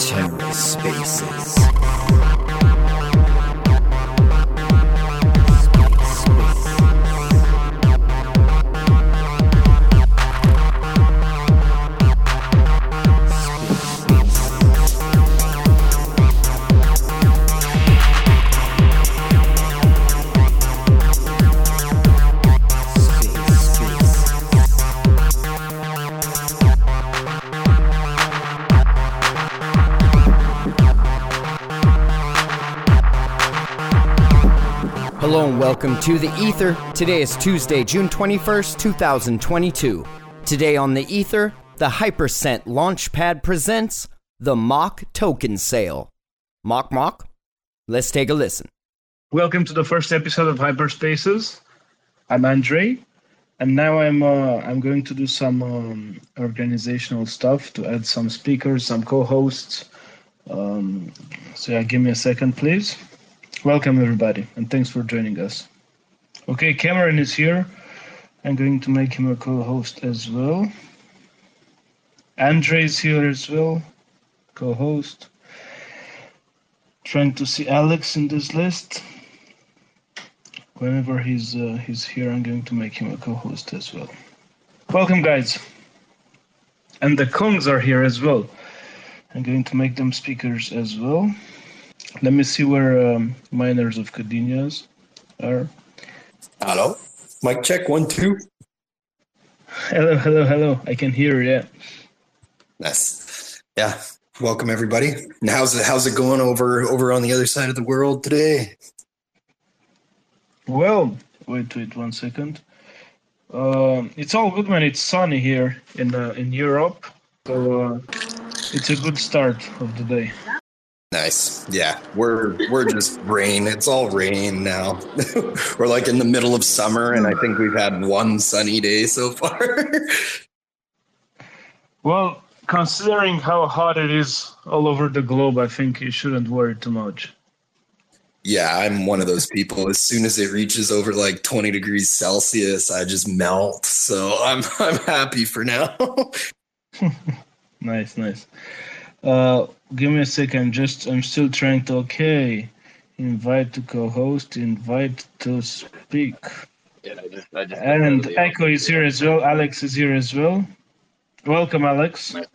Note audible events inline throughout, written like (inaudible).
TerraSpaces. Welcome to the Ether. Today is Tuesday, June 21st, 2022. Today on the Ether, the Hypercent Launchpad presents the MOK Token Sale. Mock Mock? Let's take a listen. Welcome to the first episode of Hyperspaces. I'm Andre, and now I'm uh, I'm going to do some um, organizational stuff to add some speakers, some co-hosts. Um, so yeah, give me a second, please. Welcome everybody, and thanks for joining us. Okay, Cameron is here. I'm going to make him a co-host as well. Andre is here as well, co-host. Trying to see Alex in this list. Whenever he's uh, he's here, I'm going to make him a co-host as well. Welcome, guys. And the Kongs are here as well. I'm going to make them speakers as well. Let me see where um, miners of Kadenias are. Hello. Mic check one two. Hello, hello, hello. I can hear you. Yeah. Nice. Yeah. Welcome everybody. And how's it how's it going over over on the other side of the world today? Well, wait, wait one second. Um, it's all good, man. It's sunny here in uh, in Europe, so uh, it's a good start of the day. Nice. Yeah. We're we're just (laughs) rain. It's all rain now. (laughs) we're like in the middle of summer and I think we've had one sunny day so far. (laughs) Well, considering how hot it is all over the globe, I think you shouldn't worry too much. yeah, I'm one of those people. As soon as it reaches over like 20 degrees Celsius, I just melt. So I'm I'm happy for now. Nice, nice. Uh, give me a second. Just I'm still trying to. Okay, invite to co-host. Invite to speak. Yeah, I just, I just And Echo is here as well. Alex is here as well. Welcome, Alex. Nice,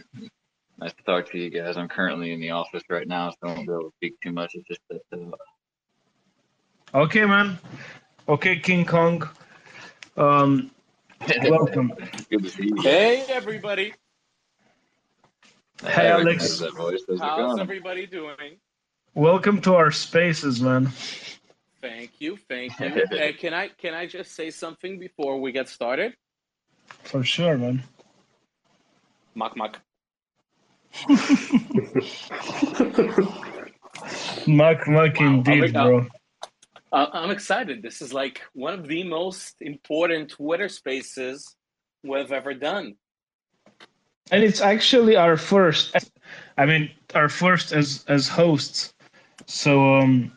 nice to talk to you guys. I'm currently in the office right now, so I won't be able to speak too much. It's just that uh, Okay, man. Okay, King Kong. Um, (laughs) welcome. good to see you. Hey everybody, Hey, I Alex. recognize That voice. How's it how's going? everybody doing? Welcome to our spaces, man. Thank you, thank you. (laughs) Uh, can I can I just say something before we get started? For sure, man. Mock mock. Mark, Mark, Wow, indeed, I'm- bro. Uh, I'm excited. This is like one of the most important Twitter spaces we've ever done. And it's actually our first. I mean, our first as as hosts. So, um,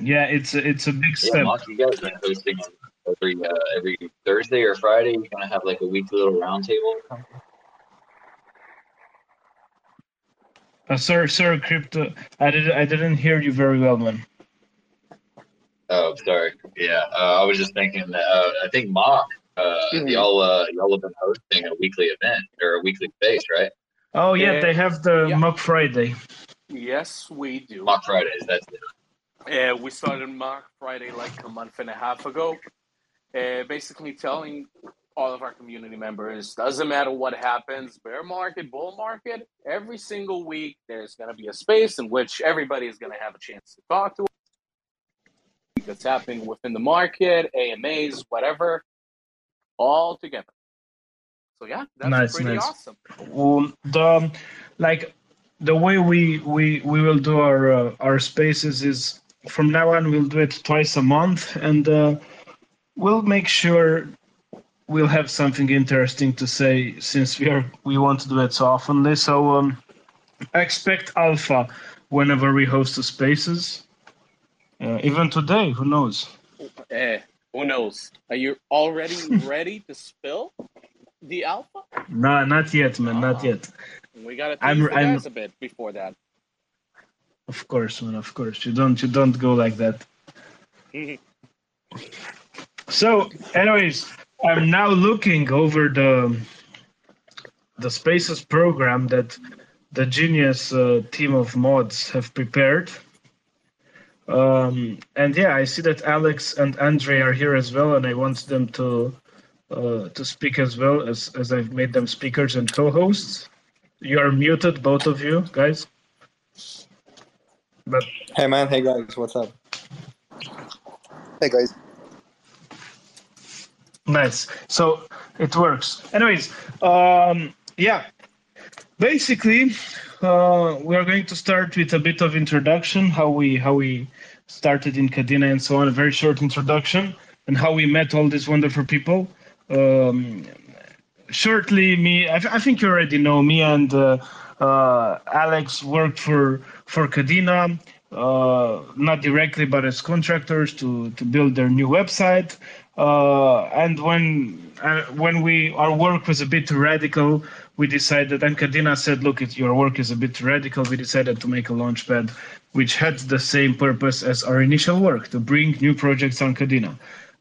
yeah, it's a, it's a big Yeah, step. Mark, you guys been hosting every uh, every Thursday or Friday. You're gonna have like a weekly little roundtable. Uh, sir, sir, crypto. I did I didn't hear you very well, man. Oh, sorry. Yeah, uh, I was just thinking that uh, I think MOK, uh, Mhm. y'all uh, y'all have been hosting a weekly event or a weekly space, right? Oh yeah, Yeah. they have the Yeah. MOK Friday. Yes, we do. MOK Fridays. That's it. Uh, we started MOK Friday like a month and a half ago. Uh, basically telling all of our community members, doesn't matter what happens, bear market, bull market, every single week there's going to be a space in which everybody is going to have a chance to talk to us that's happening within the market, AMAs, whatever, all together. So yeah, that's Nice, pretty nice. awesome. Um, the like the way we we we will do our uh, our spaces is from now on we'll do it twice a month, and uh, we'll make sure we'll have something interesting to say since we are we want to do it so oftenly. So um, expect alpha whenever we host the spaces. Uh, even today, who knows? Eh, Who knows? Are you already (laughs) ready to spill the alpha? No, not yet, man. Not yet. We gotta I'm- the I'm- guys a bit before that. Of course, man. Of course. You don't. You don't go like that. (laughs) So, anyways, I'm now looking over the the Spaces program that the Genius uh, team of mods have prepared. Um, and yeah, I see that Alex and Andre are here as well, and I want them to uh, to speak as well as as I've made them speakers and co-hosts. You are muted, both of you guys. But Hey man, hey guys, what's up? Hey guys. Nice. So it works. Anyways, um, yeah. Basically, uh, we are going to start with a bit of introduction, how we how we started in Kadena and so on. A very short introduction and how we met all these wonderful people. Um, shortly, me. I, I think you already know me and uh, uh, Alex worked for for Kadena. Uh, not directly, but as contractors to to build their new website. Uh, and when when we our work was a bit radical, we decided. And Kadena said, "Look, your work is a bit radical." We decided to make a launchpad, which had the same purpose as our initial work to bring new projects on Kadena.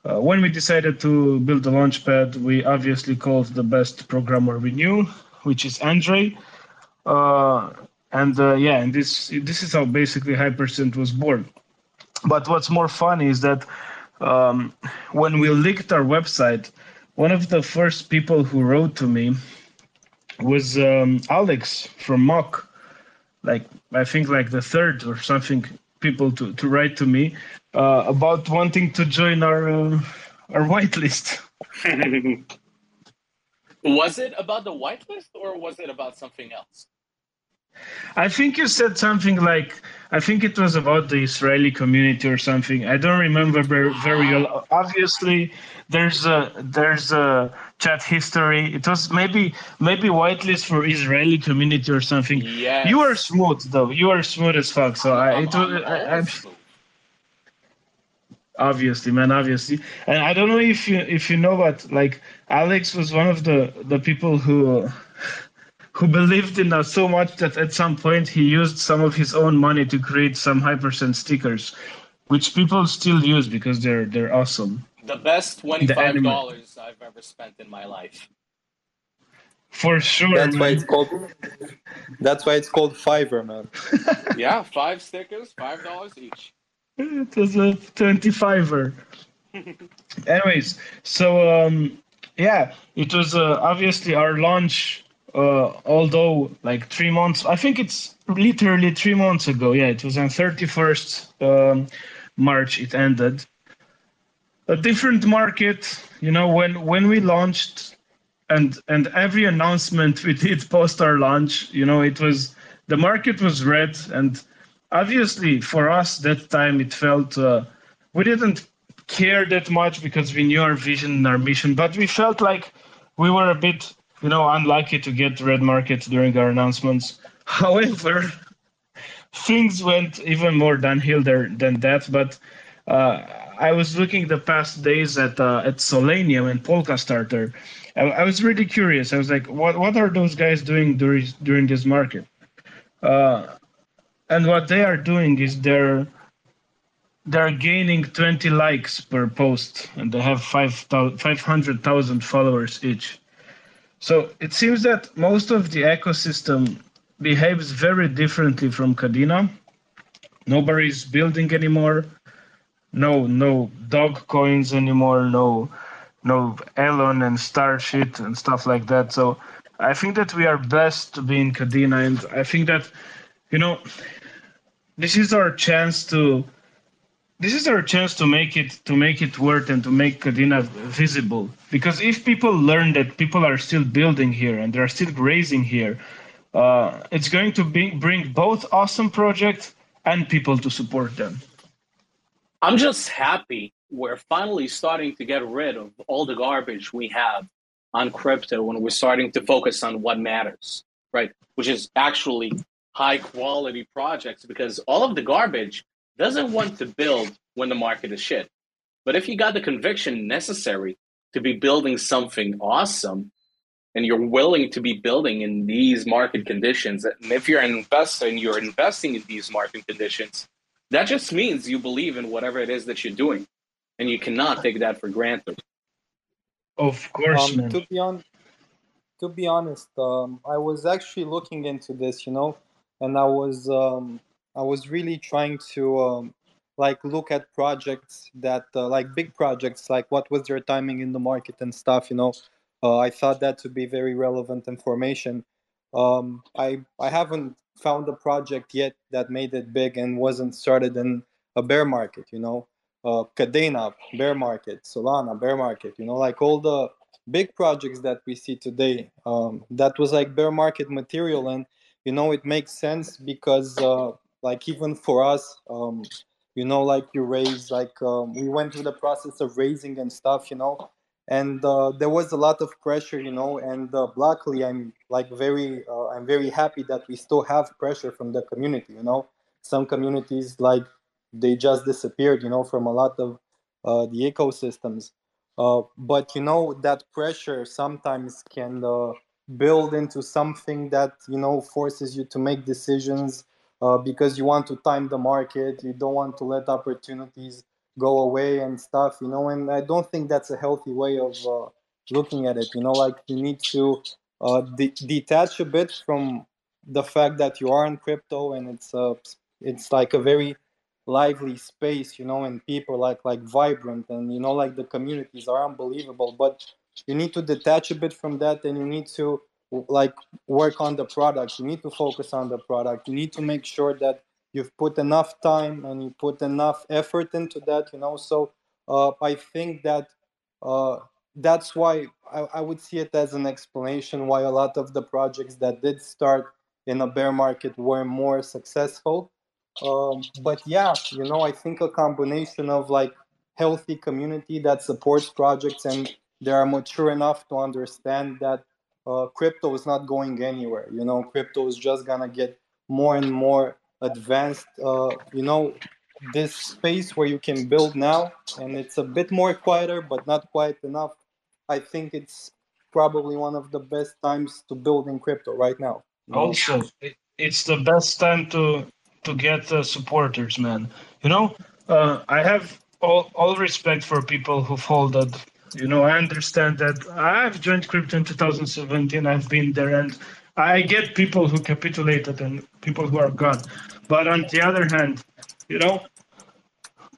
Uh, when we decided to build the launchpad, we obviously called the best programmer we knew, which is Andre. Uh, and uh, yeah, and this this is how basically Hypercent was born. But what's more funny is that um, when we leaked our website, one of the first people who wrote to me was um, Alex from MOK. Like I think like the third or something people to, to write to me uh, about wanting to join our uh, our whitelist. (laughs) Was it about the whitelist or was it about something else? I think you said something like I think it was about the Israeli community or something. I don't remember very, very well. Obviously, there's a there's a chat history. It was maybe maybe whitelist for Israeli community or something. Yes. You are smooth though. You are smooth as fuck. So I, it was, I, I'm obviously man obviously and i don't know if you if you know but like alex was one of the the people who who believed in us so much that at some point he used some of his own money to create some hypercent stickers which people still use because they're they're awesome The best twenty five dollars I've ever spent in my life. for sure That's why it's called. That's why it's called Fiverr, man. (laughs) Yeah, five stickers, five dollars each. it was a 25er (laughs) anyways so um yeah it was uh, obviously our launch uh although like three months i think it's literally three months ago. Yeah it was on 31st um march it ended. A different market you know when when we launched and and every announcement we did (laughs) post our launch you know it was the market was red and obviously for us that time it felt uh, we didn't care that much because we knew our vision and our mission but we felt like we were a bit you know unlucky to get red market during our announcements. However things went even more downhill there than that but uh, i was looking the past days at uh, at solanium and Polkastarter I, I was really curious. I was like what what are those guys doing during during this market? Uh, and what they are doing is they're they're gaining 20 likes per post and they have 5,000 500,000 followers each so it seems that most of the ecosystem behaves very differently from Kadena. Nobody's building anymore. No, no dog coins anymore. No, no Elon and Star shit and stuff like that. So I think that we are blessed to be in Kadena, and I think that you know this is our chance to this is our chance to make it to make it worth and to make Kadena visible. Because if people learn that people are still building here and they're still grazing here, uh, it's going to be, bring both awesome projects and people to support them. I'm just happy we're finally starting to get rid of all the garbage we have on crypto when we're starting to focus on what matters, right? Which is actually high quality projects because all of the garbage doesn't want to build when the market is shit. But if you got the conviction necessary to be building something awesome, and you're willing to be building in these market conditions, and if you're an investor and you're investing in these market conditions, that just means you believe in whatever it is that you're doing, and you cannot take that for granted. Of course, Um, man. to be on, to be honest, um, I was actually looking into this, you know, and I was um, I was really trying to um, like look at projects that uh, like big projects, like what was their timing in the market and stuff, you know. Uh, I thought that to be very relevant information. Um, I I haven't found a project yet that made it big and wasn't started in a bear market, you know. Uh, Kadena, bear market, Solana, bear market, you know, like all the big projects that we see today um, that was like bear market material and you know it makes sense because uh, like even for us um, you know like you raise like um, we went through the process of raising and stuff you know and uh, there was a lot of pressure you know and uh, luckily i'm like very uh, i'm very happy that we still have pressure from the community you know. Some communities like they just disappeared you know from a lot of uh, the ecosystems. Uh, but you know that pressure sometimes can uh, build into something that you know forces you to make decisions uh, because you want to time the market you don't want to let opportunities go away and stuff you know and i don't think that's a healthy way of uh, looking at it you know like you need to uh, de- detach a bit from the fact that you are in crypto and it's a, it's like a very lively space you know and people like like vibrant and you know like the communities are unbelievable but you need to detach a bit from that and you need to like work on the product. You need to focus on the product. You need to make sure that you've put enough time and you put enough effort into that you know? So uh, i think that uh, that's why I, I would see it as an explanation why a lot of the projects that did start in a bear market were more successful. Um, but yeah you know i think a combination of like healthy community that supports projects and they are mature enough to understand that uh, crypto is not going anywhere you know crypto is just gonna get more and more advanced uh, you know this space where you can build now and it's a bit more quieter but not quiet enough i think it's probably one of the best times to build in crypto right now? Also, it, it's the best time to to get uh, supporters, man. You know, uh, I have all, all respect for people who folded. You know, I understand that I've joined crypto in 2017. I've been there, and I get people who capitulated and people who are gone. But on the other hand, you know,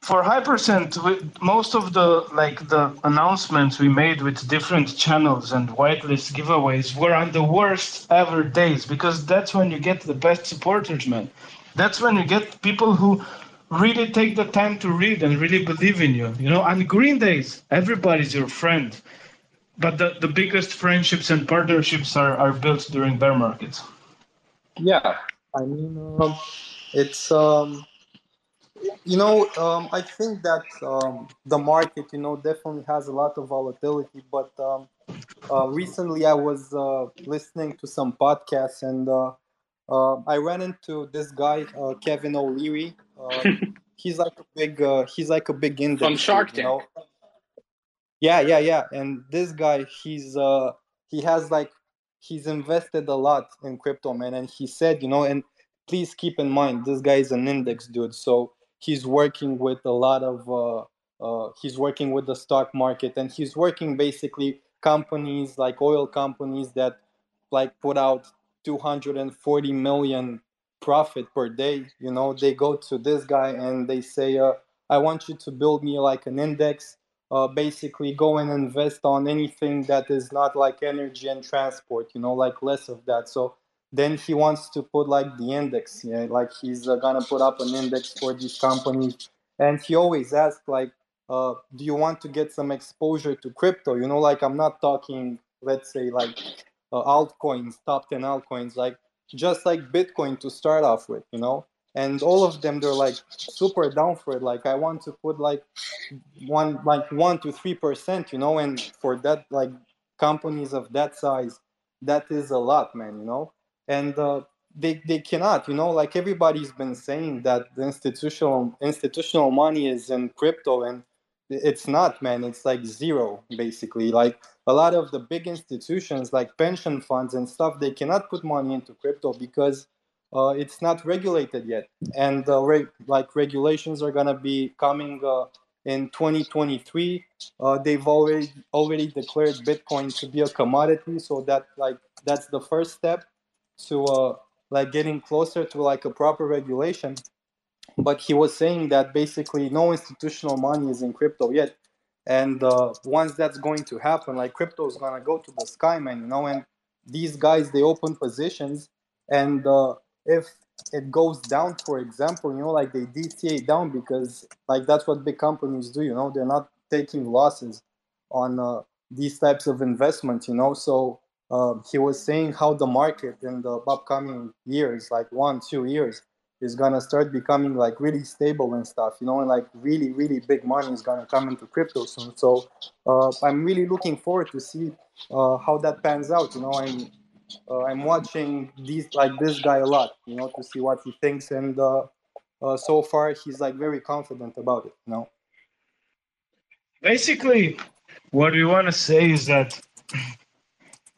for Hypercent, we, most of the like the announcements we made with different channels and whitelist giveaways were on the worst ever days because that's when you get the best supporters, man. That's when you get people who really take the time to read and really believe in you. You know, on green days, everybody's your friend. But the, the biggest friendships and partnerships are, are built during bear markets. Yeah, I mean, um, it's um, you know, um, I think that um, the market, you know, definitely has a lot of volatility. But um, uh, recently, I was uh, listening to some podcasts, and uh, uh, I ran into this guy, uh, Kevin O'Leary. Uh, (laughs) he's like a big, uh, he's like a big index From Shark dude, you know? Yeah, yeah, yeah. And this guy, he's uh, he has like he's invested a lot in crypto, man. And he said, you know, and please keep in mind, this guy is an index dude, so he's working with a lot of uh, uh, he's working with the stock market, and he's working basically companies like oil companies that like put out 240 million profit per day. You know, they go to this guy and they say, uh, "I want you to build me like an index." uh, basically go and invest on anything that is not like energy and transport you know like less of that so then he wants to put like the index yeah like he's uh, gonna put up an index for these companies and he always asks like uh, do you want to get some exposure to crypto you know like i'm not talking let's say like uh, altcoins top 10 altcoins like just like bitcoin to start off with you know? And all of them they're like super down for it. Like i want to put like one like one to three percent you know? And for that like companies of that size that is a lot man you know? And uh, they they cannot you know? Like everybody's been saying that the institutional institutional money is in crypto and it's not, man. It's like zero, basically. Like a lot of the big institutions, like pension funds and stuff, they cannot put money into crypto because uh, it's not regulated yet, and uh, re- like regulations are gonna be coming uh, in 2023. Uh, they've already already declared Bitcoin to be a commodity, so that like that's the first step to uh, like getting closer to like a proper regulation. But he was saying that basically no institutional money is in crypto yet, and uh, once that's going to happen, like crypto is gonna go to the sky, man. You know, and these guys they open positions and if it goes down, for example, you know, like they DCA down because like that's what big companies do, you know, they're not taking losses on uh, these types of investments, you know. So uh, he was saying how the market in the upcoming years, like one, two years, is gonna start becoming like really stable and stuff, you know, and like really, really big money is gonna come into crypto soon. So uh, I'm really looking forward to see uh, how that pans out, you know. I'm uh, I'm watching these like this guy a lot, you know, to see what he thinks, and uh, uh, so far he's like very confident about it, you know. Basically, what we want to say is that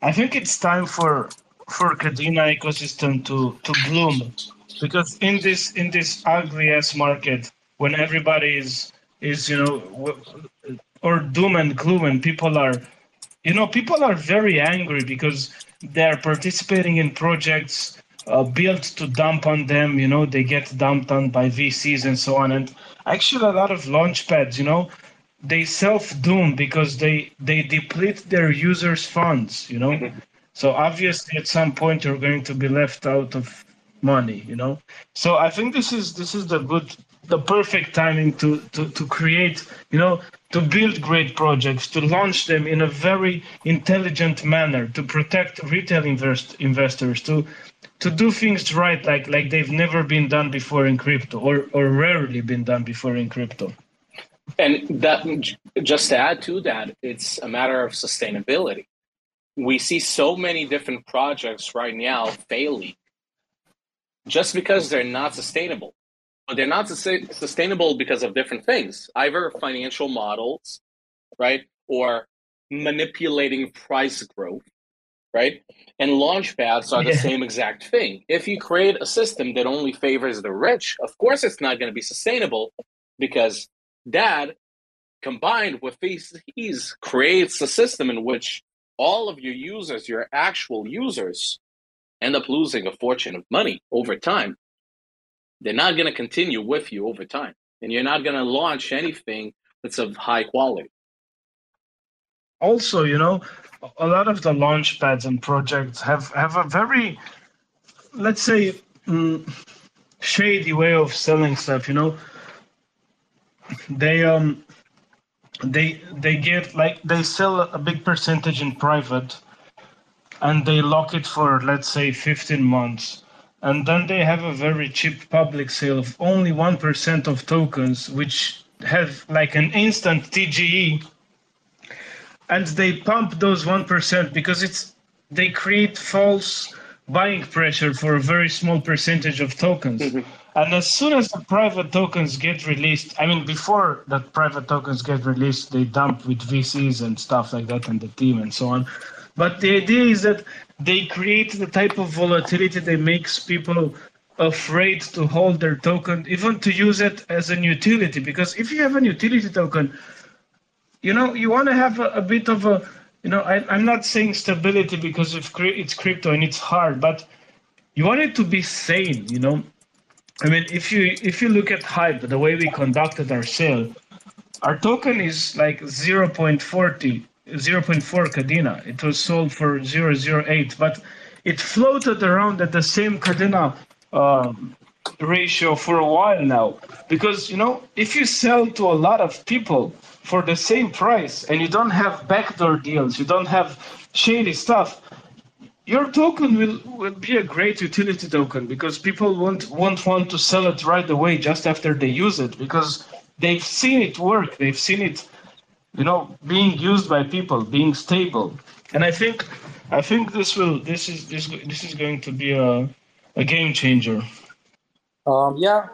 I think it's time for for Kadena ecosystem to to bloom, because in this in this ugly ass market, when everybody is is you know or doom and gloom, and people are, you know, people are very angry because they're participating in projects uh, built to dump on them. You know, they get dumped on by VCs and so on. And actually, a lot of launch pads, you know, they self doom because they they deplete their users' funds. You know, mm-hmm. so obviously at some point you're going to be left out of money. You know, so I think this is this is the good the perfect timing to, to, to create, you know, to build great projects, to launch them in a very intelligent manner, to protect retail invest, investors, to to do things right like like they've never been done before in crypto or or rarely been done before in crypto. And that just to add to that, it's a matter of sustainability. We see so many different projects right now failing just because they're not sustainable. But they're not sustainable because of different things. Either financial models right or manipulating price growth right? And launch pads are the yeah. same exact thing. If you create a system that only favors the rich of course it's not going to be sustainable because that combined with fees creates a system in which all of your users your actual users end up losing a fortune of money over time they're not going to continue with you over time. And you're not going to launch anything that's of high quality. Also, you know, a lot of the launch pads and projects have, have a very, let's say, mm, shady way of selling stuff, you know. They um they they get like they sell a big percentage in private and they lock it for let's say 15 months. And then they have a very cheap public sale of only 1% of tokens which have like an instant tge and they pump those 1% because it's they create false buying pressure for a very small percentage of tokens. Mm-hmm. and as soon as the private tokens get released i mean before that private tokens get released they dump with vcs and stuff like that and the team and so on but the idea is that they create the type of volatility that makes people afraid to hold their token, even to use it as an utility. Because if you have an utility token, you know, you want to have a, a, bit of a, you know, I, am not saying stability because it's crypto and it's hard, but you want it to be sane, you know. I mean, if you if you look at Hype, the way we conducted our sale, our token is like 0.40 0.4 Kadena. It was sold for 0.08, but it floated around at the same Kadena um, ratio for a while now. Because, you know, if you sell to a lot of people for the same price and you don't have backdoor deals, you don't have shady stuff, your token will, will be a great utility token because people won't, won't want to sell it right away just after they use it because they've seen it work, they've seen it you know, being used by people, being stable. And I think, I think this will, this is this this is going to be a, a game changer. Um, yeah,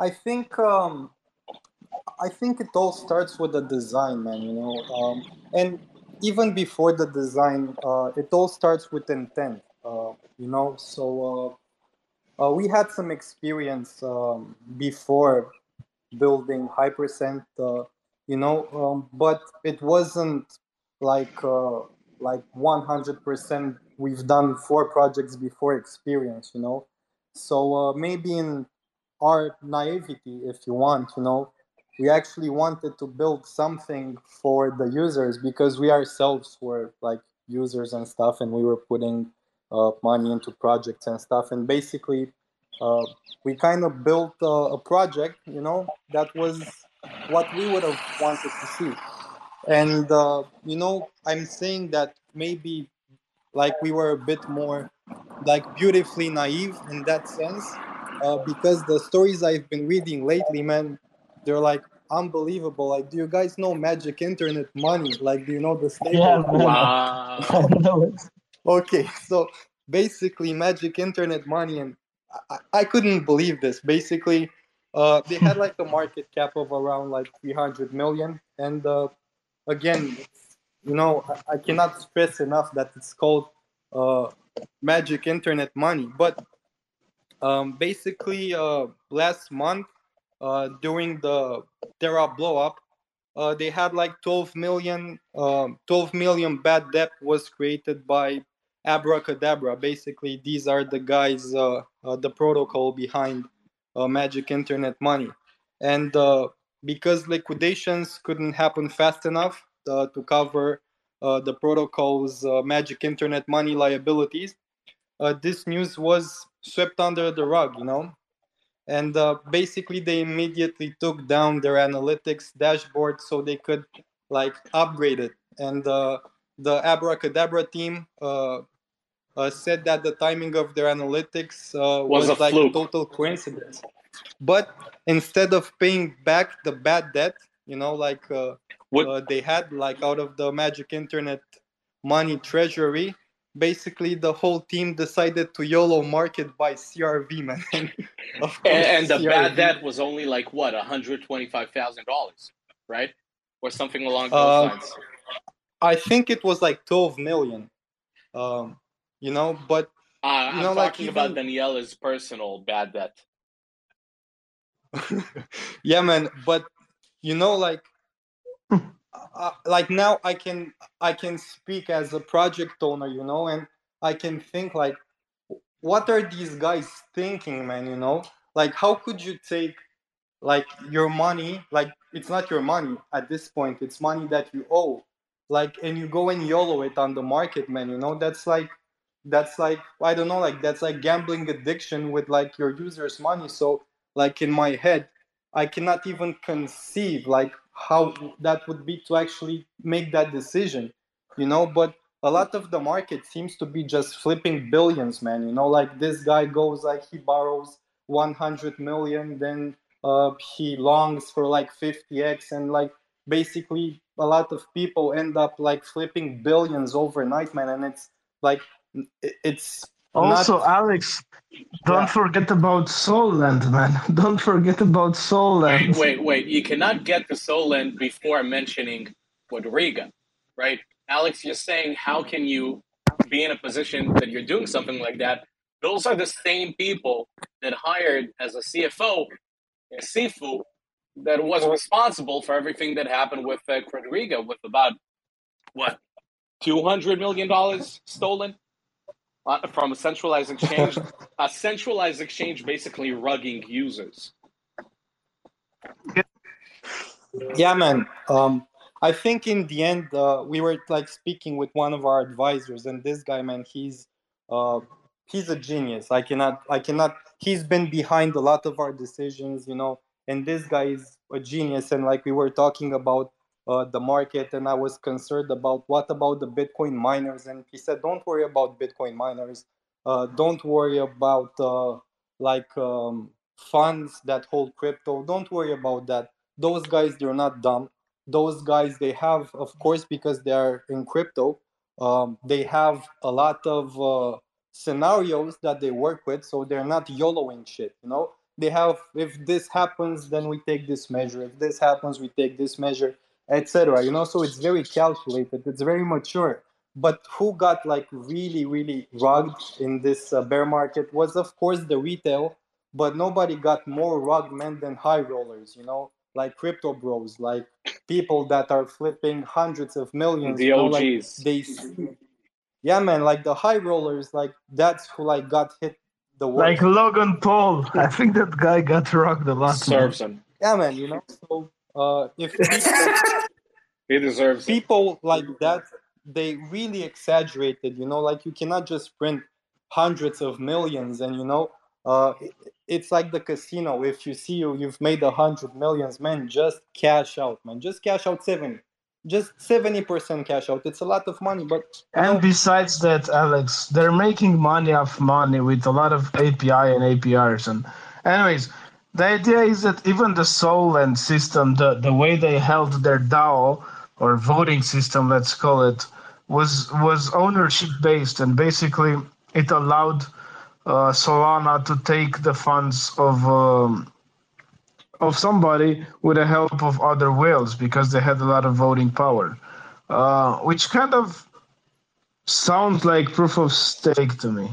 I think um, I think it all starts with the design, man. You know, um, and even before the design, uh, it all starts with intent. Uh, you know, so uh, uh, we had some experience um, before building Hypercent. Uh, you know, um, but it wasn't like uh, like 100%. We've done four projects before experience. You know, so uh, maybe in our naivety, if you want, you know, we actually wanted to build something for the users because we ourselves were like users and stuff, and we were putting uh, money into projects and stuff. And basically, uh, we kind of built uh, a project, you know, that was what we would have wanted to see. And uh, you know, I'm saying that maybe like we were a bit more like beautifully naive in that sense uh, because the stories I've been reading lately, man, they're like unbelievable. Like, do you guys know Magic Internet Money? Like, do you know the stable? (laughs) Yeah. Wow. (laughs) Know. Okay, so basically, Magic Internet Money, and I, I couldn't believe this. Basically, uh, they had like a market cap of around like 300 million, and uh, again, you know, I, I cannot stress enough that it's called uh, Magic Internet Money, but um, basically uh, last month uh, during the Terra blow up, uh, they had like 12 million, um, 12 million bad debt was created by Abracadabra. Basically, these are the guys, the protocol behind uh, Magic Internet Money, and uh, because liquidations couldn't happen fast enough uh, to cover uh, the protocol's uh, Magic Internet Money liabilities, uh, this news was swept under the rug, you know. And basically, they immediately took down their analytics dashboard so they could like upgrade it. And the Abracadabra team uh, said that the timing of their analytics uh, Was was, a like fluke. a total coincidence. But instead of paying back the bad debt, you know, like uh, uh, they had, like out of the Magic Internet money treasury, basically the whole team decided to YOLO market by CRV, (laughs) man. And, of course, And, the bad debt was only like what, $125,000, right? Or something along those Uh, lines. I think it was like 12 million. Um, you know, but Uh, I'm you like, talking about Daniela's personal bad debt. (laughs) yeah, man. But you know, like, (laughs) uh, like now I can I can speak as a project owner, you know, and I can think like, what are these guys thinking, man? You know, like how could you take like your money, like it's not your money at this point, it's money that you owe, like, and you go and YOLO it on the market, man. You know, that's like that's like I don't know, like that's like gambling addiction with like your users' money. So like in my head, I cannot even conceive like how that would be to actually make that decision, you know. But a lot of the market seems to be just flipping billions, man. You know, like this guy goes like he borrows 100 million, then uh, he longs for like 50x, and like basically a lot of people end up like flipping billions overnight, man. And it's like it's Also, not, Alex, don't Yeah. forget about Solend, man. (laughs) Don't forget about Solend. (laughs) Wait, wait. You cannot get to Solend before mentioning Quadriga, right? Alex, you're saying how can you be in a position that you're doing something like that? Those are the same people that hired as a CFO, a Sifu, that was responsible for everything that happened with uh, Quadriga, with about what two hundred million dollars stolen uh, from a centralized exchange. (laughs) a centralized exchange basically rugging users. yeah man um i think in the end uh, we were like speaking with one of our advisors and this guy man he's uh he's a genius i cannot i cannot he's been behind a lot of our decisions you know and this guy is a genius and like we were talking about uh, the market and i was concerned about what about the bitcoin miners? And he said don't worry about bitcoin miners. Uh, don't worry about uh, like um, funds that hold crypto. Don't worry about that. Those guys they're not dumb. Those guys they have of course because they are in crypto um, they have a lot of uh, scenarios that they work with so they're not yoloing shit you know? They have if this happens then we take this measure. If this happens we take this measure etc you know so it's very calculated it's very mature but who got like really really rugged in this uh, bear market was of course the retail but nobody got more rugged men than high rollers you know like crypto bros like people that are flipping hundreds of millions The you know, like, OGs. they yeah man like the high rollers like that's who like got hit the worst Like Logan Paul. I think that guy got rocked a lot. Serves him. yeah man you know so uh if people, (laughs) He deserves it. like that they really exaggerated you know like you cannot just print hundreds of millions and you know uh it- it's like the casino if you see you you've made a hundred millions man just cash out man just cash out 70 just 70% cash out it's a lot of money but And know, besides that, Alex, they're making money off money with a lot of API and APRs. And anyways, the idea is that even the Solend system, the, the way they held their DAO or voting system, let's call it, was was ownership based, and basically it allowed uh, Solana to take the funds of um, of somebody with the help of other whales because they had a lot of voting power, uh, which kind of sounds like proof of stake to me.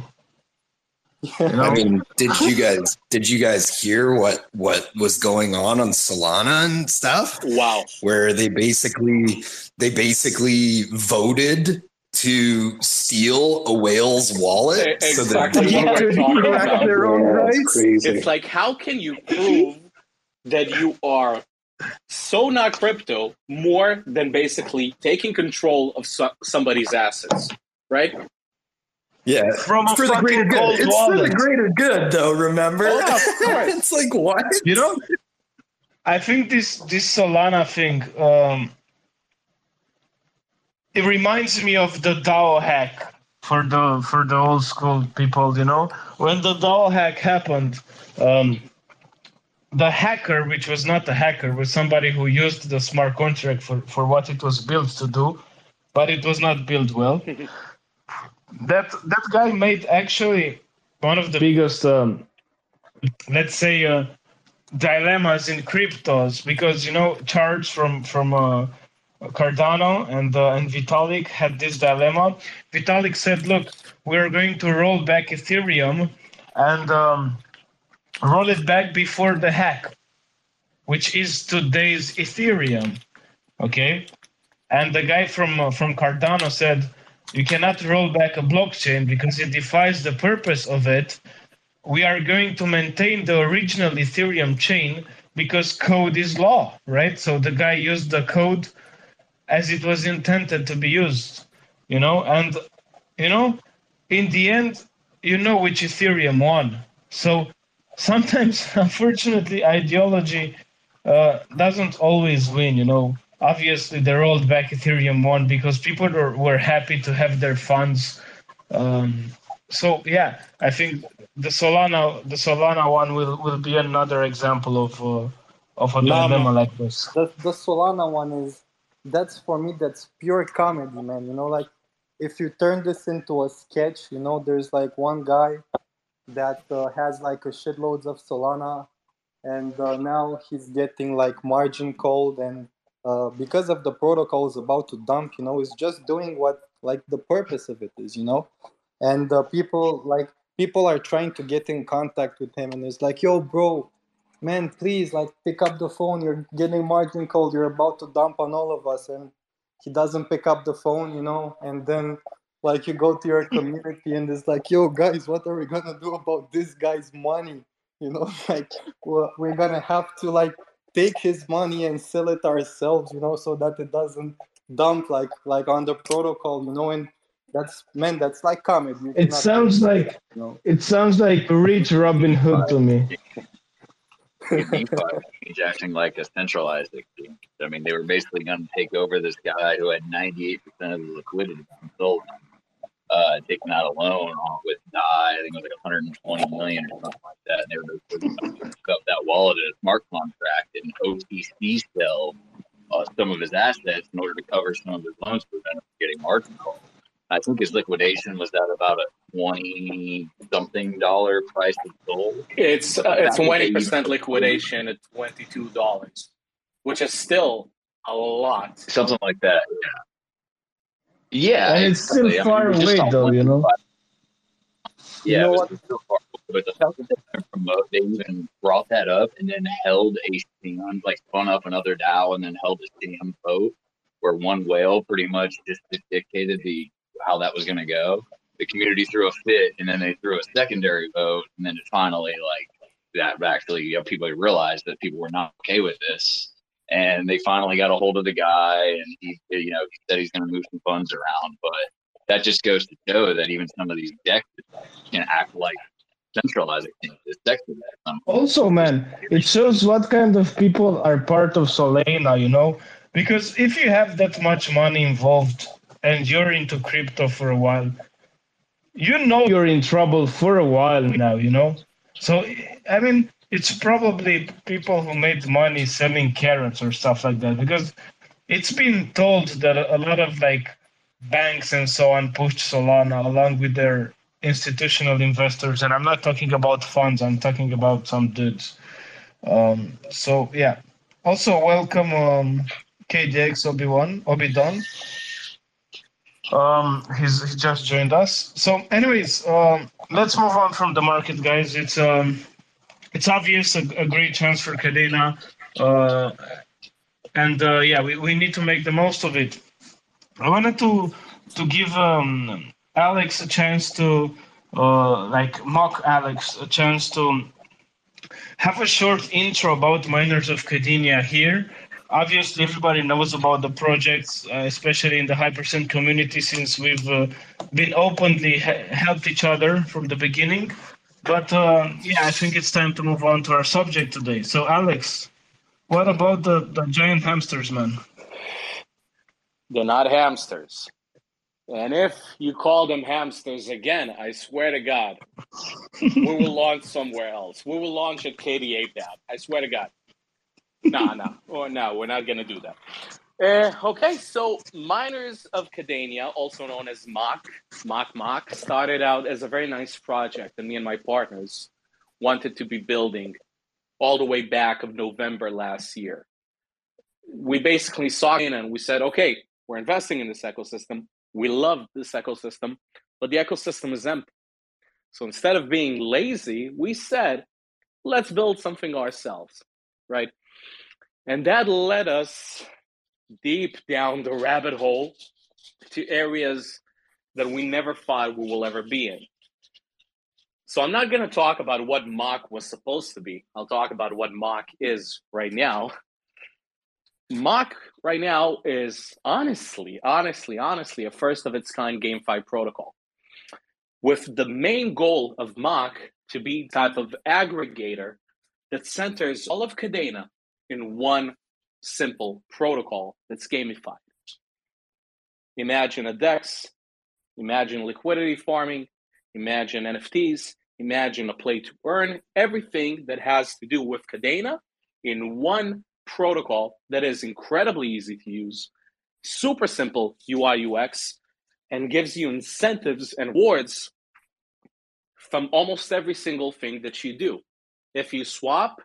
(laughs) You know? I mean, did you guys did you guys hear what what was going on on Solana and stuff? Wow. Where they basically they basically voted to steal a whale's wallet E- so that exactly they what we're could correct their own Yeah, rights. it's crazy. It's like, how can you prove that you are so not crypto more than basically taking control of so- somebody's assets, right? Yeah, From a for the greater good. cold It's for the greater good, though. Remember, Oh, yeah, of (laughs) course. it's like what? You know, I think this this Solana thing. Um, it reminds me of the DAO hack for the for the old school people. You know, when the DAO hack happened, um, the hacker, which was not a hacker, was somebody who used the smart contract for for what it was built to do, but it was not built well. (laughs) that that guy made actually one of the biggest, um, let's say. Uh, dilemmas in cryptos because you know Charles from from uh, Cardano and uh, and Vitalik had this dilemma. Vitalik said, "Look, we're going to roll back Ethereum and um, roll it back before the hack, which is today's Ethereum." Okay, and the guy from uh, from Cardano said, "You cannot roll back a blockchain because it defies the purpose of it." we are going to maintain the original Ethereum chain because code is law, right? So the guy used the code as it was intended to be used, you know, and you know, in the end, you know which Ethereum won. So sometimes, (laughs) unfortunately, ideology uh, doesn't always win, you know. Obviously, the rolled back Ethereum one because people were, were happy to have their funds. Um, so yeah, I think the Solana the Solana one will, will be another example of uh, of a Nah, dilemma like this. the, the Solana one is that's for me that's pure comedy, man. You know, like if you turn this into a sketch, you know, there's like one guy that uh, has like a shitloads of Solana, and uh, now he's getting like margin called, and uh, because of the protocol is about to dump, you know, he's just doing what like the purpose of it is, you know, and uh, people like people are trying to get in contact with him, and it's like, yo, bro, man, please, like, pick up the phone. You're getting margin called. You're about to dump on all of us. And he doesn't pick up the phone, you know. And then, like, you go to your (laughs) community and it's like, yo, guys, what are we going to do about this guy's money? You know, (laughs) like, well, we're going to have to, like, take his money and sell it ourselves, you know, so that it doesn't dump, like, like on the protocol, you know. And that's, man, that's like comedy. You It sounds like you know. it sounds like rich Robin Hood to me. DeFi exchange acting like a centralized exchange. I mean, they were basically going to take over this guy who had 98% of the liquidity from Solana, uh, taking out a loan with DAI. I think it was like 120 million or something like that. And they were hook up that wallet in a smart contract and OTC sell uh, some of his assets in order to cover some of his loans to prevent him from getting margin calls. I think his liquidation was at about a twenty something dollar price of gold. It's uh, it's twenty percent liquidation at twenty two dollars, which is still a lot. Something like that. Yeah. Yeah, And it's still exactly. I mean, far away, though, you know? Yeah, You know it was still far away, but the fact that they didn't they even brought that up and then held a stand, like spun up another DAO and then held a stand vote where one whale pretty much just, just dictated the how that was going to go. The community threw a fit, and then they threw a secondary vote, and then it finally like that actually you know, people realized that people were not okay with this, and they finally got a hold of the guy, and he you know he said he's going to move some funds around, but that just goes to show that even some of these decks can act like centralized. Also, man, it shows what kind of people are part of Solana, you know? Because if you have that much money involved and you're into crypto for a while, you know you're in trouble for a while now, you know? So, I mean, it's probably people who made money selling carrots or stuff like that because it's been told that a lot of like banks and so on pushed Solana along with their institutional investors, and I'm not talking about funds. I'm talking about some dudes. Um, so yeah. Also, welcome um, KDX Obi Wan Obi Don. Um, he's he just joined us. So, anyways, um, let's move on from the market, guys. It's um, it's obvious a, a great chance for Kadena, uh, and uh, yeah, we, we need to make the most of it. I wanted to to give um, Alex a chance to uh, like MOK Alex a chance to have a short intro about miners of Kadenia here. Obviously, everybody knows about the projects, uh, especially in the Hypercent community, since we've uh, been openly ha- helped each other from the beginning. But uh, yeah, I think it's time to move on to our subject today. So, Alex, what about the, the giant hamsters, man? They're not hamsters. And if you call them hamsters again, I swear to God, we will launch somewhere else. We will launch at KD8 Dab. I swear to God. No, no, or no, we're not gonna do that. Uh, okay, so Miners of Kadenia, also known as MOK, MOK MOK, started out as a very nice project, and me and my partners wanted to be building all the way back of November last year. We basically saw in and we said, okay, we're investing in this ecosystem. We love this ecosystem, but the ecosystem is empty. So instead of being lazy, we said, let's build something ourselves, right? And that led us deep down the rabbit hole to areas that we never thought we will ever be in. So I'm not going to talk about what MOK was supposed to be. I'll talk about what MOK is right now. MOK right now is honestly, honestly, honestly a first of its kind game GameFi protocol. With the main goal of MOK to be type of aggregator that centers all of Kadena in one simple protocol that's gamified. Imagine a DEX, imagine liquidity farming, imagine NFTs, imagine a play to earn, everything that has to do with Kadena in one protocol that is incredibly easy to use, super simple UI UX, and gives you incentives and rewards from almost every single thing that you do. If you swap,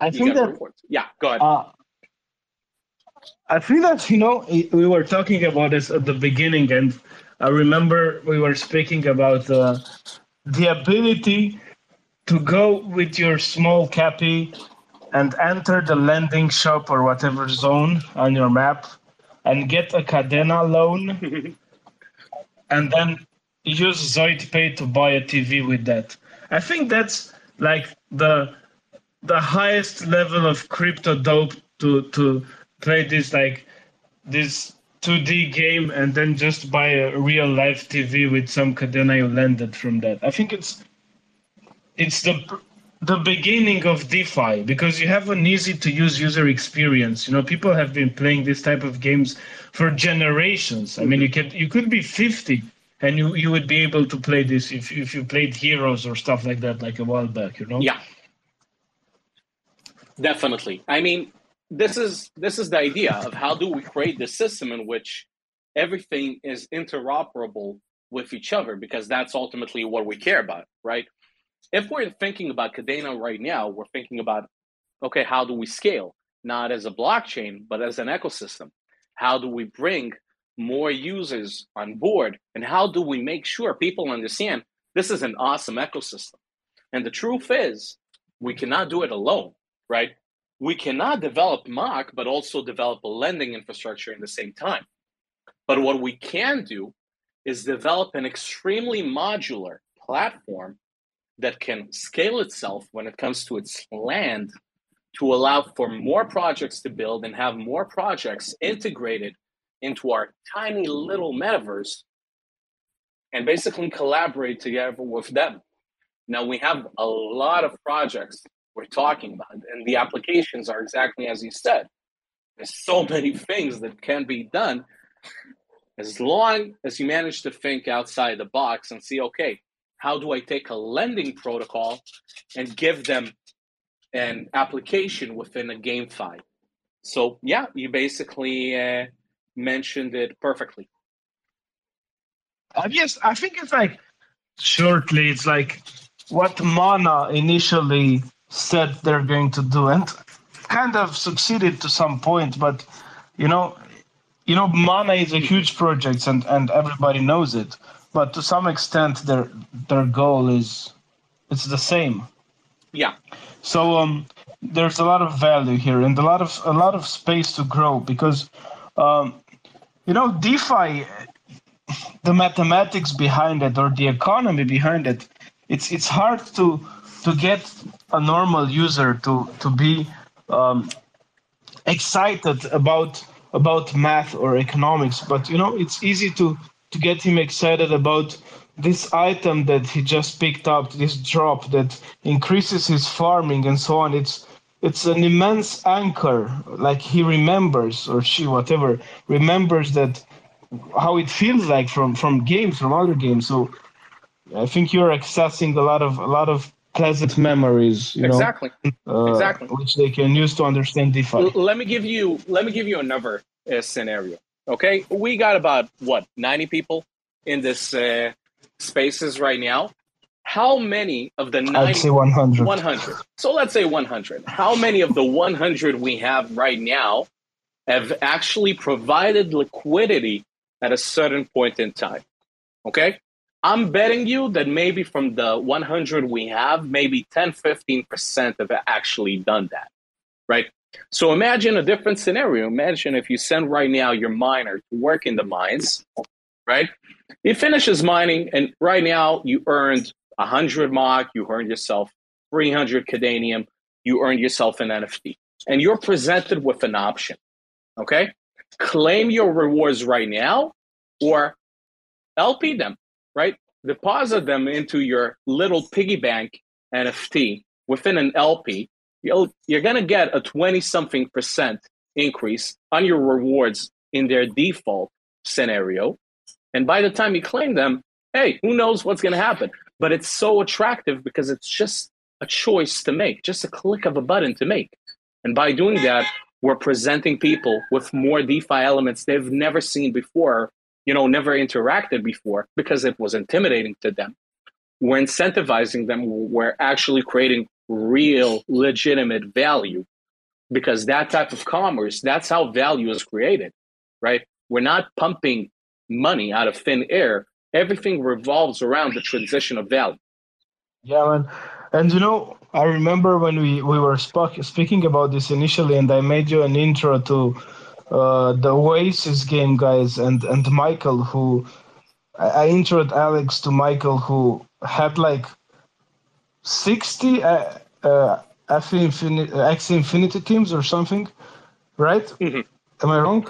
I you think get that rewards. Yeah, go ahead. Uh, I think that you know we were talking about this at the beginning, and I remember we were speaking about uh, the ability to go with your small cappy and enter the lending shop or whatever zone on your map and get a Kadena loan, (laughs) and then use ZoidPay to buy a TV with that. I think that's like the the highest level of crypto dope to to play this like this 2D game and then just buy a real life TV with some Kadena you landed from that. I think it's it's the the beginning of DeFi because you have an easy to use user experience. You know, people have been playing this type of games for generations. I mean, you could you could be 50 and you, you would be able to play this if if you played Heroes or stuff like that like a while back, you know? Yeah. Definitely. I mean, this is this is the idea of how do we create the system in which everything is interoperable with each other because that's ultimately what we care about, right? If we're thinking about Kadena right now, we're thinking about okay, how do we scale? Not as a blockchain, but as an ecosystem. How do we bring more users on board? And how do we make sure people understand this is an awesome ecosystem? And the truth is, we cannot do it alone, right? We cannot develop MOK, but also develop a lending infrastructure in the same time. But what we can do is develop an extremely modular platform that can scale itself when it comes to its land to allow for more projects to build and have more projects integrated into our tiny little metaverse and basically collaborate together with them. Now we have a lot of projects we're talking about, and the applications are exactly as you said. There's so many things that can be done as long as you manage to think outside the box and see, okay, how do I take a lending protocol and give them an application within a GameFi? So yeah, you basically uh, mentioned it perfectly. Guess I think it's like shortly, it's like what Mana initially said they're going to do, and kind of succeeded to some point. But you know, you know, Mana is a huge project, and and everybody knows it. But to some extent, their their goal is it's the same. Yeah. So um, there's a lot of value here and a lot of a lot of space to grow because um, you know DeFi, the mathematics behind it or the economy behind it, it's it's hard to to get a normal user to to be um, excited about about math or economics, but you know it's easy to to get him excited about this item that he just picked up, this drop that increases his farming and so on. It's it's an immense anchor. Like he remembers or she, whatever, remembers that how it feels like from from games, from other games. So I think you're accessing a lot of a lot of pleasant memories. You exactly. Know, uh, exactly. Which they can use to understand DeFi. L- let me give you let me give you another uh, scenario. Okay, we got about what ninety people in this uh, spaces right now. How many of the 90, I'd say 100. 100. So let's say 100. How many of the 100 we have right now have actually provided liquidity at a certain point in time? Okay. I'm betting you that maybe from the 100 we have, maybe 10, 15% have actually done that. Right. So imagine a different scenario. Imagine if you send right now your miner to work in the mines, right? He finishes mining, and right now you earned 100 MOK, you earned yourself 300 Kadenium, you earned yourself an NFT. And you're presented with an option, okay? Claim your rewards right now or LP them, right? Deposit them into your little piggy bank NFT within an LP. You'll, you're going to get a 20 something percent increase on your rewards in their default scenario. And by the time you claim them, hey, who knows what's going to happen? But it's so attractive because it's just a choice to make, just a click of a button to make. And by doing that, we're presenting people with more DeFi elements they've never seen before, you know, never interacted before because it was intimidating to them. We're incentivizing them. We're actually creating real, legitimate value because that type of commerce, that's how value is created, right? We're not pumping money out of thin air. Everything revolves around the transition of value. Yeah, man. And you know, I remember when we, we were sp- speaking about this initially, and I made you an intro to uh, the Oasis game guys and, and Michael, who I, I introed Alex to Michael, who had like 60 uh, uh, Infinity, Axie Infinity teams or something, right? Mm-hmm. Am I wrong?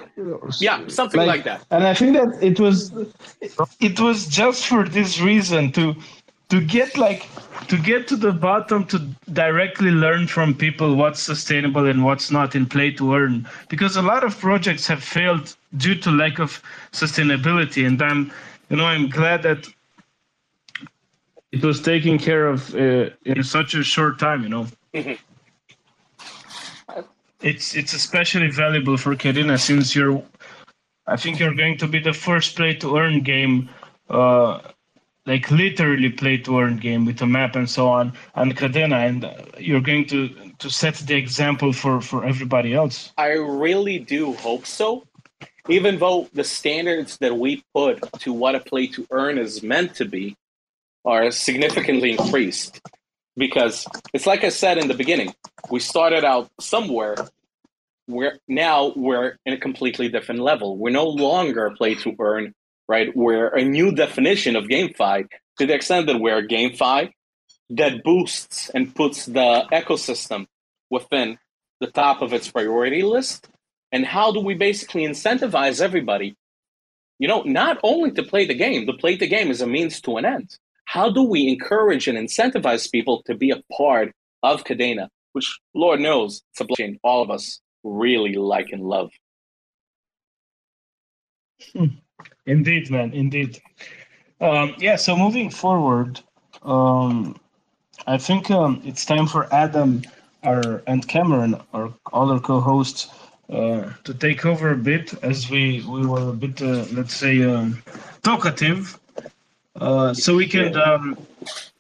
Yeah, something like, like, that. And I think that it was it was just for this reason to to get like to get to the bottom to directly learn from people what's sustainable and what's not in play to earn. Because a lot of projects have failed due to lack of sustainability. And i'm you know i'm glad that it was taken care of uh, in such a short time you know. Mm-hmm. it's it's especially valuable for Kadena since you're I think you're going to be the first play to earn game, uh, like literally play to earn game with a map and so on, and Kadena, and you're going to to set the example for for everybody else. I really do hope so. Even though the standards that we put to what a play to earn is meant to be are significantly increased, because it's like I said in the beginning, we started out somewhere we're now we're in a completely different level. We're no longer play to earn, right? We're a new definition of GameFi to the extent that we're GameFi that boosts and puts the ecosystem within the top of its priority list. And how do we basically incentivize everybody? You know, not only to play the game, to play the game is a means to an end. How do we encourage and incentivize people to be a part of Kadena, which Lord knows it's a blockchain all of us really like and love. Hmm. Indeed, man. Indeed. Um, yeah. So moving forward, um, I think um, it's time for Adam, our and Cameron, our other co-hosts, uh, to take over a bit as we we were a bit, uh, let's say, um, talkative, uh, so we can, um,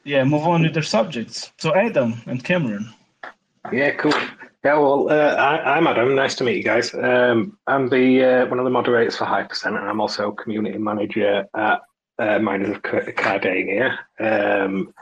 yeah, move on with their subjects. So Adam and Cameron. Yeah, cool. Yeah, well, uh, I, am Adam. Nice to meet you guys. Um, I'm the uh, one of the moderators for Hypercent, and I'm also community manager at uh, Miners of Kadenia. Um,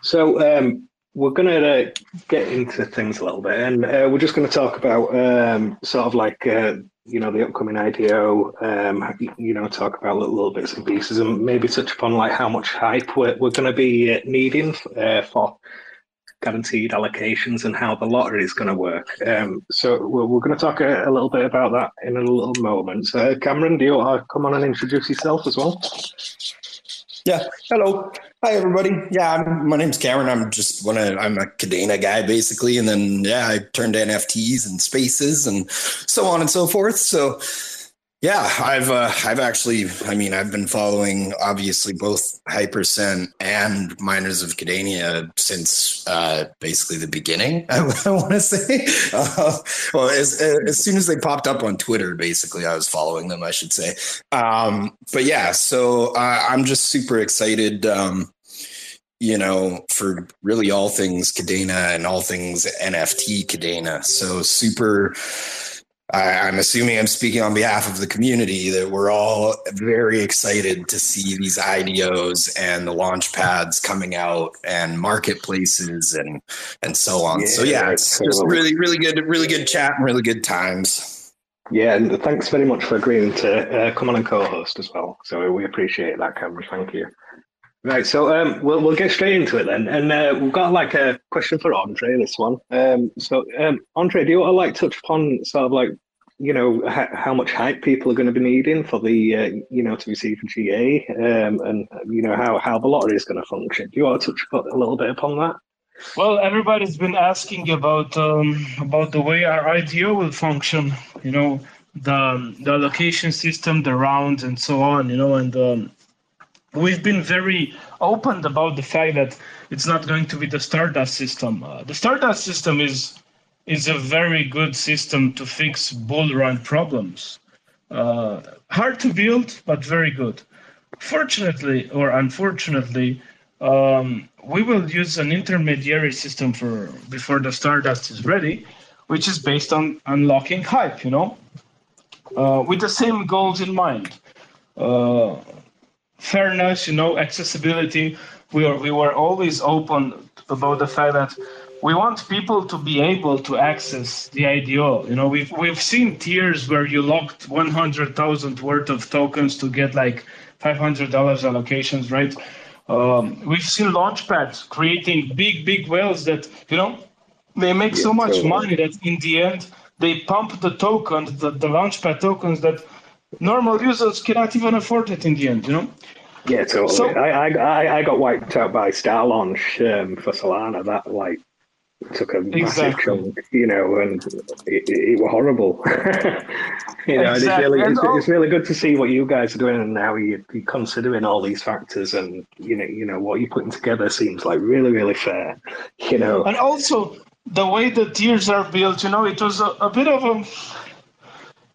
so um, we're going to uh, get into things a little bit, and uh, we're just going to talk about um, sort of like uh, you know the upcoming IDO. Um, you know, talk about little, little, bits and pieces, and maybe touch upon like how much hype we're, we're going to be needing for guaranteed allocations and how the lottery is going to work. Um, so we're, we're going to talk a, a, little bit about that in a little moment. So Cameron, do you want to come on and introduce yourself as well? Yeah. Hello. Hi, everybody. Yeah, I'm, my name's Cameron. I'm just one of, I'm a Kadena guy basically. And then, yeah, I turned to NFTs and spaces and so on and so forth. So, yeah, I've uh, I've actually, I mean, I've been following obviously both Hypercent and Miners of Kadenia since uh, basically the beginning. (laughs) I, I want to say, uh, well, as as soon as they popped up on Twitter, basically, I was following them. I should say, um, but yeah, so uh, I'm just super excited. Um, you know, for really all things Kadena and all things NFT Kadena. So super I, am assuming I'm speaking on behalf of the community that we're all very excited to see these IDOs and the launch pads coming out and marketplaces and and so on. Yeah, so yeah, it's just really really good really good chat and really good times. Yeah, and thanks very much for agreeing to uh, come on and co-host as well. So we appreciate that, Cameron. Thank you. Right, so um, we'll we'll get straight into it then, and uh, we've got like a question for Andrei. This one. Um, so um, Andrei, do you want to like touch upon sort of like you know how much hype people are going to be needing for the uh, you know to receive a GA, um, and you know how how the lottery is going to function? Do you want to touch a little bit upon that? Well, everybody's been asking about um, about the way our IDO will function. You know, the the allocation system, the rounds, and so on. You know, and um, we've been very open about the fact that it's not going to be the Stardust system. Uh, the Stardust system is is a very good system to fix bull run problems. Uh, hard to build, but very good. Fortunately or unfortunately, um, we will use an intermediary system for before the Stardust is ready, which is based on unlocking hype. You know, uh, with the same goals in mind. Uh, fairness, you know, accessibility. We are we were always open about the fact that we want people to be able to access the IDO. You know, we've we've seen tiers where you locked 100,000 worth of tokens to get like $500 allocations, right? Um, we've seen launchpads creating big, big whales that you know they make yeah, so much totally. money that in the end they pump the tokens, the, the launchpad tokens that normal users cannot even afford it in the end. You know. Yeah, totally. So, I, I I got wiped out by Star Launch um, for Solana. That like took a exactly. massive chunk, you know, and it, it, was horrible. (laughs) you know, exactly. it's really it's, it's, really good to see what you guys are doing and how you, are considering all these factors and you know you know what you're putting together seems like really really fair. You know, and also the way the tiers are built, you know, it was a, a bit of a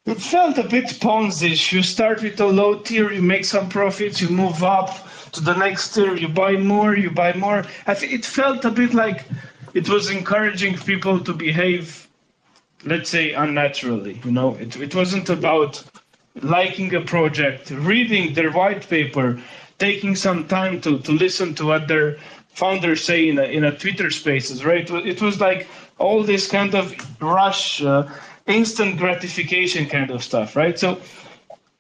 it felt a bit Ponzi. You start with a low tier, you make some profits, you move up to the next tier, you buy more, you buy more. I think it felt a bit like it was encouraging people to behave, let's say, unnaturally. You know, it, it wasn't about liking a project, reading their white paper, taking some time to, to listen to what their founders say in a, in a Twitter spaces, right? It was like all this kind of rush, uh, instant gratification kind of stuff, right? So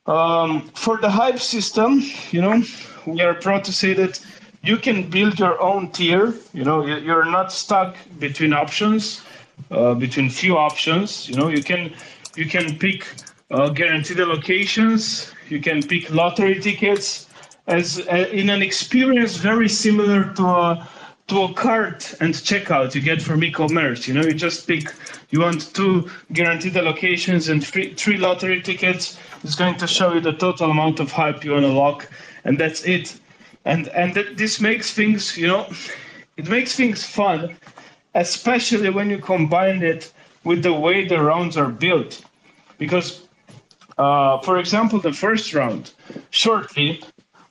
um, for the hype system, you know, we are proud to say that you can build your own tier. You know, you're not stuck between options, uh, between few options. You know, you can you can pick uh, guaranteed allocations. You can pick lottery tickets as uh, in an experience very similar to a to a cart and checkout you get from e-commerce. You know, you just pick you want two guaranteed allocations and three, three lottery tickets. It's going to show you the total amount of hype you want to lock, and that's it. And and th- this makes things, you know, it makes things fun, especially when you combine it with the way the rounds are built, because. Uh, for example, the first round, shortly,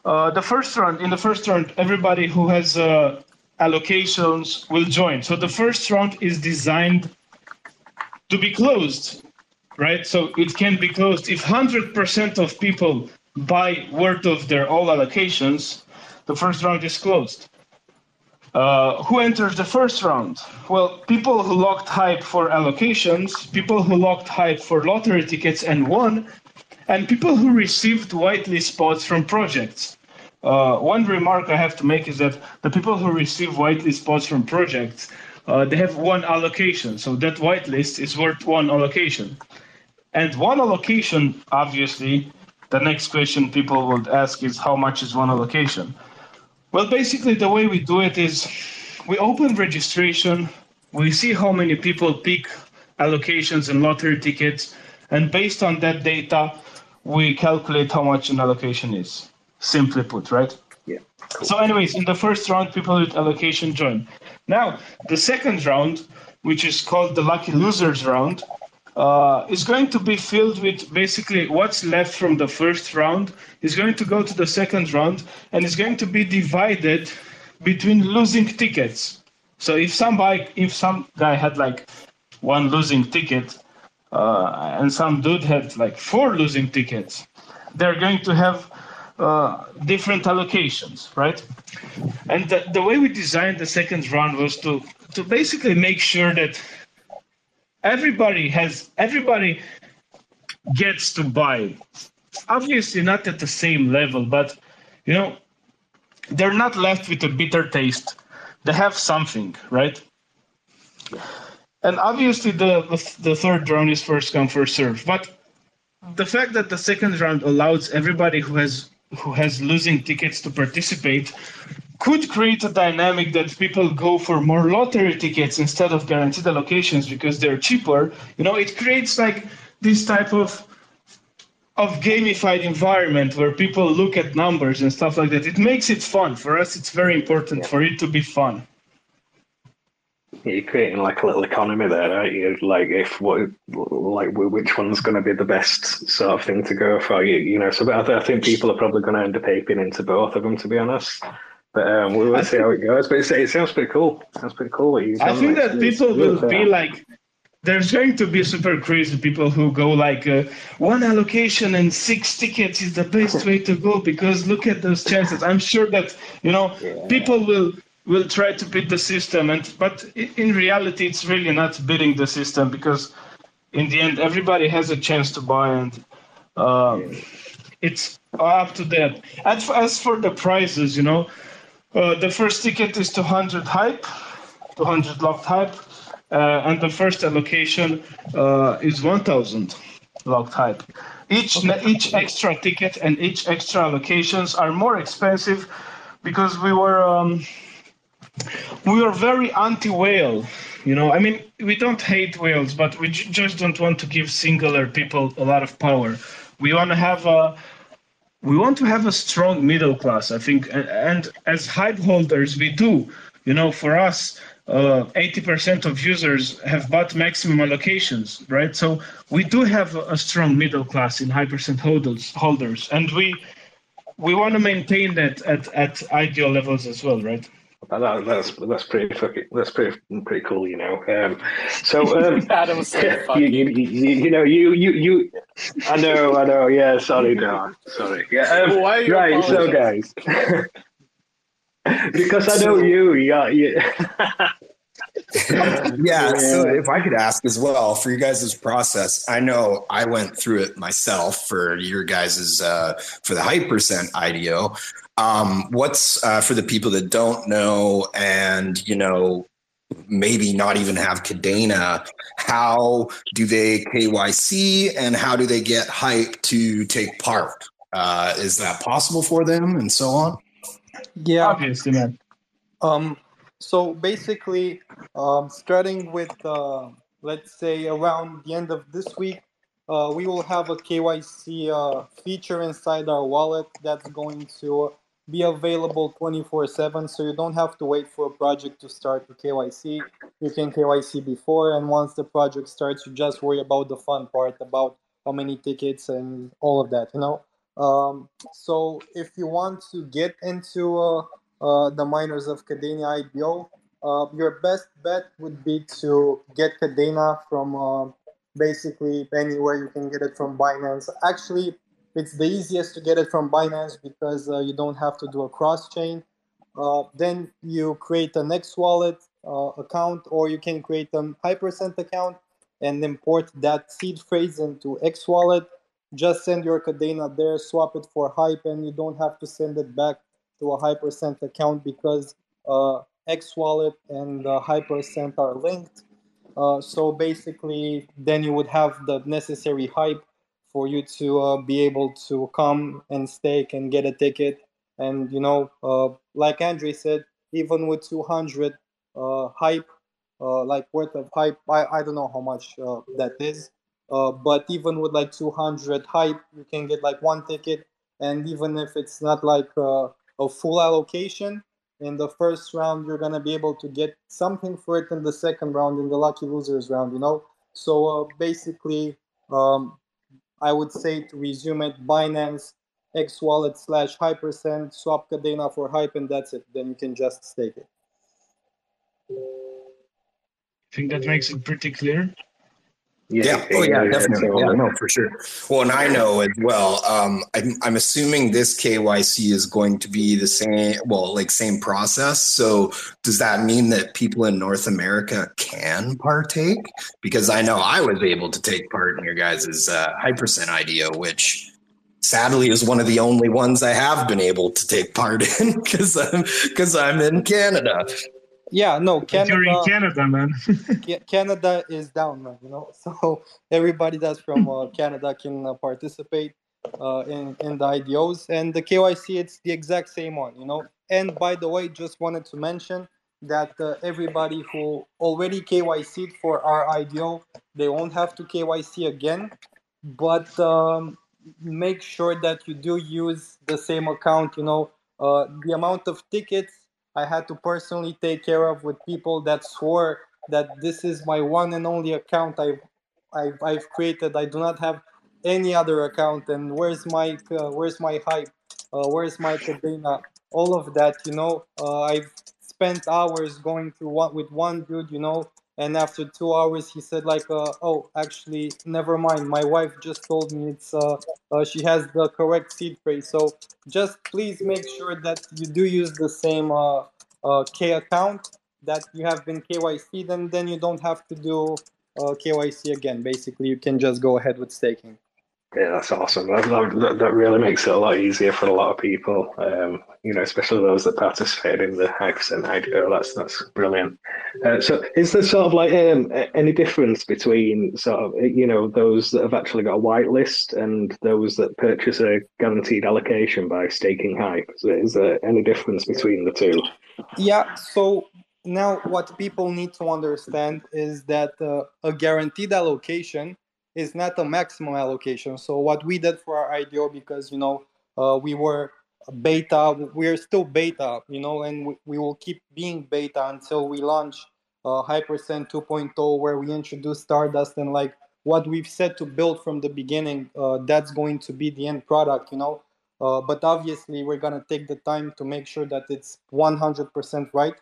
uh, the first round, in the first round, everybody who has uh, allocations will join. So the first round is designed to be closed, right? So it can be closed if 100% of people buy worth of their all allocations, the first round is closed. Uh, who enters the first round? Well, people who locked hype for allocations, people who locked hype for lottery tickets and won, and people who received whitelist spots from projects. Uh, one remark I have to make is that the people who receive whitelist spots from projects, uh, they have one allocation. So that whitelist is worth one allocation. And one allocation, obviously, the next question people would ask is how much is one allocation? Well, basically, the way we do it is we open registration, we see how many people pick allocations and lottery tickets, and based on that data, we calculate how much an allocation is simply put, right? Yeah. Cool. So, anyways, in the first round, people with allocation join. Now, the second round, which is called the lucky losers round, uh, is going to be filled with basically what's left from the first round is going to go to the second round and is going to be divided between losing tickets. So if somebody, if some guy had like one losing ticket, uh, and some dude had like four losing tickets, they're going to have uh, different allocations, right? And the, the way we designed the second round was to to basically make sure that everybody has everybody gets to buy. Obviously, not at the same level, but you know, they're not left with a bitter taste. They have something, right? And obviously, the the third round is first come first serve, but the fact that the second round allows everybody who has who has losing tickets to participate could create a dynamic that people go for more lottery tickets instead of guaranteed allocations because they're cheaper. You know, it creates like this type of of gamified environment where people look at numbers and stuff like that. It makes it fun. For us, it's very important yeah. for it to be fun. You're creating like a little economy there, right? You like if what like which one's going to be the best sort of thing to go for you, you know. So I, I think people are probably going to end up aping into both of them, to be honest. But um, we'll I see how it goes. But it sounds pretty cool. It sounds pretty cool. I think that people will be like, there's going to be super crazy people who go like uh, one allocation and six tickets is the best way to go because look at those chances. I'm sure that you know yeah. people will will try to beat the system and but in reality it's really not beating the system because in the end everybody has a chance to buy and um, it's up to them as, as for the prices, you know uh, the first ticket is 200 hype 200 locked hype uh, and the first allocation uh, is 1000 locked hype. Each okay. each extra ticket and each extra allocations are more expensive because we were um, we are very anti-whale you know? I mean we don't hate whales but we just don't want to give singular people a lot of power. We want to have a we want to have a strong middle class i think and, as hype holders we do you know for us uh, 80% of users have bought maximum allocations, right? So we do have a strong middle class in Hypercent holders, holders and we we want to maintain that at, at ideal levels as well, right? That, that's that's pretty fucking, that's pretty pretty cool, you know. Um, so (laughs) um, Adam said, (laughs) you, you, you, you know you you you. I know I know. Yeah, sorry, Don. Sorry. Yeah. Um, Why are you right. So guys, (laughs) because I know you. Yeah. yeah. yeah, so if I could ask as well for you guys' process, I know I went through it myself for your guys' uh, for the Hypercent IDO. Um, what's uh, for the people that don't know and you know maybe not even have Kadena, How do they KYC and how do they get hype to take part? Uh, is that possible for them and so on? Yeah, Obviously, man. Um, so basically, um, starting with uh, let's say around the end of this week, uh, we will have a KYC uh, feature inside our wallet that's going to be available 24/7. So you don't have to wait for a project to start the KYC. You can KYC before, and once the project starts, you just worry about the fun part, about how many tickets and all of that. You know. Um, so if you want to get into uh, uh, the miners of Kadena IDO, uh, your best bet would be to get Kadena from uh, basically anywhere you can get it from Binance. Actually, it's the easiest to get it from Binance because uh, you don't have to do a cross chain. Uh, then you create an X wallet uh, account, or you can create a Hypercent account and import that seed phrase into X wallet. Just send your Kadena there, swap it for Hype, and you don't have to send it back to a Hypercent account because uh, X Wallet and uh, Hypercent are linked. Uh, so basically, then you would have the necessary hype for you to uh, be able to come and stake and get a ticket. And you know, uh, like Andrei said, even with 200 uh, hype, like worth of hype, I, I don't know how much that is. but even with like 200 hype, you can get like one ticket. And even if it's not like a full allocation in the first round you're to be able to get something for it in the second round in the lucky losers round you know so uh, basically um, i would say to resume it binance x wallet slash hypercent swap Kadena for hype and that's it then you can just stake it I think that makes it pretty clear. Yeah. Oh, yeah, definitely. Yeah, no, for sure. Well, and I know as well. Um, I'm, I'm assuming this KYC is going to be the same. Well, like same process. So, does that mean that people in North America can partake? Because I know I was able to take part in your guys' uh, Hypercent IDO, which sadly is one of the only ones I have been able to take part in (laughs) because I'm because I'm in Canada. Yeah, no, Canada. You're in Canada, man. (laughs) Canada is down, man. You know, (laughs) so everybody that's from uh, Canada can uh, participate uh, in in the IDOs and the KYC. It's the exact same one, you know. And by the way, just wanted to mention that uh, everybody who already KYC'd for our IDO, they won't have to KYC again, but um, make sure that you do use the same account. You know, uh, the amount of tickets I had to personally take care of with people that swore that this is my one and only account I've I've, I've created. I do not have any other account. And where's my uh, where's my hype? Uh, where's my Kadena? All of that, you know. Uh, I've spent hours going through one with one dude, you know. And after two hours, he said like, uh, "Oh, actually, never mind. My wife just told me it's uh, uh, she has the correct seed phrase. So just please make sure that you do use the same uh, uh, K account that you have been KYC, then then you don't have to do uh, KYC again. Basically, you can just go ahead with staking. Yeah, that's awesome. That, that, that really makes it a lot easier for a lot of people. Um, you know, especially those that participate in the Hypercent IDO. That's that's brilliant. Uh, so, is there sort of like um, any difference between sort of you know those that have actually got a whitelist and those that purchase a guaranteed allocation by staking hype? Is there, is there any difference between the two? Yeah. So now, what people need to understand is that uh, a guaranteed allocation is not a maximum allocation. So what we did for our IDO, because you know uh, we were beta, we're still beta, you know, and we, we will keep being beta until we launch uh, Hypercent 2.0, where we introduce Stardust and like what we've said to build from the beginning, uh, that's going to be the end product, you know. Uh, but obviously, we're gonna take the time to make sure that it's 100% right.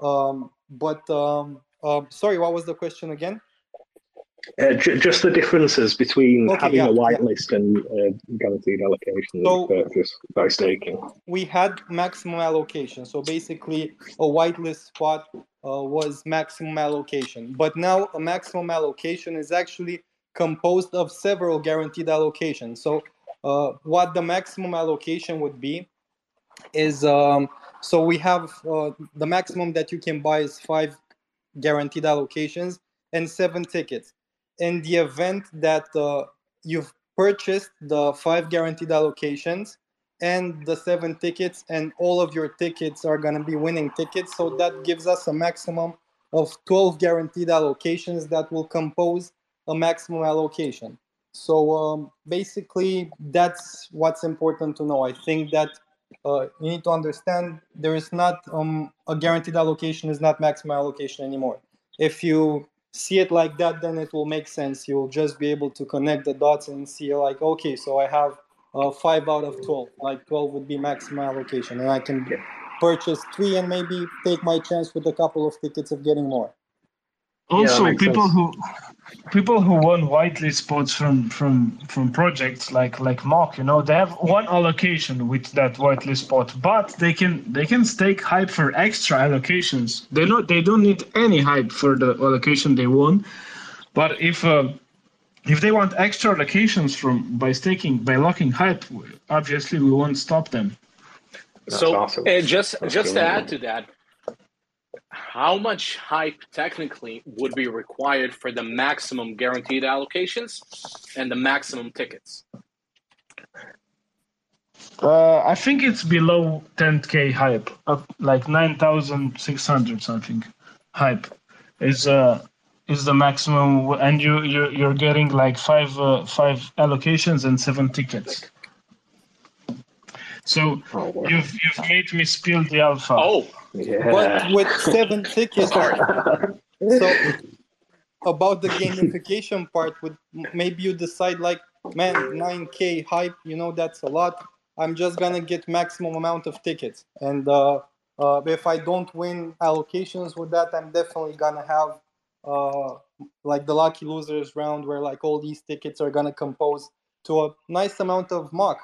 Um, but um, uh, sorry, what was the question again? Uh, j- just the differences between Okay, having yeah, a whitelist yeah. and uh, guaranteed allocation So- purchase by staking. we had maximum allocation. So basically, a whitelist spot uh, was maximum allocation. But now a maximum allocation is actually composed of several guaranteed allocations. So uh, what the maximum allocation would be is um, so we have uh, the maximum that you can buy is five guaranteed allocations and seven tickets. In the event that uh, you've purchased the five guaranteed allocations and the seven tickets, and all of your tickets are going to be winning tickets. So that gives us a maximum of 12 guaranteed allocations that will compose a maximum allocation. So um, basically, that's what's important to know. I think that uh, you need to understand there is not um, a guaranteed allocation is not maximum allocation anymore. If you see it like that, then it will make sense. You'll just be able to connect the dots and see like, okay, so I have uh, five out of 12. Like 12 would be maximum allocation, and I can purchase three and maybe take my chance with a couple of tickets of getting more. Also, makes people sense. who people who won whitelist spots from from from projects like like Mock, you know, they have one allocation with that whitelist spot, but they can they can stake hype for extra allocations. They not they don't need any hype for the allocation they won, but if uh, if they want extra allocations from by staking by locking hype, obviously we won't stop them. That's so awesome. uh, just That's just to add to that, how much hype technically would be required for the maximum guaranteed allocations and the maximum tickets? Uh, I think it's below 10k hype, up like 9,600 something. Hype is uh is the maximum, and you you you're getting like five uh, five allocations and seven tickets. So Oh, you've you've made me spill the alpha. Oh, yeah. But with seven tickets, (laughs) so about the gamification part with maybe you decide like man 9k hype you know that's a lot. I'm just gonna get maximum amount of tickets. And uh, uh, if i don't win allocations with that i'm definitely gonna have uh, like the lucky losers round where like all these tickets are gonna compose to a nice amount of MOK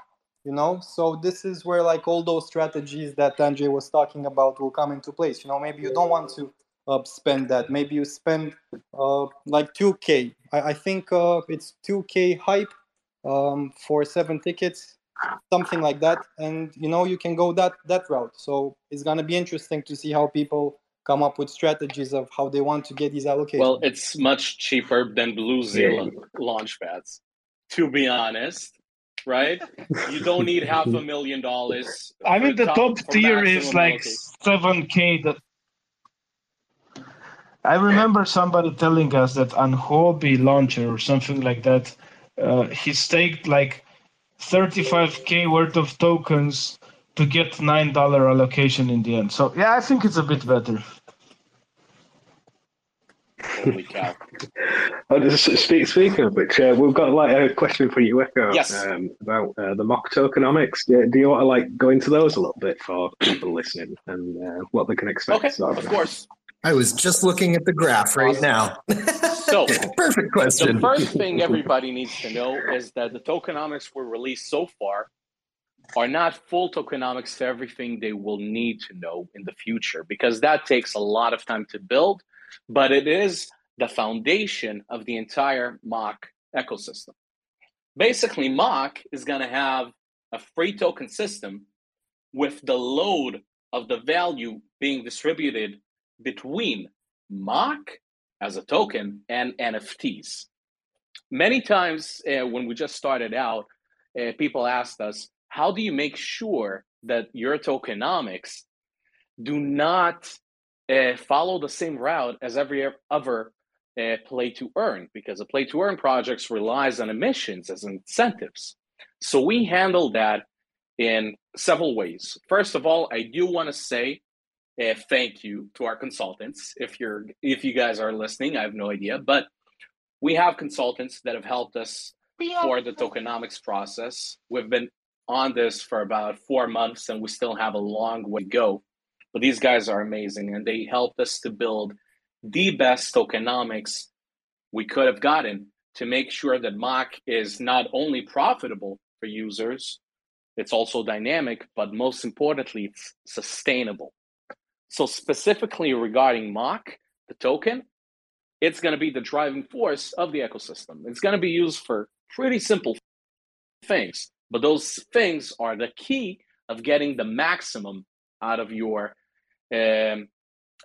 you know? So this is where like all those strategies that Andrei was talking about will come into place you know? Maybe you don't want to uh, spend that. Maybe you spend uh, like 2k i, I think uh, it's 2k hype um, for seven tickets something like that. And you know you can go that that route. So it's going to be interesting to see how people come up with strategies of how they want to get these allocations. Well, it's much cheaper than Blue Zealand launch pads, to be honest. Right? You don't need half a million dollars. I mean the top for tier is like 7k. That I remember somebody telling us that on Hobby Launcher or something like that, uh, he staked like 35k worth of tokens to get nine dollar allocation in the end. So yeah, I think it's a bit better. Holy cow. Oh, just speak, speaking of which, uh, we've got like a question for you, Echo, Yes. um, about uh, the MOK tokenomics. Do, do you want to like go into those a little bit for people listening and uh, what they can expect? Okay, sort of course. I was just looking at the graph right now. So, (laughs) Perfect question. The first thing everybody needs to know is that the tokenomics were released so far are not full tokenomics to everything they will need to know in the future because that takes a lot of time to build, but it is the foundation of the entire MOK ecosystem. Basically, MOK is going to have a free token system with the load of the value being distributed between MOK as a token and NFTs. Many times uh, when we just started out, uh, people asked us, how do you make sure that your tokenomics do not uh, follow the same route as every other uh, play to earn? Because a play to earn projects relies on emissions as incentives. So we handle that in several ways. First of all, I do want to say uh, thank you to our consultants. If you're if you guys are listening, I have no idea, but we have consultants that have helped us for the tokenomics process. We've been on this for about four months, and we still have a long way to go. But these guys are amazing, and they helped us to build the best tokenomics we could have gotten to make sure that MOK is not only profitable for users, it's also dynamic, but most importantly, it's sustainable. So, specifically regarding MOK, the token, it's going to be the driving force of the ecosystem. It's going to be used for pretty simple things, but those things are the key of getting the maximum out of your um,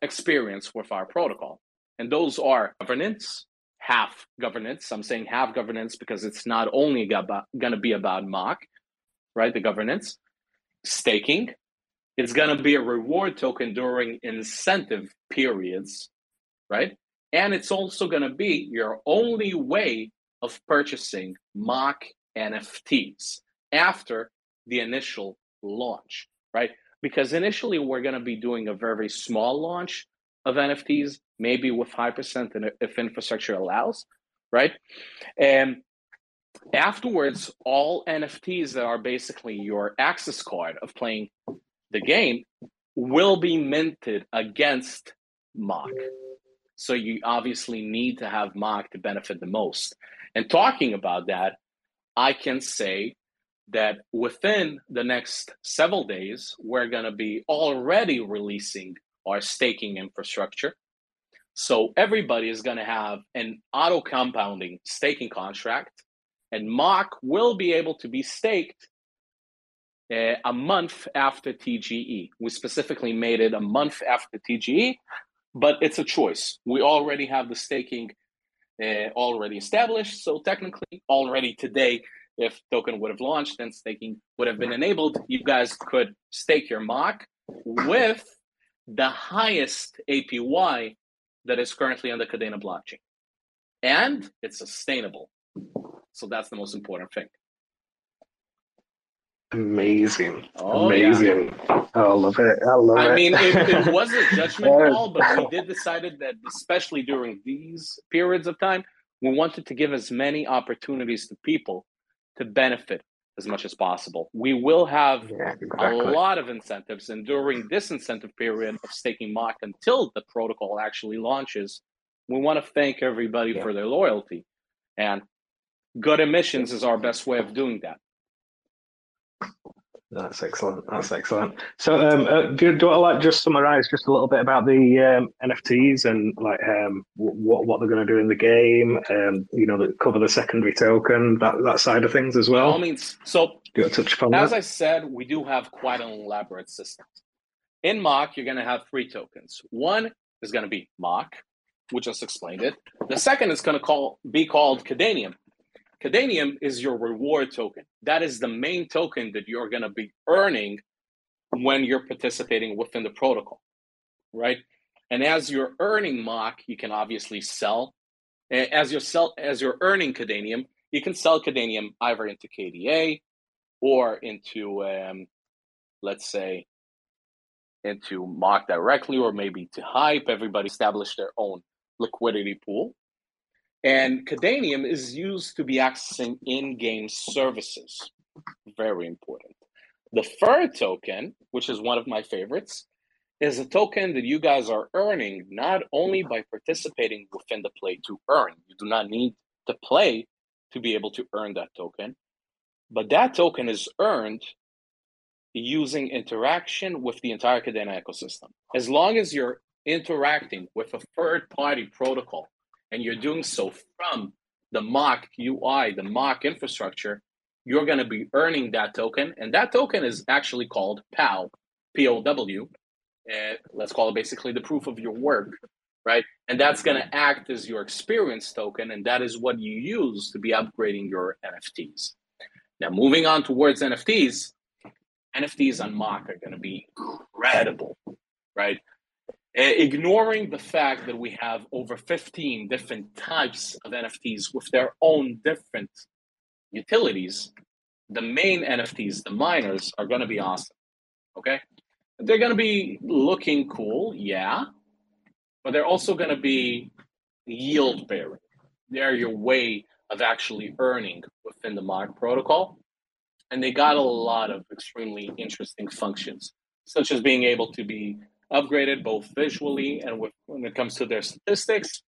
experience with our protocol. And those are governance, half governance. I'm saying half governance because it's not only going to be about MOK, right? The governance, staking. It's going to be a reward token during incentive periods, right? And it's also going to be your only way of purchasing MOK NFTs after the initial launch, right? Because initially we're going to be doing a very small launch of NFTs, maybe with 5% if infrastructure allows, right? And afterwards, all NFTs that are basically your access card of playing the game will be minted against MOK. So you obviously need to have MOK to benefit the most. And talking about that, I can say that within the next several days, we're going to be already releasing our staking infrastructure. So everybody is going to have an auto compounding staking contract, and MOK will be able to be staked uh, a month after TGE. We specifically made it a month after TGE, but it's a choice. We already have the staking uh, already established, so technically, already today, if token would have launched and staking would have been enabled, you guys could stake your MOK with the highest APY that is currently on the Kadena blockchain. And it's sustainable. So that's the most important thing. Amazing. Oh, Amazing. Yeah. I love it. I love it. I mean, it, it (laughs) was a judgment call, but we did decided that especially during these periods of time, we wanted to give as many opportunities to people to benefit as much as possible. We will have yeah, exactly. a lot of incentives, and during this incentive period of staking MOK until the protocol actually launches, we want to thank everybody yeah. for their loyalty. And good emissions is our best way of doing that. That's excellent. That's excellent. So, um, uh, do, do I like just summarize just a little bit about the um, NFTs and like um, what what they're going to do in the game? Um, you know, that cover the secondary token, that that side of things as well. I mean, so do touch upon as that? I said, we do have quite an elaborate system. In MOK, you're going to have three tokens. One is going to be MOK, we just explained it. The second is going to call be called Kadenium, Kadenium is your reward token. That is the main token that you're going to be earning when you're participating within the protocol, right? And as you're earning MOK, you can obviously sell. As you're sell, as you're earning Kadenium, you can sell Kadenium either into KDA or into, um, let's say, into MOK directly, or maybe to hype. Everybody establish their own liquidity pool. And Kadenium is used to be accessing in-game services. Very important. The fur token, which is one of my favorites, is a token that you guys are earning not only by participating within the play to earn. You do not need to play to be able to earn that token, but that token is earned using interaction with the entire Kadena ecosystem. As long as you're interacting with a third party protocol and you're doing so from the MOK UI, the MOK infrastructure, you're going to be earning that token. And that token is actually called POW, P O W. And eh, let's call it basically the proof of your work, right? And that's going to act as your experience token. And that is what you use to be upgrading your NFTs. Now, moving on towards NFTs, NFTs on MOK are going to be incredible, right? Uh, ignoring the fact that we have over 15 different types of NFTs with their own different utilities, the main NFTs, the miners, are going to be awesome. Okay. they're going to be looking cool, yeah, but they're also going to be yield bearing. They're your way of actually earning within the MOK protocol. And they got a lot of extremely interesting functions, such as being able to be upgraded both visually and with, when it comes to their statistics.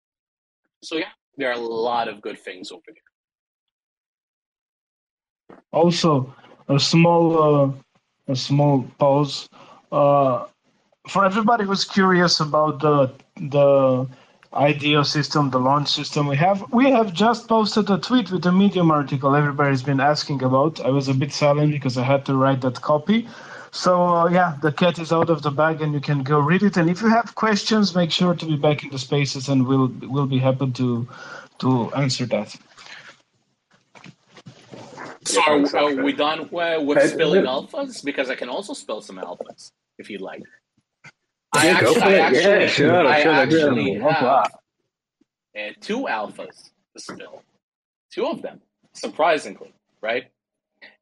So, yeah, there are a lot of good things over there. Also, a small uh, a small pause. Uh, for everybody who's curious about the the IDO system, the launch system we have, we have just posted a tweet with a Medium article everybody's been asking about. I was a bit silent because I had to write that copy. So uh, yeah, the cat is out of the bag, and you can go read it. And if you have questions, make sure to be back in the spaces, and we'll we'll be happy to to answer that. So are, are we done with spilling alphas? Because I can also spill some alphas if you'd like. I Yeah, go actually, for I it. actually, Yeah, sure, I sure, actually yeah. have uh, two alphas to spill. Two of them, surprisingly, right?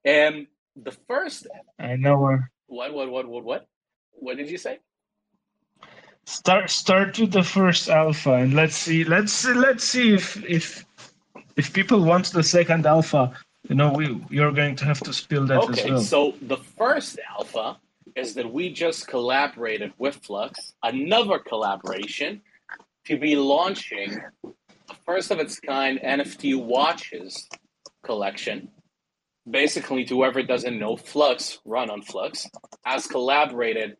And the first, I know where. What, what, what, what, what? What did you say? Start start with the first alpha, and let's see. Let's see. Let's see if if if people want the second alpha. You know, we you're going to have to spill that as Okay, well. so the first alpha is that we just collaborated with Flux, another collaboration, to be launching a first of its kind NFT watches collection. Basically, to whoever doesn't know, Flux, run on Flux, has collaborated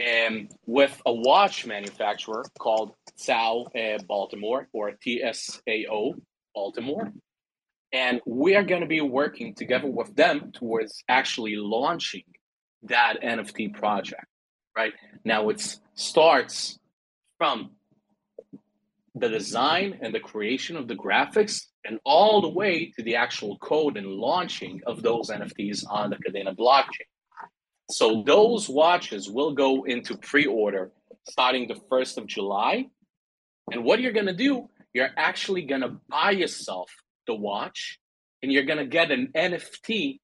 um, with a watch manufacturer called sao uh, Baltimore or TSAO Baltimore. And we are going to be working together with them towards actually launching that NFT project, right? Now it starts from the design and the creation of the graphics and all the way to the actual code and launching of those NFTs on the Kadena blockchain. So those watches will go into pre-order starting the 1st of July. And what you're going to do, you're actually going to buy yourself the watch and you're going to get an NFT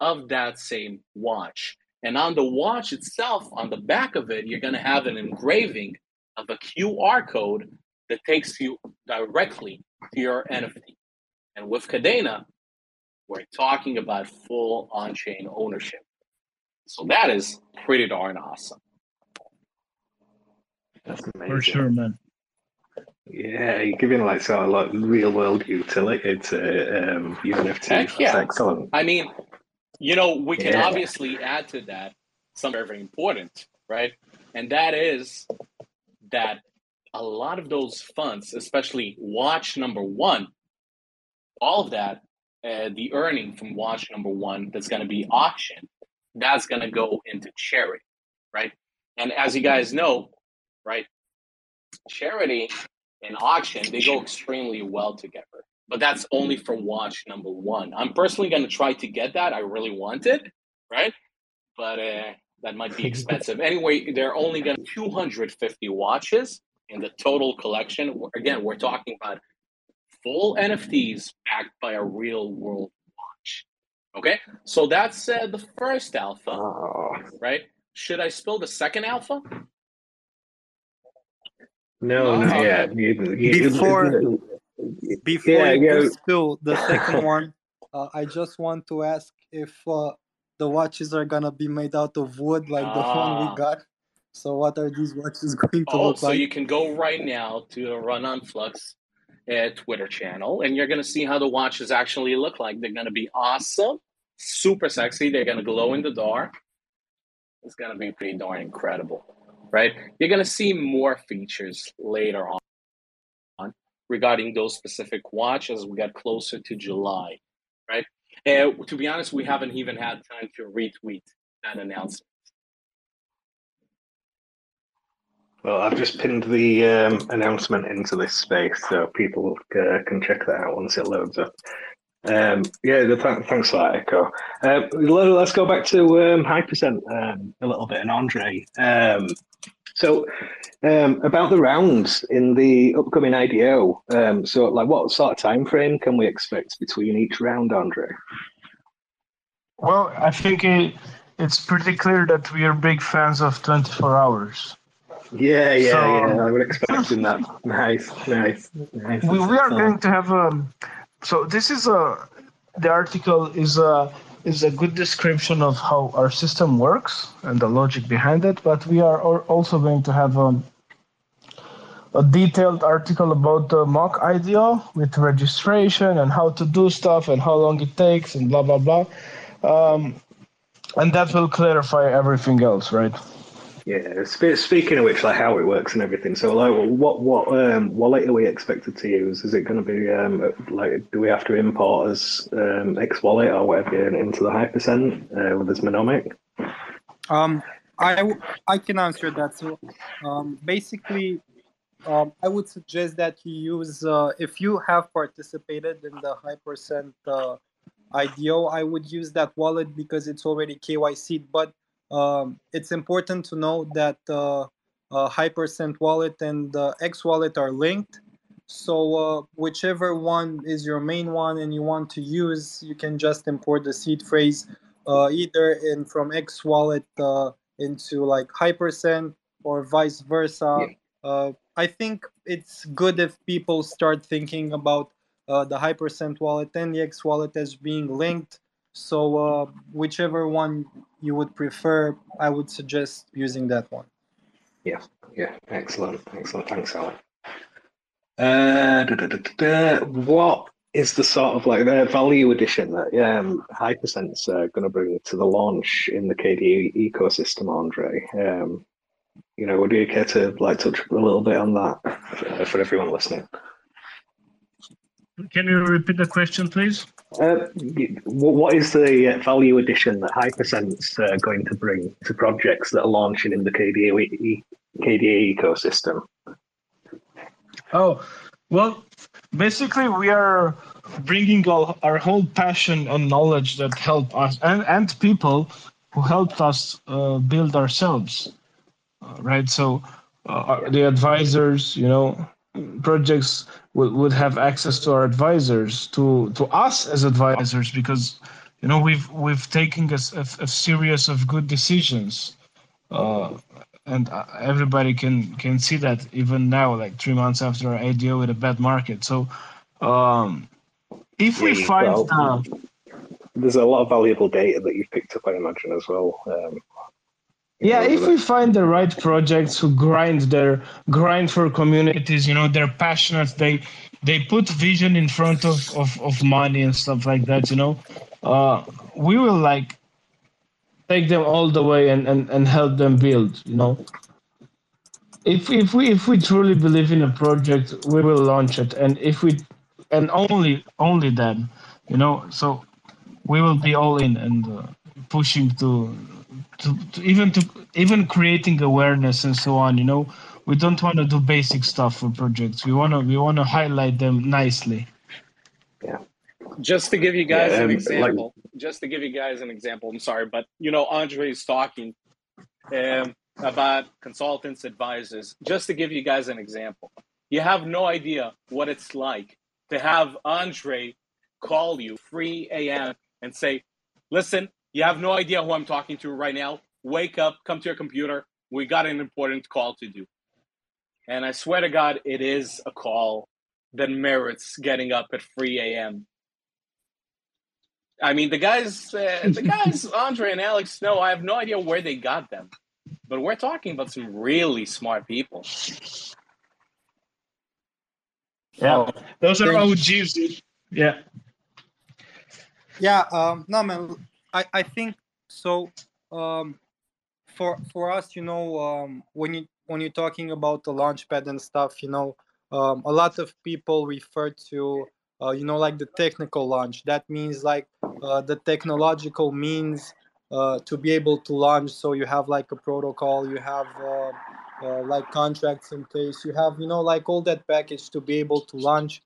of that same watch. And on the watch itself, on the back of it, you're going to have an engraving of a QR code that takes you directly to your NFT. And with Kadena, we're talking about full on chain ownership. So that is pretty darn awesome. That's amazing. For sure, man. Yeah, you're giving like sort of like real world utility to um, UNFT. Heck That's yeah. excellent. I mean, you know, we can Yeah. obviously add to that something very important, right? And that is that a lot of those funds, especially watch number one, all of that, uh, the earning from watch number one that's going to be auctioned, that's going to go into charity, right? And as you guys know, right, charity and auction, they go extremely well together. But that's only for watch number one. I'm personally going to try to get that. I really want it, right? But uh, that might be (laughs) expensive. anyway, they're only going to 250 watches in the total collection. Again, we're talking about full NFTs backed by a real world watch. Okay, so that's uh, the first alpha, Oh, right? Should I spill the second alpha? no, No, not okay. yet. You- you- Before- Before Yeah, you yeah. spill the second one, uh, I just want to ask if uh, the watches are gonna be made out of wood like the one Ah. we got. So what are these watches (laughs) going to Oh, look so like? So you can go right now to the Run on Flux uh, Twitter channel, and you're gonna see how the watches actually look like. They're gonna be awesome, super sexy. They're gonna glow in the dark. It's gonna be pretty darn incredible, right? You're gonna see more features later on regarding those specific watches as we get closer to July, right? And to be honest, we haven't even had time to retweet that announcement. Well, I've just pinned the um, announcement into this space so people uh, can check that out once it loads up. Um, yeah, the, th- thanks for that, Echo. Uh, let, us go back to um, Hypercent um, a little bit and Andrei. Um, so, um, about the rounds in the upcoming IDO. Um, so, like, what sort of time frame can we expect between each round, Andrei? Well, I think it, it's pretty clear that we are big fans of 24 hours. Yeah, yeah, so, yeah. I was expecting that. Nice, nice, nice. We, we are going to have a. Um, so this is a. The article is a is a good description of how our system works and the logic behind it. But we are also going to have a, um, a detailed article about the MOK IDO with registration and how to do stuff and how long it takes and blah blah blah. Um, and that will clarify everything else, right? Yeah. Speaking of which, like how it works and everything. So, like, what what um, wallet are we expected to use? Is it going to be um, like, do we have to import as um, X wallet or whatever into the Hypercent uh, with this Monomic? Um, I I can answer that. So, um, basically, um, I would suggest that you use uh, if you have participated in the Hypercent uh, IDO, I would use that wallet because it's already KYC. But um, it's important to know that uh, uh, Hypercent wallet and uh, X wallet are linked. So uh, whichever one is your main one and you want to use, you can just import the seed phrase uh, either in from X wallet uh, into like Hypercent or vice versa. Yeah. I think it's good if people start thinking about the Hypercent wallet and the X wallet as being linked so uh, whichever one you would prefer, I would suggest using that one. Yeah, yeah, excellent, excellent. Thanks, Alan. Uh, da, da, da, what is the sort of like the value addition that um, Hypercent's uh, going to bring to the launch in the KDE ecosystem, Andrei? Um, you know, would you care to like touch a little bit on that for, for everyone listening? Can you repeat the question, please? Uh, what is the value addition that Hypercent's uh, going to bring to projects that are launching in the KDA, KDE ecosystem? Oh, well, basically, we are bringing all our whole passion and knowledge that help us and, and people who helped us uh, build ourselves, uh, right? So, uh, the advisors, you know, projects would, would have access to our advisors to to us as advisors because you know we've we've taken a, a, a series of good decisions uh, and uh, everybody can can see that even now like three months after our IDO with a bad market. So um, if we yeah, find well, the, there's a lot of valuable data that you've picked up I imagine as well um, yeah if we find the right projects who grind their grind for communities you know they're passionate they they put vision in front of of, of money and stuff like that you know uh, we will like take them all the way and, and and help them build you know. If if we if we truly believe in a project we will launch it. And if we and only only then you know. So we will be all in and uh, pushing to to, to even to even creating awareness and so on you know? We don't want to do basic stuff for projects. We want to we want to highlight them nicely. Yeah. Just to give you guys yeah, an example like, just to give you guys an example i'm sorry but you know Andrei is talking um, about consultants advisors. Just to give you guys an example you have no idea what it's like to have Andrei call you 3 a.m and say listen you have no idea who I'm talking to right now. Wake up, come to your computer. We got an important call to do. And I swear to God, it is a call that merits getting up at 3 a.m. I mean, the guys, uh, the (laughs) guys, Andrei and Alex, no, I have no idea where they got them, but we're talking about some really smart people. Yeah, those are OGs, dude. Yeah. Yeah. Um, no, man. I, I think so. Um, for for us, you know, um, when you when you're talking about the launchpad and stuff, you know, um, a lot of people refer to uh, you know like the technical launch. That means like uh, the technological means uh, to be able to launch. So you have like a protocol, you have uh, uh, like contracts in place, you have you know like all that package to be able to launch,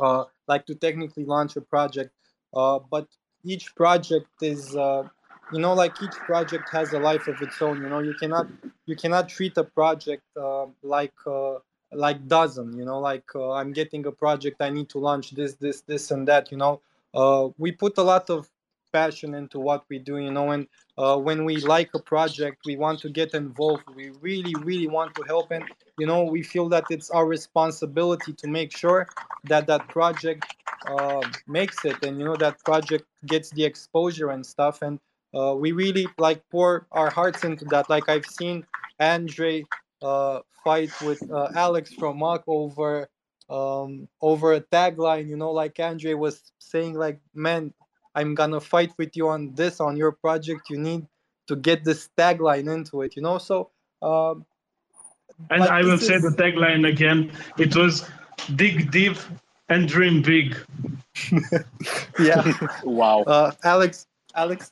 uh, like to technically launch a project. but each project is uh, you know like each project has a life of its own you know? You cannot you cannot treat a project uh, like uh, like dozen you know? Like uh, i'm getting a project i need to launch this this this and that you know? Uh, we put a lot of passion into what we do you know and uh, when we like a project we want to get involved. We really really want to help and you know we feel that it's our responsibility to make sure that that project uh, makes it and you know that project gets the exposure and stuff and uh, we really like pour our hearts into that. Like i've seen Andrei uh, fight with uh, alex from MOK over um, over a tagline you know like Andrei was saying like man i'm gonna fight with you on this on your project you need to get this tagline into it you know so um, and I will say the tagline again. It was dig deep and dream big. (laughs) yeah. (laughs) wow. Uh, Alex, Alex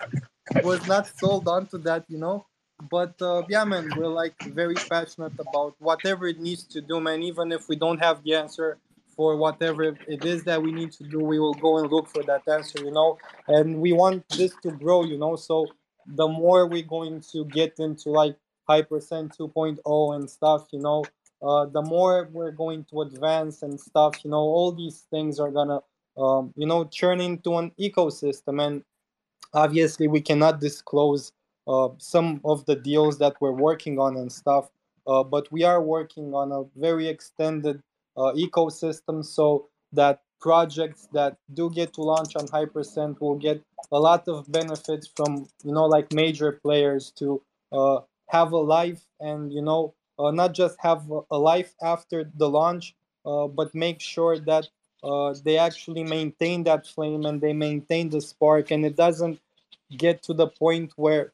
was not sold onto that, you know. But uh, yeah, man, we're like very passionate about whatever it needs to do, man. Even if we don't have the answer for whatever it is that we need to do, we will go and look for that answer, you know. And we want this to grow, you know. So the more we're going to get into like Hypercent 2.0 and stuff, you know, uh, the more we're going to advance and stuff, you know, all these things are gonna, um, you know, turn into an ecosystem. And obviously, we cannot disclose uh, some of the deals that we're working on and stuff, uh, but we are working on a very extended ecosystem so that projects that do get to launch on Hypercent will get a lot of benefits from, you know, like major players to uh, have a life and you know uh, not just have a life after the launch uh, but make sure that uh, they actually maintain that flame and they maintain the spark. And it doesn't get to the point where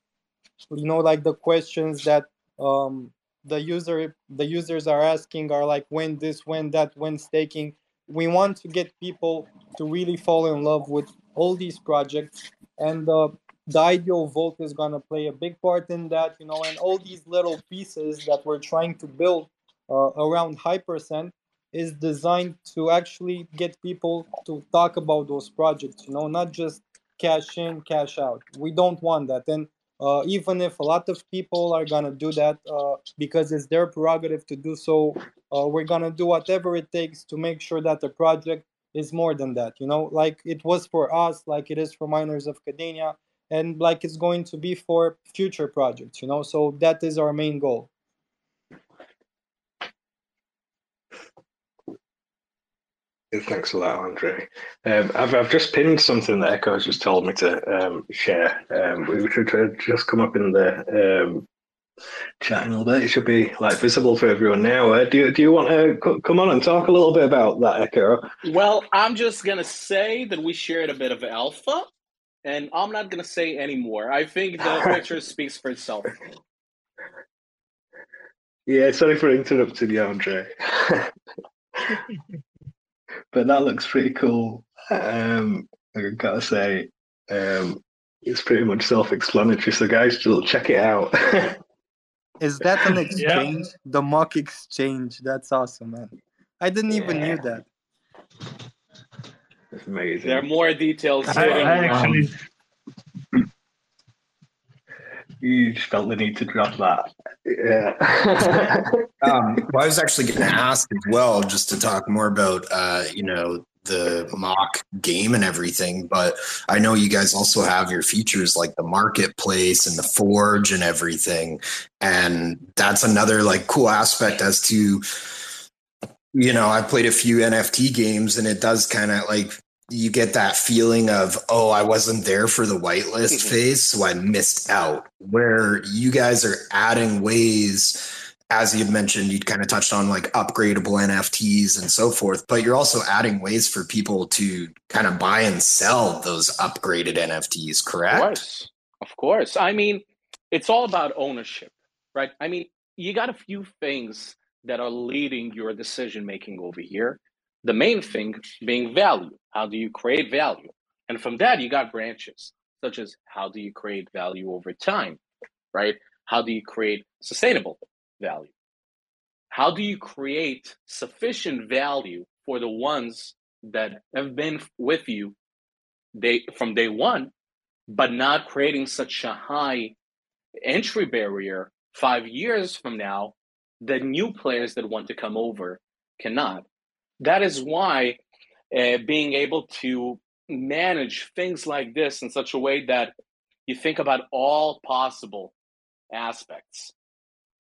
you know like the questions that um, the user the users are asking are like when this when that when staking. We want to get people to really fall in love with all these projects. And uh, the ideal vault is going to play a big part in that you know and all these little pieces that we're trying to build uh, around hypercent is designed to actually get people to talk about those projects you know not just cash in cash out. We don't want that. And uh, even if a lot of people are going to do that uh, because it's their prerogative to do so uh, we're going to do whatever it takes to make sure that the project is more than that you know? Like it was for us like it is for miners of Kadenia and like it's going to be for future projects you know? So that is our main goal Thanks a lot, Andrei. Um, I've I've just pinned something that Echo has just told me to um, share. Um, we should just come up in the um, chat a little bit. It should be like visible for everyone now. Uh, do you do you want to come on and talk a little bit about that, Echo? Well, I'm just gonna say that we shared a bit of alpha and I'm not gonna say anymore. I think the (laughs) picture speaks for itself. Yeah, sorry for interrupting you, Andrei. (laughs) but that looks pretty cool. Um, I gotta say, um, it's pretty much self-explanatory. So, guys, just check it out. (laughs) Is that an exchange? Yeah. The MOK exchange. That's awesome, man. I didn't yeah. even knew that. That's amazing. There are more details. I, I actually. You just felt the need to drop that. Yeah. (laughs) um, well, I was actually going to ask as well, just to talk more about, uh, you know, the MOK game and everything but i know you guys also have your features like the marketplace and the forge and everything and that's another like cool aspect as to you know, I played a few NFT games and it does kind of like you get that feeling of, oh, I wasn't there for the whitelist mm-hmm. phase, so I missed out. Where you guys are adding ways, as you mentioned, you kind of touched on like upgradable NFTs and so forth, but you're also adding ways for people to kind of buy and sell those upgraded NFTs, correct? Of course. Of course. I mean, it's all about ownership, right? I mean, you got a few things that are leading your decision making over here. The main thing being value. How do you create value? And from that, you got branches, such as how do you create value over time, right? How do you create sustainable value? How do you create sufficient value for the ones that have been with you they, from day one, but not creating such a high entry barrier five years from now the new players that want to come over cannot. That is why uh, being able to manage things like this in such a way that you think about all possible aspects,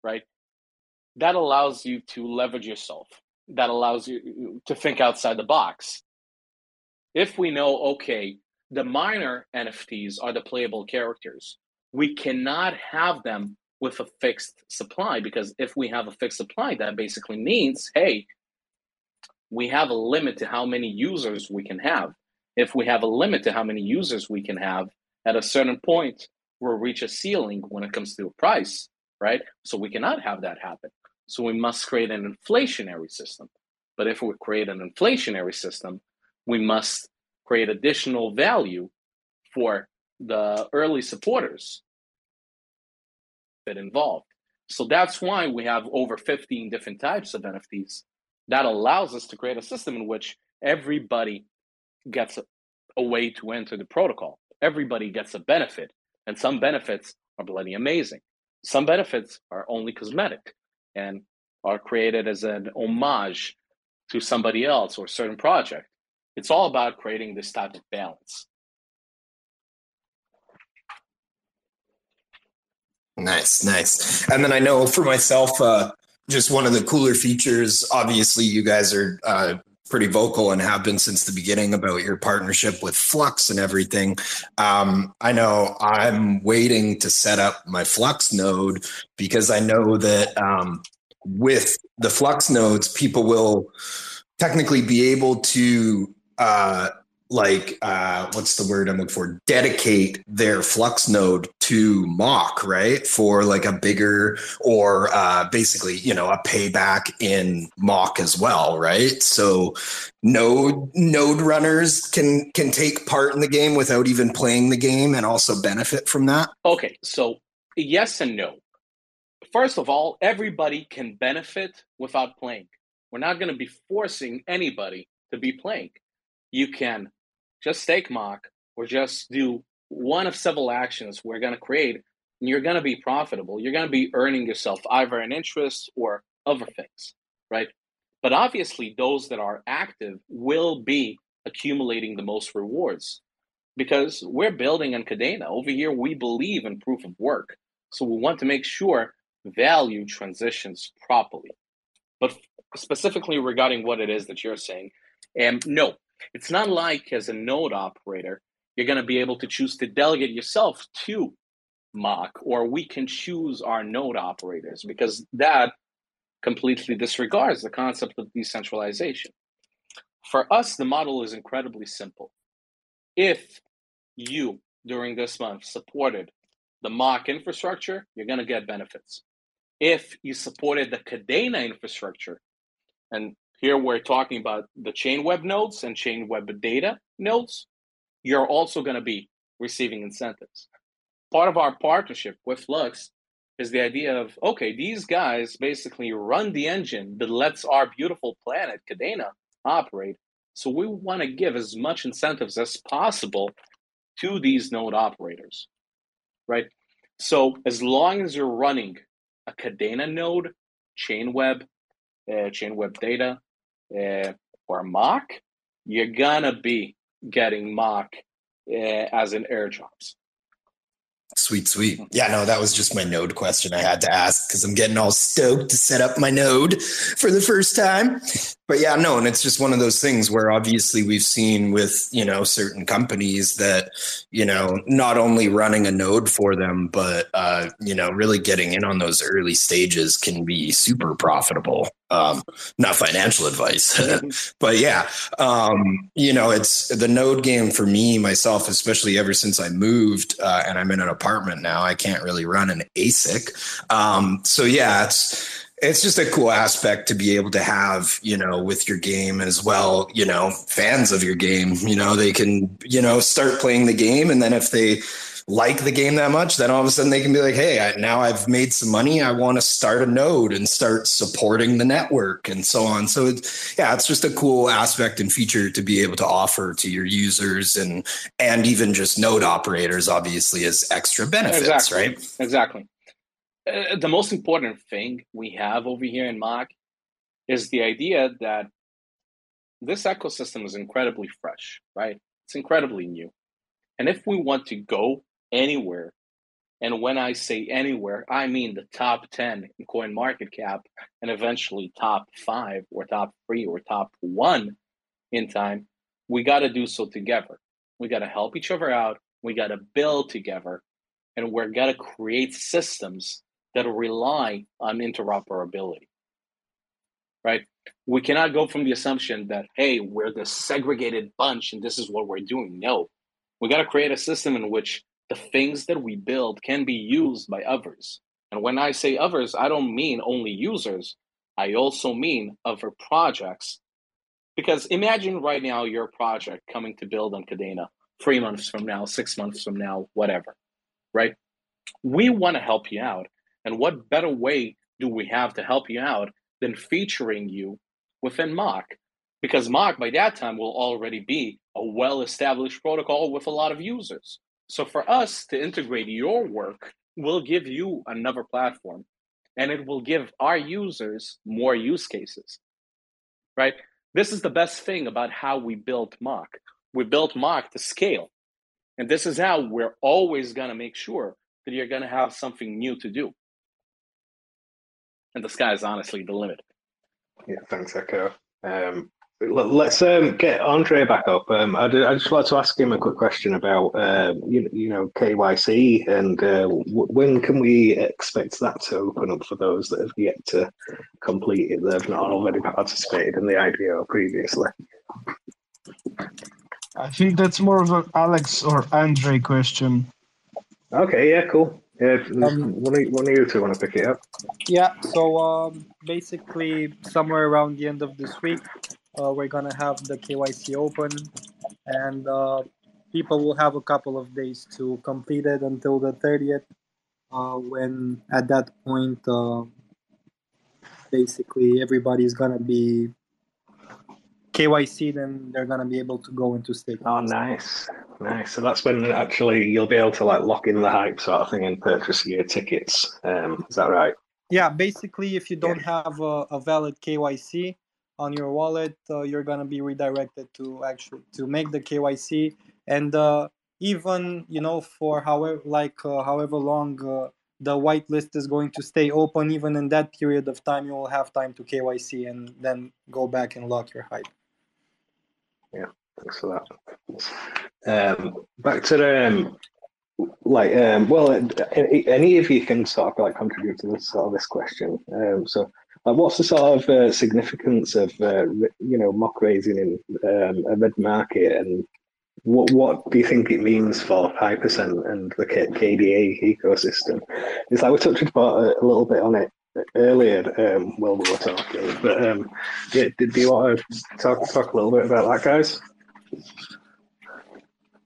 right? That allows you to leverage yourself. That allows you to think outside the box. If we know, okay, the miner NFTs are the playable characters, we cannot have them with a fixed supply because if we have a fixed supply, that basically means, hey, we have a limit to how many users we can have. If we have a limit to how many users we can have, at a certain point, we'll reach a ceiling when it comes to a price, right? So we cannot have that happen. So we must create an inflationary system. But if we create an inflationary system, we must create additional value for the early supporters that involved. So that's why we have over 15 different types of NFTs. That allows us to create a system in which everybody gets a, a way to enter the protocol. Everybody gets a benefit, and some benefits are bloody amazing. Some benefits are only cosmetic and are created as an homage to somebody else or a certain project. It's all about creating this type of balance. Nice, nice. And then I know for myself, uh, just one of the cooler features. Obviously, you guys are uh, pretty vocal and have been since the beginning about your partnership with Flux and everything. Um, I know I'm waiting to set up my Flux node because I know that um, with the Flux nodes, people will technically be able to uh, like uh, what's the word I'm looking for? Dedicate their Flux node to MOK, right? For like a bigger or uh, basically, you know, a payback in MOK as well, right? So node node runners can can take part in the game without even playing the game and also benefit from that. Okay, so yes and no. First of all, everybody can benefit without playing. We're not going to be forcing anybody to be playing you can just stake MOK or just do one of several actions we're going to create and you're going to be profitable you're going to be earning yourself either an interest or other things right but obviously those that are active will be accumulating the most rewards because we're building on Kadena. Over here, we believe in proof of work. So we want to make sure value transitions properly. But specifically regarding what it is that you're saying, and um, no, it's not like as a node operator, you're going to be able to choose to delegate yourself to MOK, or we can choose our node operators because that completely disregards the concept of decentralization. For us, the model is incredibly simple. If you, during this month, supported the MOK infrastructure, you're going to get benefits. If you supported the Kadena infrastructure, and here we're talking about the Chainweb nodes and Chainweb data nodes. You're also going to be receiving incentives. Part of our partnership with Flux is the idea of okay, these guys basically run the engine that lets our beautiful planet, Kadena, operate. So we want to give as much incentives as possible to these node operators, right? So as long as you're running a Kadena node, Chainweb, uh, Chainweb data, uh, or MOK, you're gonna be getting MOK uh, as an airdrops. Sweet, sweet. Yeah, no, that was just my node question I had to ask because I'm getting all stoked to set up my node for the first time. But yeah, no, and it's just one of those things where obviously we've seen with, you know, certain companies that, you know, not only running a node for them, but, uh, you know, really getting in on those early stages can be super profitable. Um, not financial advice, (laughs) but yeah, um, you know, it's the node game for me, myself, especially ever since I moved uh, and I'm in an apartment now, I can't really run an ASIC. Um, so yeah, it's, it's just a cool aspect to be able to have, you know, with your game as well, you know, fans of your game, you know, they can, you know, start playing the game. And then if they like the game that much, then all of a sudden they can be like, hey, I, now I've made some money. I want to start a node and start supporting the network and so on. So, it's, yeah, it's just a cool aspect and feature to be able to offer to your users and, and even just node operators, obviously, as extra benefits, exactly. right? Exactly. Uh, the most important thing we have over here in MOK is the idea that this ecosystem is incredibly fresh, right? It's incredibly new. And if we want to go anywhere, and when I say anywhere, I mean the top 10 in CoinMarketCap and eventually top five or top three or top one in time, we got to do so together. We got to help each other out. We got to build together. And we're going to create systems that rely on interoperability. Right? We cannot go from the assumption that, hey, we're this segregated bunch and this is what we're doing. No, we got to create a system in which the things that we build can be used by others. And when I say others, I don't mean only users, I also mean other projects. Because imagine right now your project coming to build on Kadena three months from now, six months from now, whatever, right? We want to help you out. And what better way do we have to help you out than featuring you within MOK? Because MOK, by that time, will already be a well established protocol with a lot of users. So for us to integrate your work, we'll give you another platform and it will give our users more use cases, right? This is the best thing about how we built MOK. We built MOK to scale. And this is how we're always going to make sure that you're going to have something new to do. And the sky is honestly the limit. Yeah, thanks, Echo. Um, Let's um, get Andrei back up. Um, I, I just like to ask him a quick question about uh, you, you know KYC and uh, w- when can we expect that to open up for those that have yet to complete it that have not already participated in the IPO previously. I think that's more of an Alex or Andrei question. Okay, yeah, cool. Yeah, um, one, of, one of you two want to pick it up. Yeah, so um, basically, somewhere around the end of this week, uh, we're gonna have the KYC open, and uh, people will have a couple of days to complete it until the 30th. Uh, when at that point, uh, basically everybody's gonna be KYC, then they're gonna be able to go into stake. Oh, nice, nice. So that's when actually you'll be able to like lock in the hype sort of thing and purchase your tickets. Um, is that right? Yeah, basically, if you don't yeah. have a, a valid KYC, on your wallet, uh, you're gonna be redirected to actually to make the KYC, and uh, even you know for however like uh, however long uh, the whitelist is going to stay open, even in that period of time, you will have time to KYC and then go back and lock your hype. Yeah, thanks for that. Um, back to the um, like um, well, any of you can sort of like contribute to this sort of this question. Um, so like, what's the sort of uh, significance of uh, you know MOK raising in um, a mid market, and what what do you think it means for Hypercent and the KDA ecosystem? It's like we touched about a, a little bit on it earlier um, while we were talking, but um, yeah, did, do you want to talk talk a little bit about that, guys?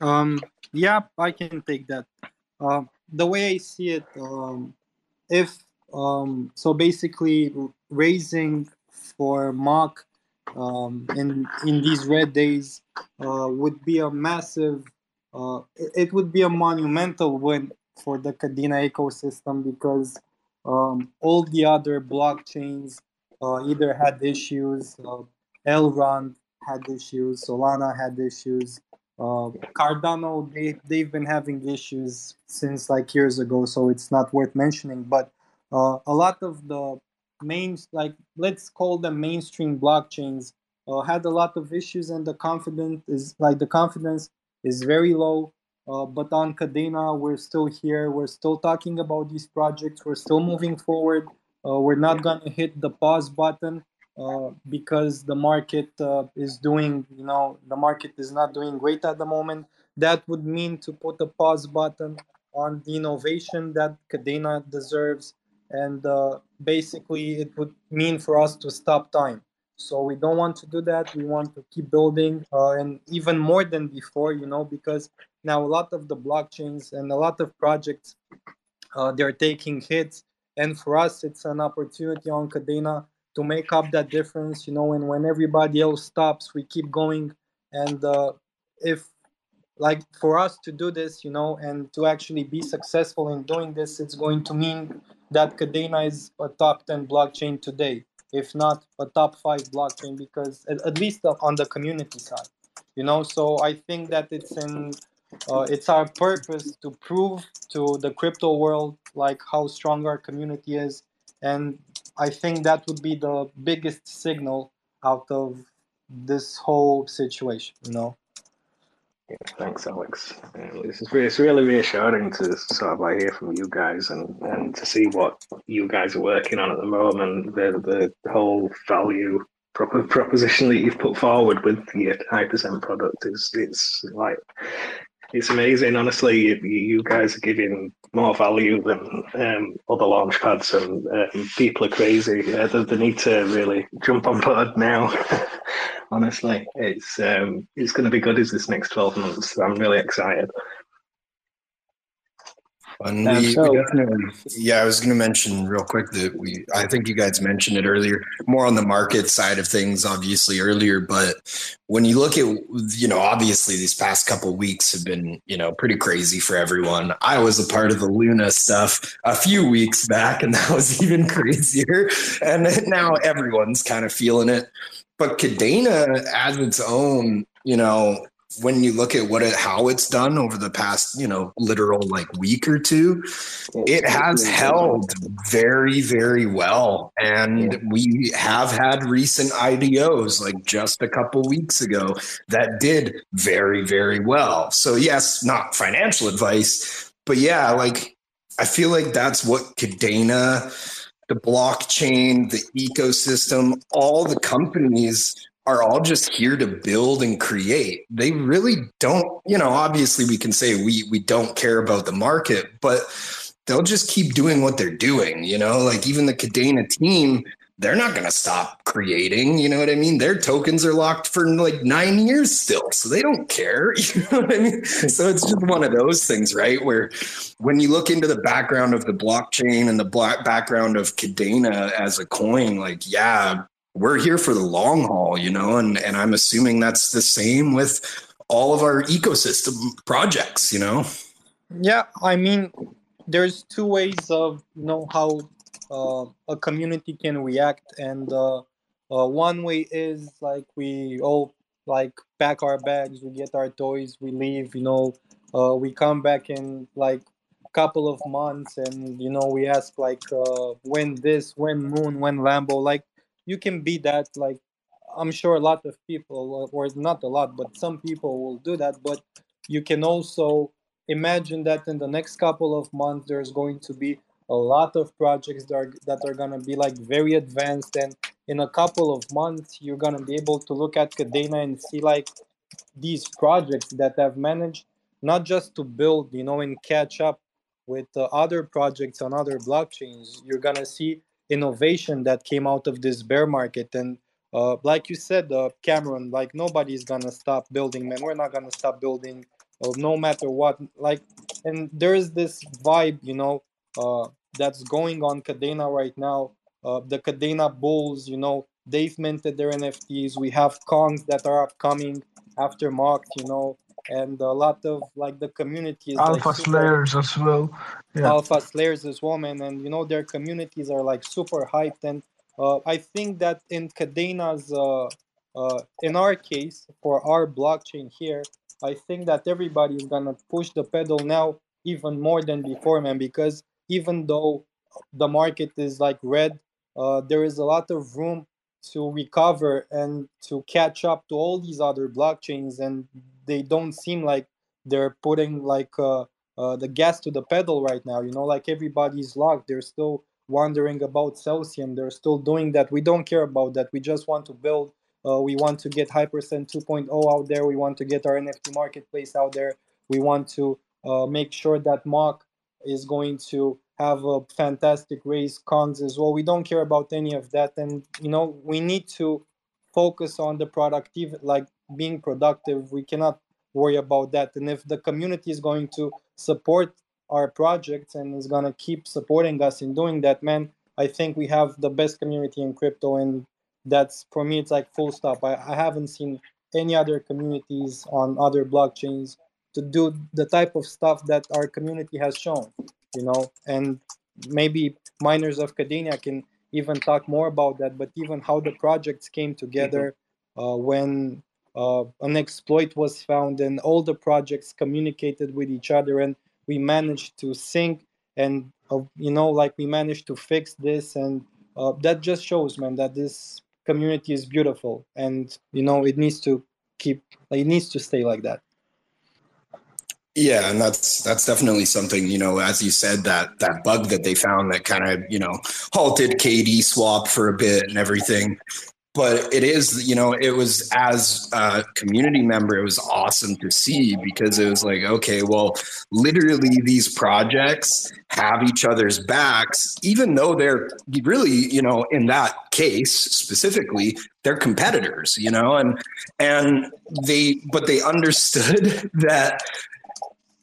Um, yeah, I can take that. Uh, the way I see it, um, if um, so basically raising for MOK um, in in these red days uh, would be a massive uh, it, would be a monumental win for the Kadena ecosystem because um, all the other blockchains uh, either had issues uh, Elrond had issues Solana had issues uh, Cardano they, they've been having issues since like years ago so it's not worth mentioning but uh, a lot of the main like let's call them mainstream blockchains uh, had a lot of issues and the confidence is like the confidence is very low uh, but on Kadena we're still here. We're still talking about these projects. We're still moving forward. Uh, we're not going to hit the pause button uh, because the market uh, is doing you know the market is not doing great at the moment. That would mean to put a pause button on the innovation that Kadena deserves. And uh, basically it would mean for us to stop time. So we don't want to do that. We want to keep building uh, and even more than before you know because now a lot of the blockchains and a lot of projects uh, they're taking hits and for us it's an opportunity on Kadena to make up that difference you know and when everybody else stops we keep going and uh, if like for us to do this you know and to actually be successful in doing this it's going to mean that Kadena is a top 10 blockchain today, if not a top five blockchain, because at, at least on the community side. you know so i think that it's in uh, it's our purpose to prove to the crypto world like how strong our community is and i think that would be the biggest signal out of this whole situation you know yeah, thanks, Alex. It's, it's really reassuring to sort of like hear from you guys and, and to see what you guys are working on at the moment. The the whole value proper proposition that you've put forward with the Hypercent product is it's like it's amazing. Honestly, you, you guys are giving more value than um, other launch pads, and um, people are crazy. Uh, they, they, need to really jump on board now. (laughs) Honestly, it's um, it's going to be good as this next twelve months. I'm really excited. And we, so, we definitely, yeah, I was going to mention real quick that we, I think you guys mentioned it earlier, more on the market side of things, obviously earlier. But when you look at, you know, obviously these past couple weeks have been, you know, pretty crazy for everyone. I was a part of the Luna stuff a few weeks back, and (laughs) that was even crazier. And now everyone's kind of feeling it. But Kadena as its own, you know, when you look at what it how it's done over the past you know literal like week or two it has held very very well. And we have had recent idos like just a couple weeks ago that did very very well. So yes not financial advice but yeah like i feel like that's what Kadena, the blockchain the ecosystem all the companies are all just here to build and create. They really don't, you know, obviously we can say we we don't care about the market, but they'll just keep doing what they're doing, you know, like even the Kadena team, they're not going to stop creating, you know what I mean? Their tokens are locked for like 9 years still, so they don't care, (laughs) you know what I mean? So it's just one of those things, right? Where when you look into the background of the blockchain and the black background of Kadena as a coin, like yeah, we're here for the long haul, you know, and and I'm assuming that's the same with all of our ecosystem projects, you know. Yeah, I mean, there's two ways of you know how uh, a community can react, and uh, uh, one way is like we all like pack our bags, we get our toys, we leave, you know, uh, we come back in like a couple of months and you know we ask like uh when this when moon when lambo like you can be that like i'm sure a lot of people or not a lot but some people will do that but you can also imagine that in the next couple of months there's going to be a lot of projects that are, that are going to be like very advanced and in a couple of months you're going to be able to look at kadena and see like these projects that have managed not just to build you know and catch up with other projects on other blockchains. You're going to see innovation that came out of this bear market. And uh, like you said uh, cameron like nobody's gonna stop building man we're not gonna stop building uh, no matter what. Like and there's this vibe you know uh, that's going on Kadena right now. Uh, the Kadena bulls you know they've minted their nfts we have kongs that are upcoming after marked you know and a lot of like the communities alpha like, slayers as well yeah. alpha slayers as well man and you know their communities are like super hyped and uh, i think that in Kadena's uh, uh, in our case for our blockchain here i think that everybody is gonna push the pedal now even more than before man because even though the market is like red uh, there is a lot of room to recover and to catch up to all these other blockchains and they don't seem like they're putting like uh, uh, the gas to the pedal right now. You know, like everybody's locked. They're still wondering about Celsius. They're still doing that. We don't care about that. We just want to build. Uh, we want to get Hypercent 2.0 out there. We want to get our NFT marketplace out there. We want to uh, make sure that MOK is going to have a fantastic race cons as well. We don't care about any of that. And, you know, we need to focus on the productive, like being productive. We cannot worry about that. And if the community is going to support our projects and is going to keep supporting us in doing that, man, I think we have the best community in crypto. And that's for me, it's like full stop. I, I haven't seen any other communities on other blockchains to do the type of stuff that our community has shown, you know, and maybe miners of Kadenia can even talk more about that, but even how the projects came together uh, when uh, an exploit was found and all the projects communicated with each other and we managed to sync and uh, you know like we managed to fix this and uh, that just shows man that this community is beautiful and you know it needs to keep like, it needs to stay like that yeah, and that's that's definitely something, you know, as you said, that that bug that they found that kind of, you know, halted KD swap for a bit and everything. But it is you know it was as a community member it was awesome to see because it was like okay well literally these projects have each other's backs even though they're really you know in that case specifically they're competitors you know and and they but they understood (laughs) that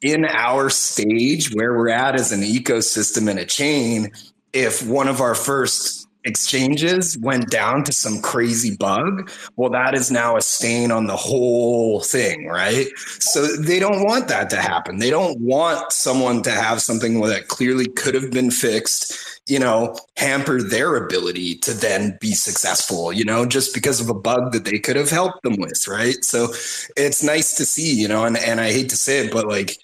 in our stage where we're at as an ecosystem and a chain if one of our first exchanges went down to some crazy bug, well, that is now a stain on the whole thing, right? So they don't want that to happen. They don't want someone to have something that clearly could have been fixed, you know, hamper their ability to then be successful, you know, just because of a bug that they could have helped them with, right? So it's nice to see, you know, and, and I hate to say it, but like,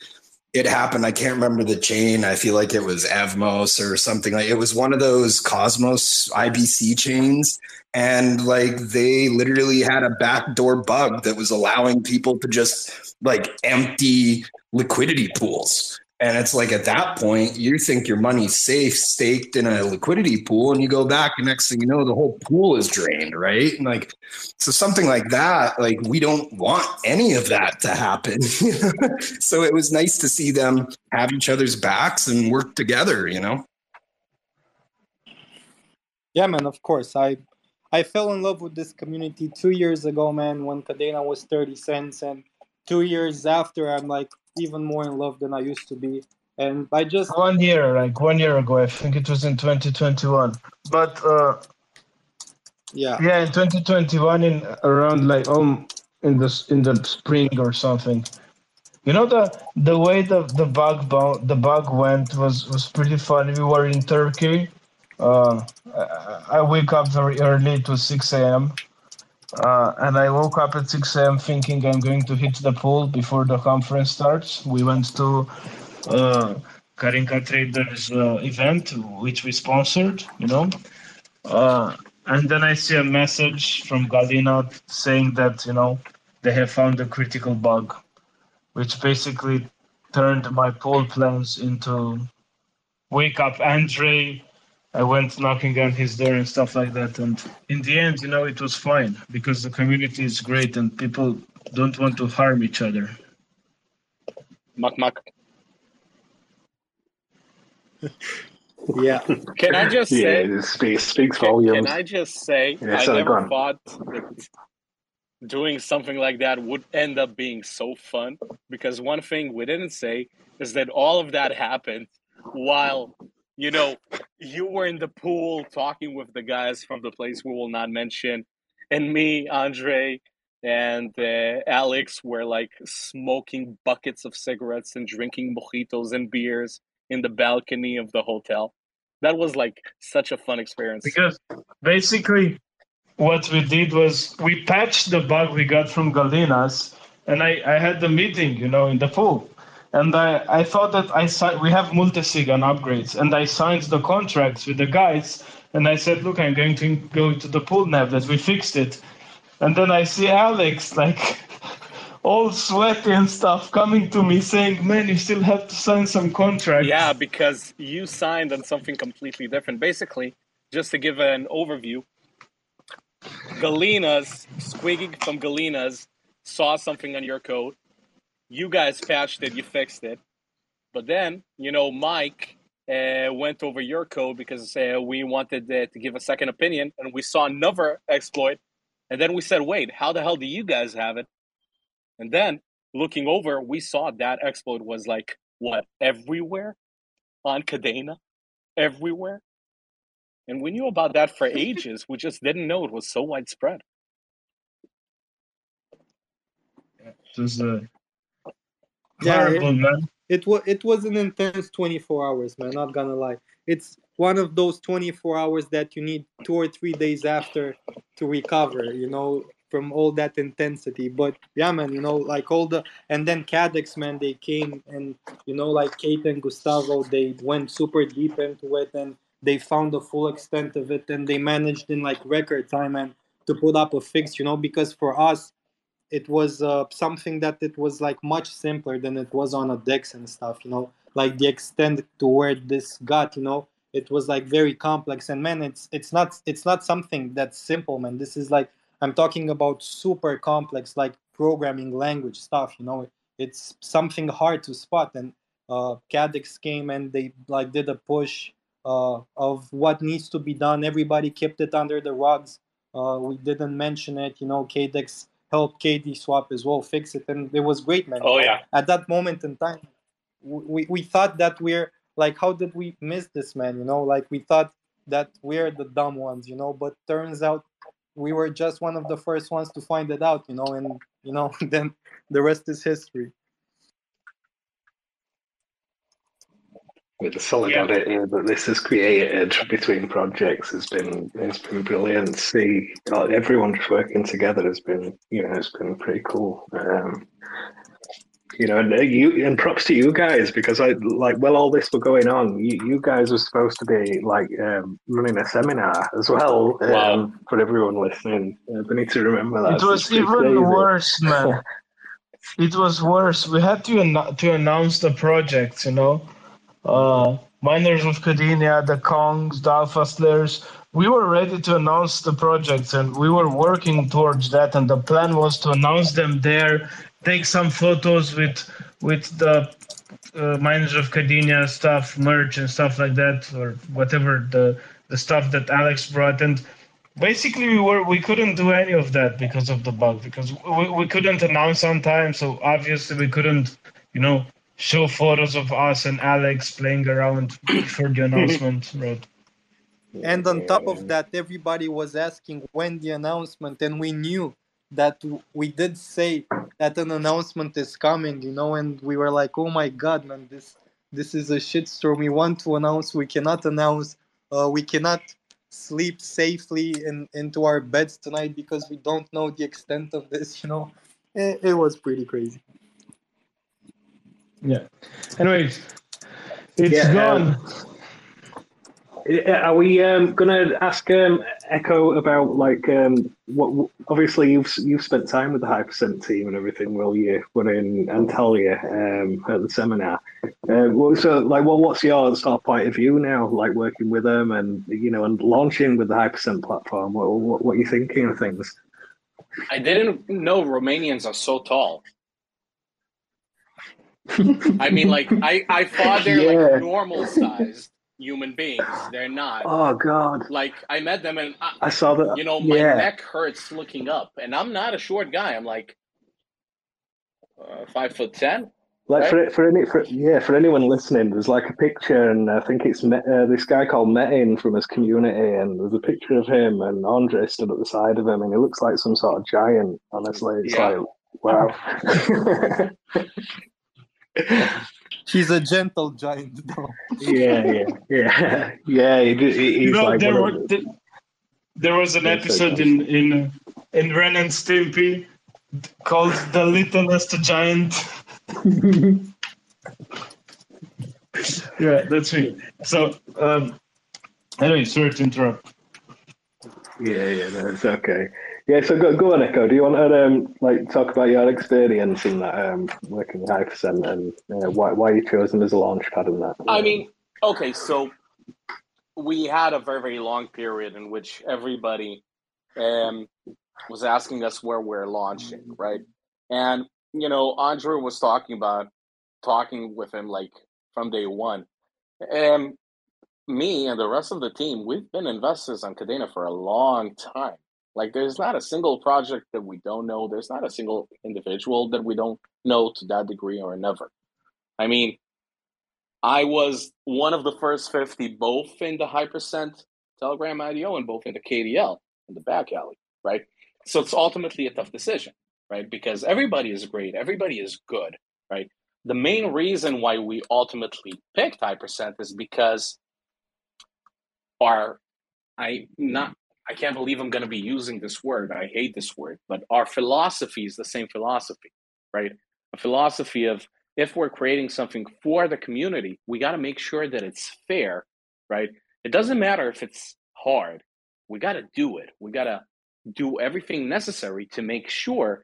it happened. I can't remember the chain. I feel like it was Evmos or something like it was one of those Cosmos IBC chains. And like they literally had a backdoor bug that was allowing people to just like empty liquidity pools. And it's like at that point, you think your money's safe, staked in a liquidity pool, and you go back, and next thing you know, the whole pool is drained, right? And like, so something like that, like we don't want any of that to happen. (laughs) so it was nice to see them have each other's backs and work together, you know? Yeah, man, of course. I I fell in love with this community two years ago, man, when Kadena was 30 cents. And two years after, I'm like, even more in love than I used to be. And I just one year, like one year ago, I think it was in 2021. But uh, yeah, yeah, in 2021, in around like um in the in the spring or something. You know the the way the the bug the bug went was was pretty funny. We were in Turkey. Uh, I, I wake up very early. It was 6 a.m. Uh, and I woke up at 6 a.m. thinking I'm going to hit the pool before the conference starts. We went to uh, Karinka Traders uh, event, which we sponsored, you know. Uh, and then I see a message from Galina saying that, you know, they have found a critical bug, which basically turned my pool plans into wake up Andre I went knocking on his door and stuff like that. And in the end, you know, it was fine because the community is great and people don't want to harm each other. Muck muck. (laughs) yeah. Can I just say? Yeah, speaks speaks volumes. Can, can I just say? Yeah, I never thought that doing something like that would end up being so fun. Because one thing we didn't say is that all of that happened while you know, you were in the pool talking with the guys from the place we will not mention, and me, Andre, and uh, Alex were like smoking buckets of cigarettes and drinking mojitos and beers in the balcony of the hotel. That was like such a fun experience. Because basically, what we did was we patched the bug we got from Galinas, and I, I had the meeting, you know, in the pool and I, I thought that I signed, we have multi-sig on upgrades, and I signed the contracts with the guys, and I said, look, I'm going to go to the pool nav that we fixed it, and then I see Alex like (laughs) all sweaty and stuff coming to me saying, man, you still have to sign some contracts. Yeah, because you signed on something completely different. Basically, just to give an overview, Galena's, Squiggy from Galena's saw something on your code you guys patched it, you fixed it. But then, you know, Mike uh, went over your code because uh, we wanted uh, to give a second opinion and we saw another exploit. And then we said, wait, how the hell do you guys have it? And then looking over, we saw that exploit was like, what, everywhere on Kadena? Everywhere? And we knew about that for ages. we just didn't know it was so widespread. It was a yeah, it, man. It was it was an intense 24 hours, man. Not gonna lie. It's one of those 24 hours that you need two or three days after to recover. You know, from all that intensity. But yeah, man, you know, like all the and then Kaddex, man, they came and you know, like Kate and Gustavo, they went super deep into it and they found the full extent of it and they managed in like record time and to put up a fix, you know, because for us it was uh, something that it was like much simpler than it was on a Dex and stuff, you know, like the extent to where this got, you know, it was like very complex and man, it's it's not it's not something that's simple, man. This is like I'm talking about super complex like programming language stuff, you know, it's something hard to spot and uh, Kaddex came and they like did a push uh, of what needs to be done. Everybody kept it under the rugs. Uh, we didn't mention it, you know. Kaddex helped KD swap as well fix it, and it was great, man. Oh yeah. At that moment in time, we we thought that we're like, how did we miss this, man? You know, like we thought that we're the dumb ones, you know. But turns out we were just one of the first ones to find it out, you know, and you know, (laughs) then the rest is history. With the solidarity yeah. that this has created between projects has been has been brilliant. See everyone just working together has been you know it's been pretty cool. Um, you know, and uh, you and props to you guys because I like while all this were going on, you, you guys were supposed to be like um, running a seminar as well um, wow. for everyone listening. Uh, we need to remember that. It was even crazy. worse, man. (laughs) it was worse. We had to an- to announce the project, you know Miners of Kadenia, the Kongs, the Alpha Slayers. We were ready to announce the projects and we were working towards that. And the plan was to announce them there, take some photos with with the uh, Miners of Kadenia stuff, merch and stuff like that, or whatever the the stuff that Alex brought. And basically, we were we couldn't do any of that because of the bug because we, we couldn't announce on time. So obviously, we couldn't, you know, show photos of us and Alex playing around for the announcement, (laughs) right? And on top of that, everybody was asking when the announcement, and we knew that we did say that an announcement is coming, you know, and we were like, "Oh my God, man, this this is a shitstorm. We want to announce, we cannot announce, uh, we cannot sleep safely in into our beds tonight because we don't know the extent of this, you know." It, it was pretty crazy. Yeah. Anyways, it's yeah, gone. Um, are we um, going to ask um, Echo about like um, what? Obviously, you've you've spent time with the Hypercent team and everything. Will you were in Antalya um, at the seminar? Uh, so, like, well, what's your sort of point of view now? Like working with them and you know and launching with the Hypercent platform. What, what, what are you thinking of things? I didn't know Romanians are so tall. I mean, like (laughs) I I thought they're yeah. like normal sized human beings. They're not. Oh God! Like I met them and I, I saw that. You know, my yeah. neck hurts looking up, and I'm not a short guy. I'm like uh, five foot ten. Like right? for for any for, yeah for anyone listening, there's like a picture, and I think it's uh, this guy called Metin from his community, and there's a picture of him and Andre stood at the side of him, and he looks like some sort of giant. Honestly, it's yeah. like wow. (laughs) She's a gentle giant, though. yeah, yeah, yeah, (laughs) yeah. He, he, he's you know, like there, were, the, there was an episode in in in Ren and Stimpy called "The Littlest Giant." (laughs) yeah, that's me. So, um, anyway, sorry to interrupt. Yeah, yeah, no, it's okay. Yeah, so go, go on, Echo. Do you want to um, like talk about your experience in that um, working with High and uh, why why you chosen as a launch pad in that? I mean, okay, so we had a very very long period in which everybody um, was asking us where we're launching, right? And you know, Andre was talking about talking with him like from day one. And me and the rest of the team, we've been investors on Kadena for a long time. Like there's not a single project that we don't know. There's not a single individual that we don't know to that degree or never. I mean, I was one of the first 50, both in the Hypercent Telegram IDO and both in the KDL in the back alley, right? So it's ultimately a tough decision, right? Because everybody is great, everybody is good, right? The main reason why we ultimately picked Hypercent is because our I not I can't believe I'm going to be using this word. I hate this word, but our philosophy is the same philosophy, right? A philosophy of if we're creating something for the community, we got to make sure that it's fair, right? It doesn't matter if it's hard. We got to do it. We got to do everything necessary to make sure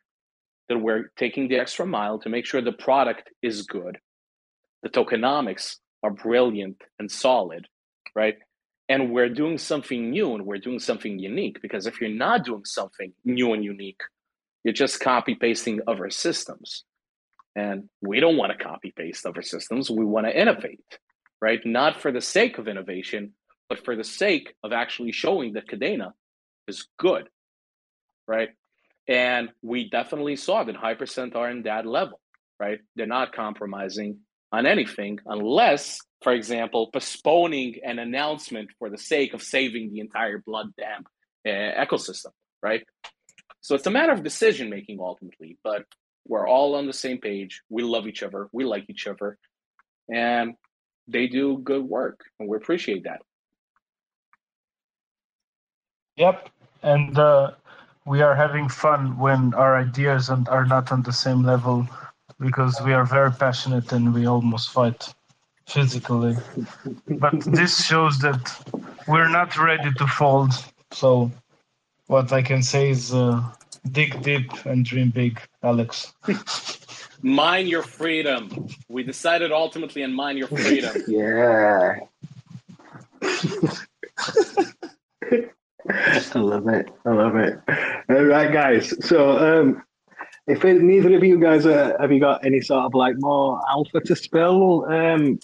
that we're taking the extra mile to make sure the product is good. The tokenomics are brilliant and solid, right? And we're doing something new and we're doing something unique because if you're not doing something new and unique, you're just copy pasting other systems. And we don't want to copy paste other systems. We want to innovate, right? Not for the sake of innovation, but for the sake of actually showing that Kadena is good, right? And we definitely saw that Hypercent are in that level, right? They're not compromising on anything unless, for example, postponing an announcement for the sake of saving the entire blood dam uh, ecosystem, right? So it's a matter of decision making ultimately, but we're all on the same page. We love each other. We like each other. And they do good work, and we appreciate that. Yep. And uh, we are having fun when our ideas and are not on the same level because we are very passionate and we almost fight physically. But this shows that we're not ready to fold. So, what I can say is uh, dig deep and dream big, Alex. (laughs) mine your freedom. We decided ultimately on mine your freedom. (laughs) yeah. (laughs) I love it. I love it. All right, guys. So, um, if it, neither of you guys are, have you got any sort of like more alpha to spill? Um,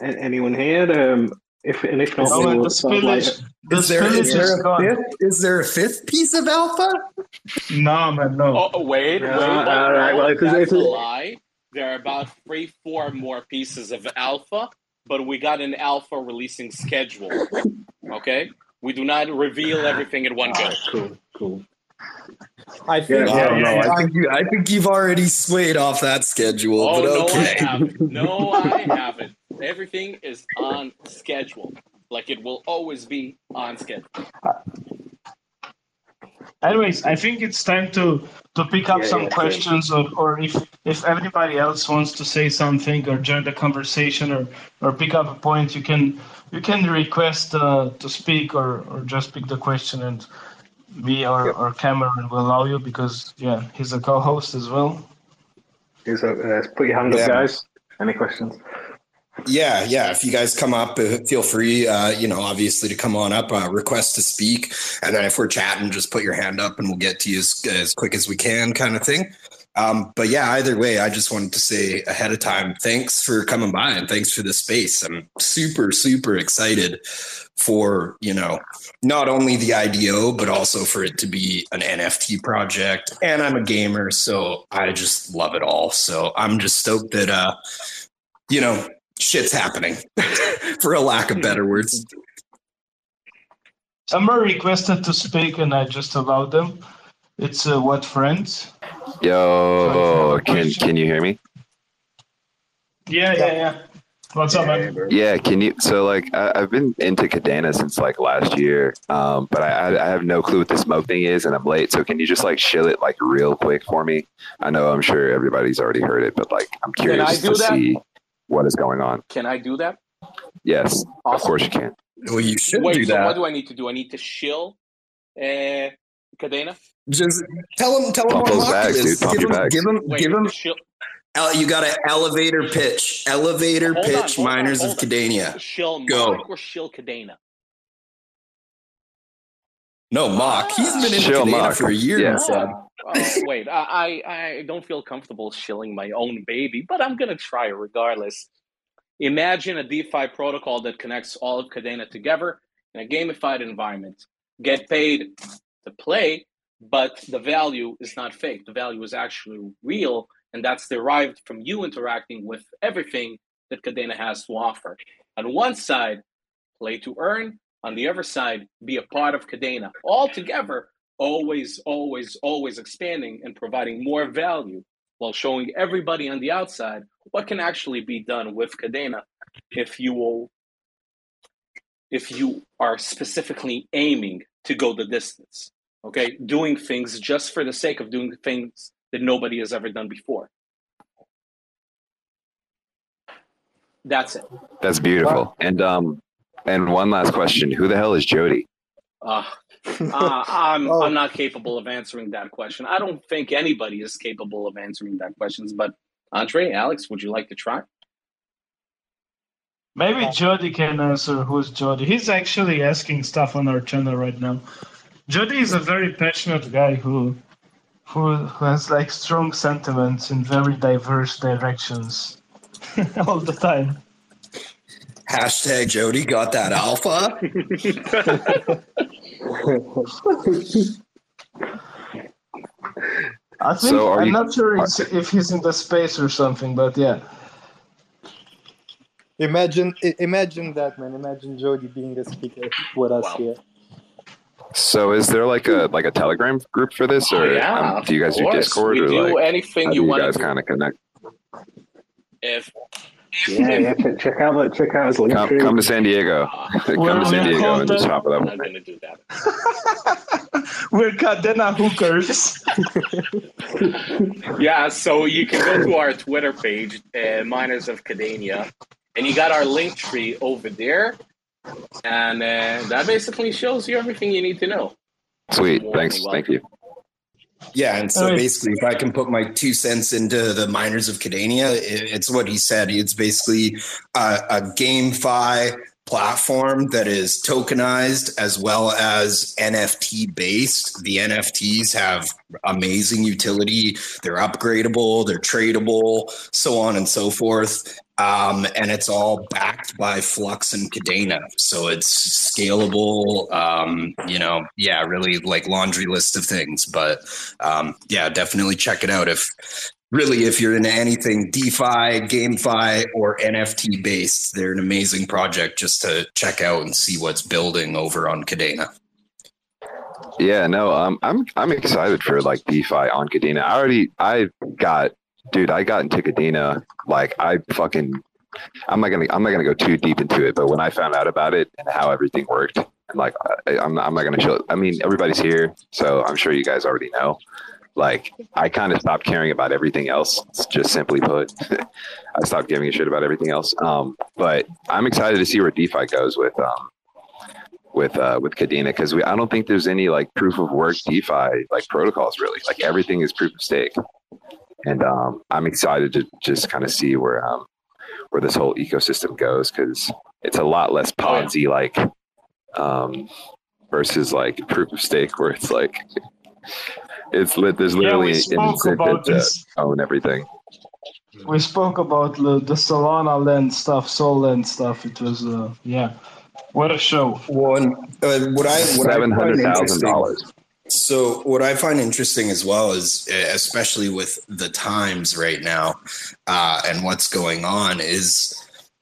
anyone here? Um, if and if not, oh, the spillage, the is, there, is, there a fifth, is there a fifth piece of alpha? No, man, no. Oh, wait, wait. all right. Well, that's a lie. There are about three, four more pieces of alpha, but we got an alpha releasing schedule. Okay, we do not reveal everything at one go. Cool, cool. I think. Yeah, yeah, yeah, I think you. I think you've already swayed off that schedule. Oh but no, okay. I haven't. (laughs) No, I haven't. Everything is on schedule, like it will always be on schedule. Anyways, I think it's time to to pick up Yeah, some yeah, questions, or, or if if everybody else wants to say something or join the conversation or or pick up a point, you can you can request uh, to speak or or just pick the question and me or, or Cameron will allow you because yeah he's a co-host as well. Here's a, uh, put your hand Yeah. up, guys. Any questions? Yeah, yeah. If you guys come up, uh, feel free. Uh, you know, obviously to come on up, uh, request to speak, and then if we're chatting, just put your hand up, and we'll get to you as, as quick as we can, kind of thing. Um, but yeah, either way, I just wanted to say ahead of time, thanks for coming by and thanks for the space. I'm super, super excited for you know not only the IDO but also for it to be an NFT project. And I'm a gamer, so I just love it all. So I'm just stoked that uh, you know shit's happening, (laughs) for a lack of better words. Summer requested to speak and I just allowed them. It's uh, what friends? Yo, can can you hear me? Yeah, yeah, yeah. What's up, man? Yeah, can you? So like, I, I've been into Kadena since like last year, um, but I I I have no clue what the smoke thing is, and I'm late. So can you just like shill it like real quick for me? I know I'm sure everybody's already heard it, but like I'm I curious do to that? see what is going on. Can I do that? Yes, of Awesome. course you can. Well, you should Wait, do so what do I need to do? I need to shill uh, Kadena? Just tell him, tell them Pump what those bags, is. dude. Pump Give your them, bags. give them, Wait, give them. shill, You got an elevator pitch. Elevator Hold pitch. on, miners hold of on. Kadenia. shill Go. MOK or shill Kadena? No, MOK. He's been in Chill Kadena MOK. for a year. Yeah. he. Oh, wait, I, I I don't feel comfortable shilling my own baby, but I'm gonna try regardless. Imagine a DeFi protocol that connects all of Kadena together in a gamified environment. Get paid to play, but the value is not fake. The value is actually real, and that's derived from you interacting with everything that Kadena has to offer. On one side, play to earn. On the other side, be a part of Kadena. All together, always, always, always expanding and providing more value while showing everybody on the outside what can actually be done with Kadena if you will if you are specifically aiming to go the distance. Okay, doing things just for the sake of doing things that nobody has ever done before. That's it. That's beautiful. And um, and one last question: Who the hell is Jody? Uh, (laughs) uh, I'm oh. I'm not capable of answering that question. I don't think anybody is capable of answering that question. But Andre, Alex, would you like to try? Maybe Jody can answer who's Jody. He's actually asking stuff on our channel right now. Jody is a very passionate guy who who, who has like strong sentiments in very diverse directions (laughs) all the time. Hashtag Jody got that alpha. (laughs) I think so I'm you, not sure are, if he's in the space or something, but yeah. Imagine, imagine that, man. Imagine Jody being a speaker with us wow. here. So, is there like a like a Telegram group for this, or oh, yeah, um, do you guys do Discord, we or do like anything you, you want? guys kind of connect. If yeah, yeah. Check out check out his link. Come, come to San Diego. (laughs) come to San Diego and just chop it up. I'm gonna do that. (laughs) We're Kadena hookers. (laughs) yeah, so you can go to our Twitter page, uh, Miners of Kadenia, and you got our link tree over there, and uh, that basically shows you everything you need to know. Sweet, thanks, thank you. Yeah, and so basically, if I can put my two cents into the miners of Kadenia, it's what he said. It's basically a, a GameFi platform that is tokenized as well as NFT based. The NFTs have amazing utility. They're upgradable, they're tradable, so on and so forth. Um, and it's all backed by Flux and Kadena, So it's scalable, um, you know, yeah, really like laundry list of things. But um, yeah, definitely check it out if really if you're into anything DeFi, GameFi, or NFT based, they're an amazing project just to check out and see what's building over on Kadena. Yeah, no, um, I'm I'm excited for like DeFi on Kadena. I already I got dude, I got into Kadena like I fucking I'm not gonna I'm not gonna go too deep into it, but when I found out about it and how everything worked, and like I, am not, I'm not gonna show. I mean, everybody's here, so I'm sure you guys already know like I kind of stopped caring about everything else. Just simply put, (laughs) I stopped giving a shit about everything else. Um, but I'm excited to see where DeFi goes with um, with uh, with Kadena because we I don't think there's any like proof of work DeFi like protocols really. Like everything is proof of stake, and um, I'm excited to just kind of see where um, where this whole ecosystem goes because it's a lot less Ponzi like um, versus like proof of stake where it's like it's lit. There's literally yeah, an incentive to own everything. We spoke about the, the Solana land stuff, Solend stuff. It was, uh, yeah, what a show. One, uh, what I what seven hundred thousand dollars. So what I find interesting as well is, especially with the times right now, uh, and what's going on, is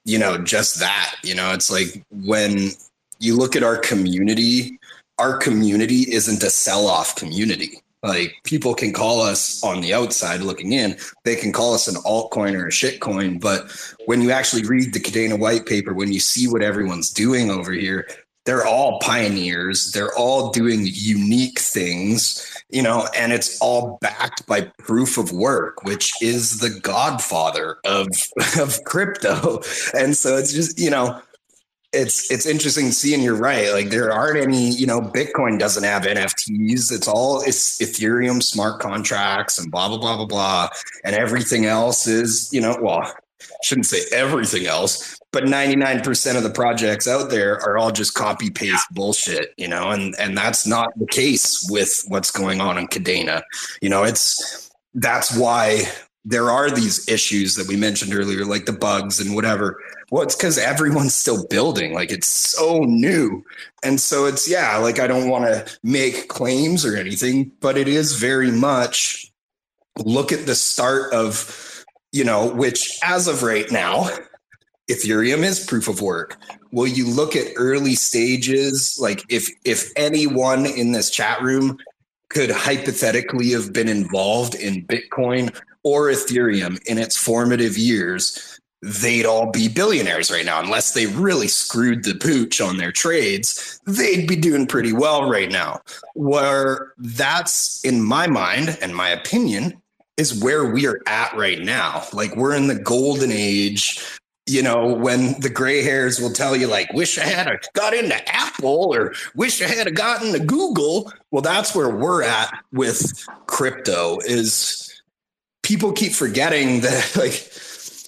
you know just that. You know, it's like when you look at our community, our community isn't a sell-off community like people can call us on the outside looking in, they can call us an altcoin or a shitcoin. But when you actually read the Kadena white paper, when you see what everyone's doing over here, they're all pioneers. They're all doing unique things, you know, and it's all backed by proof of work, which is the godfather of (laughs) of crypto. And so it's just, you know, it's it's interesting seeing see you're right like there aren't any you know bitcoin doesn't have nfts it's all it's ethereum smart contracts and blah blah blah blah blah and everything else is you know well shouldn't say everything else but 99% of the projects out there are all just copy paste bullshit you know and and that's not the case with what's going on in cadena you know it's that's why there are these issues that we mentioned earlier like the bugs and whatever well, it's because everyone's still building. Like it's so new. And so it's, yeah, like I don't want to make claims or anything, but it is very much look at the start of, you know, which as of right now, Ethereum is proof of work. Will you look at early stages? Like if if anyone in this chat room could hypothetically have been involved in Bitcoin or Ethereum in its formative years, they'd all be billionaires right now. Unless they really screwed the pooch on their trades, they'd be doing pretty well right now. Where that's, in my mind and my opinion, is where we are at right now. Like we're in the golden age. You know, when the gray hairs will tell you, like, wish I had a, got into Apple or wish I had gotten to Google. Well, that's where we're at with crypto is people keep forgetting (laughs) that like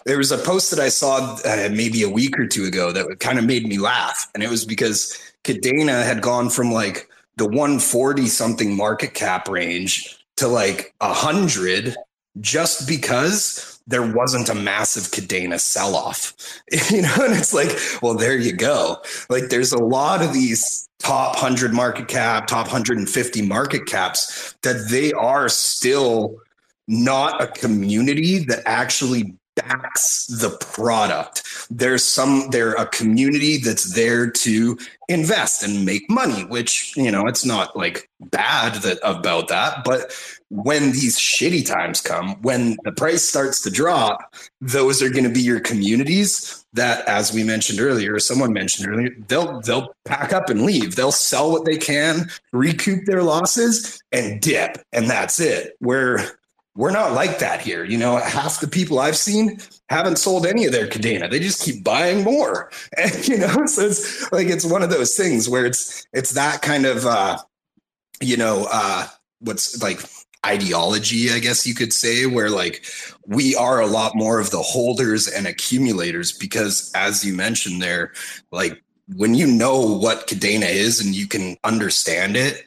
there was a post that I saw uh, maybe a week or two ago that kind of made me laugh. And it was because Kadena had gone from like the 140 something market cap range to like a hundred just because there wasn't a massive Kadena sell off. (laughs) You know, and it's like, well, there you go. Like there's a lot of these top 100 market cap, top 150 market caps that they are still not a community that actually backs the product. There's some they're a community that's there to invest and make money, which, you know, it's not like bad that about that, but when these shitty times come, when the price starts to drop, those are going to be your communities that as we mentioned earlier, someone mentioned earlier, they'll they'll pack up and leave. They'll sell what they can, recoup their losses and dip, and that's it. Where we're not like that here. You know, half the people I've seen haven't sold any of their Kadena. They just keep buying more. (laughs) And you know, so it's like it's one of those things where it's it's that kind of uh you know, uh what's like ideology, I guess you could say, where like we are a lot more of the holders and accumulators because as you mentioned there, like when you know what Kadena is and you can understand it,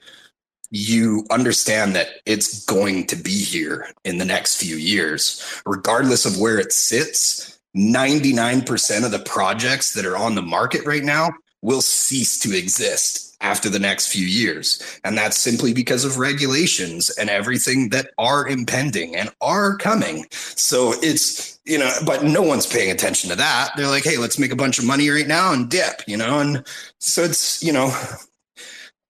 you understand that it's going to be here in the next few years, regardless of where it sits. 99% of the projects that are on the market right now will cease to exist after the next few years. And that's simply because of regulations and everything that are impending and are coming. So it's, you know, but no one's paying attention to that. They're like, hey, let's make a bunch of money right now and dip, you know? And so it's, you know,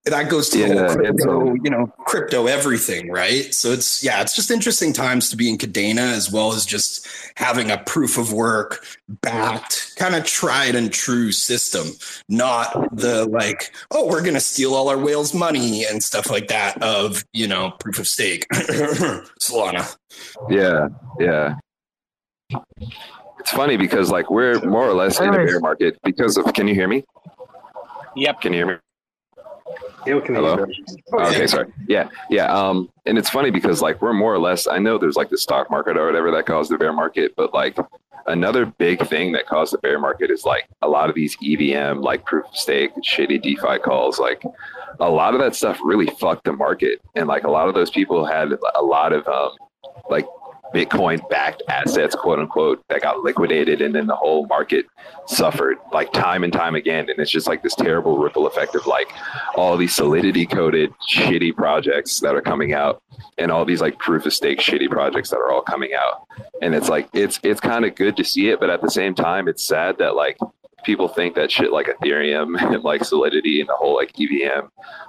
that goes to yeah, crypto, you know, crypto everything, right? So it's yeah, it's just interesting times to be in Kadena as well as just having a proof of work backed, kind of tried and true system, not the like, oh, we're gonna steal all our whales' money and stuff like that of you know proof of stake, (coughs) Solana. Yeah, yeah. It's funny because like we're more or less in a bear market because of. Can you hear me? Yep. Can you hear me? Hello? Okay, sorry. Yeah, yeah. Um, and it's funny because like we're more or less. I know there's like the stock market or whatever that caused the bear market, but like another big thing that caused the bear market is like a lot of these EVM, like proof of stake, shitty DeFi calls. Like a lot of that stuff really fucked the market, and like a lot of those people had a lot of um, like Bitcoin backed assets, quote unquote, that got liquidated and then the whole market suffered like time and time again. And it's just like this terrible ripple effect of like all these solidity coded shitty projects that are coming out and all these like proof of stake shitty projects that are all coming out. And it's like it's it's kind of good to see it, but at the same time it's sad that like people think that shit like Ethereum (laughs) and like Solidity and the whole like EVM,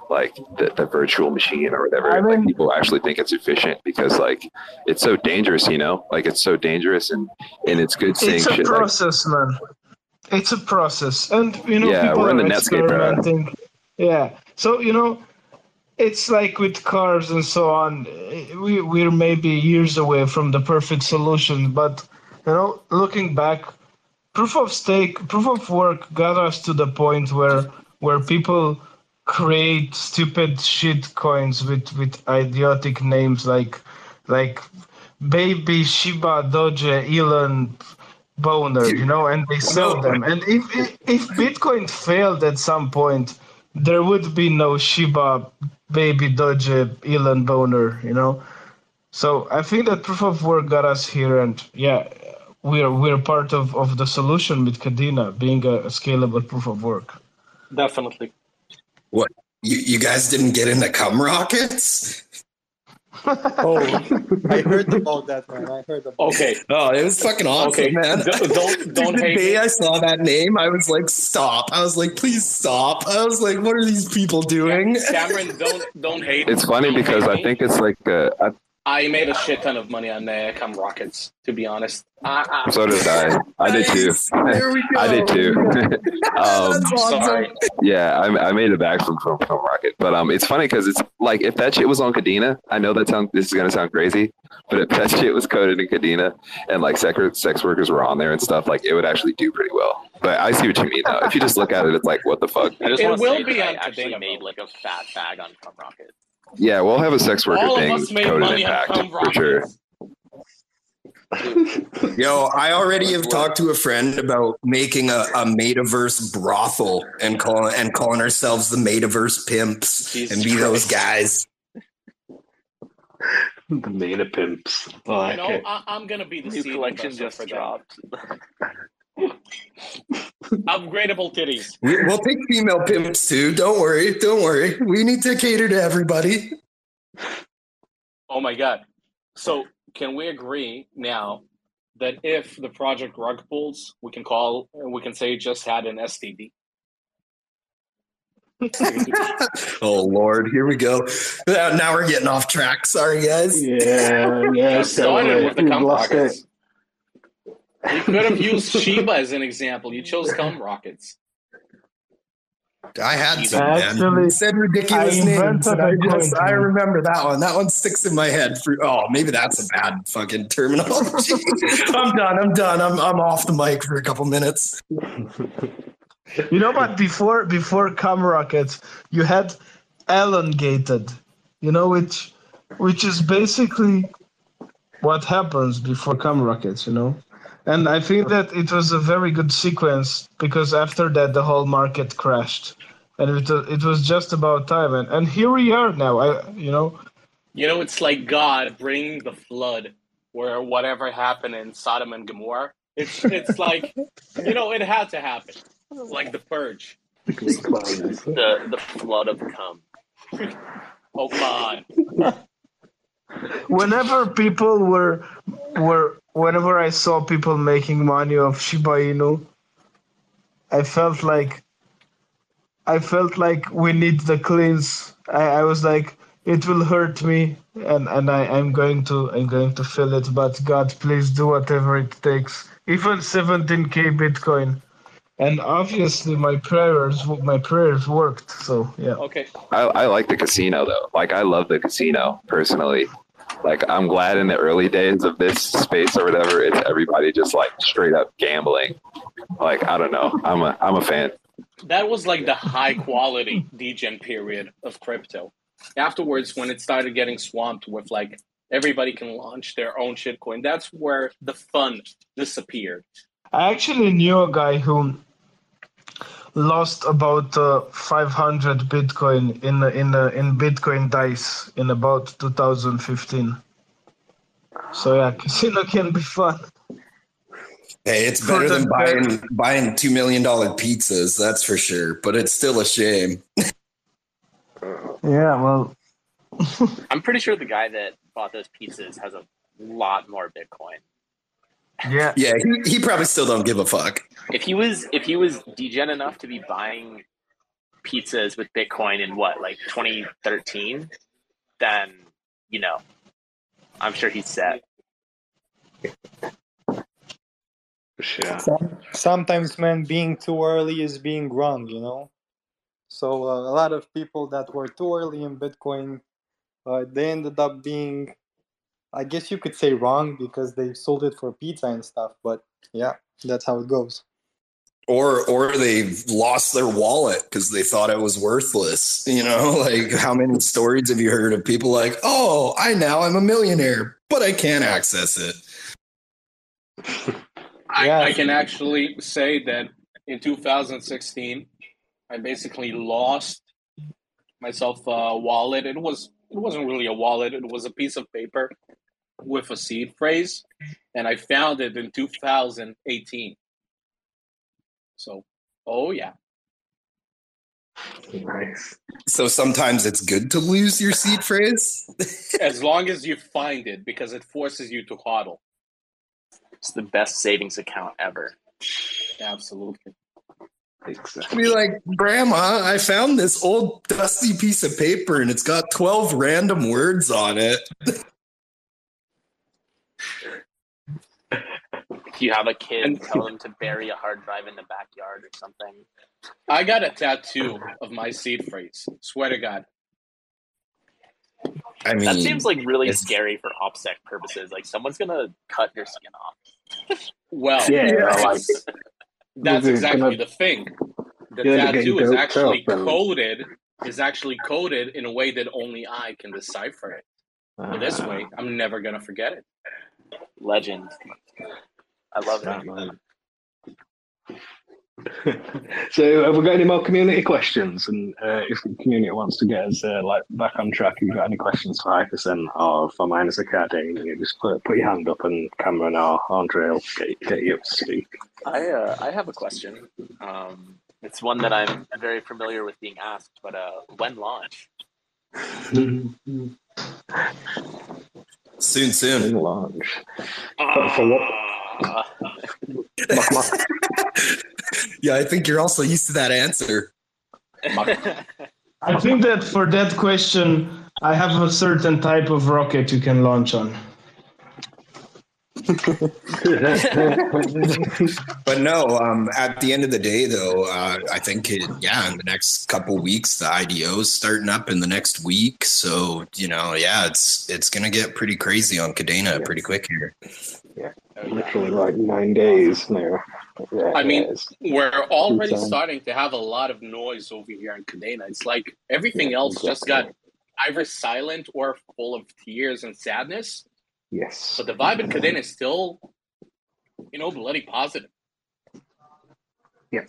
like the, the virtual machine or whatever, I mean, like people actually think it's efficient because like it's so dangerous, you know, like it's so dangerous and and it's good seeing it's a shit process, like, man. It's a process, and you know, yeah, people we're in the Netscape experimenting. Yeah, so you know, it's like with cars and so on. We we're maybe years away from the perfect solution, but you know, looking back proof of stake, proof of work got us to the point where where people create stupid shit coins with with idiotic names like like baby Shiba Doge Elon Boner, you know, and they sell them. And if if Bitcoin failed at some point, there would be no Shiba baby Doge Elon Boner, you know. So I think that proof of work got us here, and yeah, we're we're part of, of the solution with Kadena being a, a scalable proof of work. Definitely. What you, you guys didn't get into cum rockets? (laughs) oh, I heard about that, man. I heard about. Okay. Oh, it was fucking awesome, okay. man. Don't don't, don't (laughs) the hate day me. I saw that name, I was like, "Stop!" I was like, "Please stop!" I was like, "What are these people doing?" Cameron, don't don't hate. It's funny because I think it's like uh, I, I made a shit ton of money on uh, Cum Rockets, to be honest. Uh, uh, So did I. I did too. There we go. I did too. (laughs) (laughs) um, awesome. sorry. yeah, I, I made a back from from, from Rocket, but um, it's funny because it's like if that shit was on Kadena, I know that sound this is gonna sound crazy, but if that (laughs) shit was coded in Kadena and like sex sex workers were on there and stuff, like it would actually do pretty well. But I see what you mean though. If you just look at it, it's like what the fuck. I just It will say be that I actually Kadena, made like a fat bag on Cum Rocket. Yeah, we'll have a sex worker All thing us coded money in on Pact Cum for sure. Yo, I already have talked to a friend about making a, a metaverse brothel and calling and calling ourselves the metaverse pimps Jesus and be those guys. (laughs) The Meta Pimps. Oh, I You like know. I, I'm gonna be the New collection just for dropped. (laughs) Upgradable titties. We, we'll take female pimps too. Don't worry. Don't worry. We need to cater to everybody. Oh my god. So can we agree now that if the project rug pulls, we can call we can say it just had an STD? (laughs) oh Lord, here we go. Uh, Now we're getting off track. Sorry, guys. Yeah, yeah. So (laughs) started with the We've cum lost it. You could have used (laughs) Shiba as an example. You chose cum rockets. I had to, man. Actually, You said ridiculous I names. invented And I a just. I remember that one. That one sticks in my head. For oh, maybe that's a bad fucking terminology. (laughs) I'm done. I'm done. I'm I'm off the mic for a couple minutes. You know, but before before cum rockets, you had elongated. You know, which which is basically what happens before cum rockets. You know, and I think that it was a very good sequence because after that the whole market crashed, and it was, it was just about time. And, and here we are now. I you know You know, it's like God bringing the flood where whatever happened in Sodom and Gomorrah. It's it's like you know, it had to happen. Like the purge. The the flood of come. Oh God. whenever people were were whenever I saw people making money off Shiba Inu, I felt like I felt like we need the cleanse. I, I was like, it will hurt me and, and I, I'm going to I'm going to feel it, but God please do whatever it takes. Even seventeen K Bitcoin. And obviously my prayers my prayers worked. So yeah. Okay. I, I like the casino though. Like I love the casino personally. Like I'm glad in the early days of this space or whatever, it's everybody just like straight up gambling. Like I don't know. I'm a I'm a fan. That was like the high quality degen period of crypto. Afterwards, when it started getting swamped with like everybody can launch their own shitcoin, that's where the fun disappeared. I actually knew a guy who lost about uh, 500 Bitcoin in in uh, in Bitcoin dice in about 2015. So yeah, (laughs) casino can be fun. Hey, it's better than buying buying two million dollar pizzas. That's for sure. But it's still a shame. Yeah, well, (laughs) I'm pretty sure the guy that bought those pizzas has a lot more Bitcoin. Yeah, Yeah, he, he probably still don't give a fuck. If he was if he was degen enough to be buying pizzas with Bitcoin in what, like 2013, then you know, I'm sure he's set. Sure. Sometimes, man, being too early is being wrong, you know. So uh, a lot of people that were too early in Bitcoin, uh, they ended up being, I guess you could say, wrong because they sold it for pizza and stuff. But yeah, that's how it goes. Or or they lost their wallet because they thought it was worthless. You know, (laughs) like how many stories have you heard of people like, oh, I now I'm a millionaire, but I can't access it. I, Yeah. I can actually say that in 2016, I basically lost myself a wallet. It was it wasn't really a wallet. It was a piece of paper with a seed phrase, and I found it in 2018. So, oh yeah, Nice. So sometimes it's good to lose your seed phrase. (laughs) as long as you find it, because it forces you to hodl. It's the best savings account ever. Absolutely. Exactly. Be like, Grandma, I found this old dusty piece of paper and it's got 12 random words on it. If you have a kid, tell them to bury a hard drive in the backyard or something. I got a tattoo of my seed phrase. Swear to God. I mean, that seems like really scary for OPSEC purposes. Like someone's gonna cut your skin off. well, yeah, that's exactly gonna- the thing. The you're gonna get tattoo is actually up coded is actually coded in a way that only I can decipher it. Ah, So this way, I'm never gonna forget it. Legend. I love that it. man. (laughs) so, have we got any more community questions? And uh, if the community wants to get us uh, like back on track, if you've got any questions for Hypercent or for Minus Academy, you just put, put your hand up, and Cameron or Andrei will get, get you up to speak. I uh, I have a question. Um, it's one that I'm very familiar with being asked, but uh, when launch? soon, soon. In launch. For, for what? (laughs) Yeah, I think you're also used to that answer. I think that for that question, I have a certain type of rocket you can launch on. (laughs) But no, um, at the end of the day, though, uh, I think it, yeah, in the next couple weeks, the IDO's starting up in the next week. So you know, yeah, it's it's gonna get pretty crazy on Kadena pretty quick here. Literally like nine days now. Yeah, I mean, yeah, We're already Insane. starting to have a lot of noise over here in Kadena. It's like everything Yeah, else just got either silent or full of tears and sadness. yes. But the vibe in Kadena is still, you know, bloody positive. Yeah.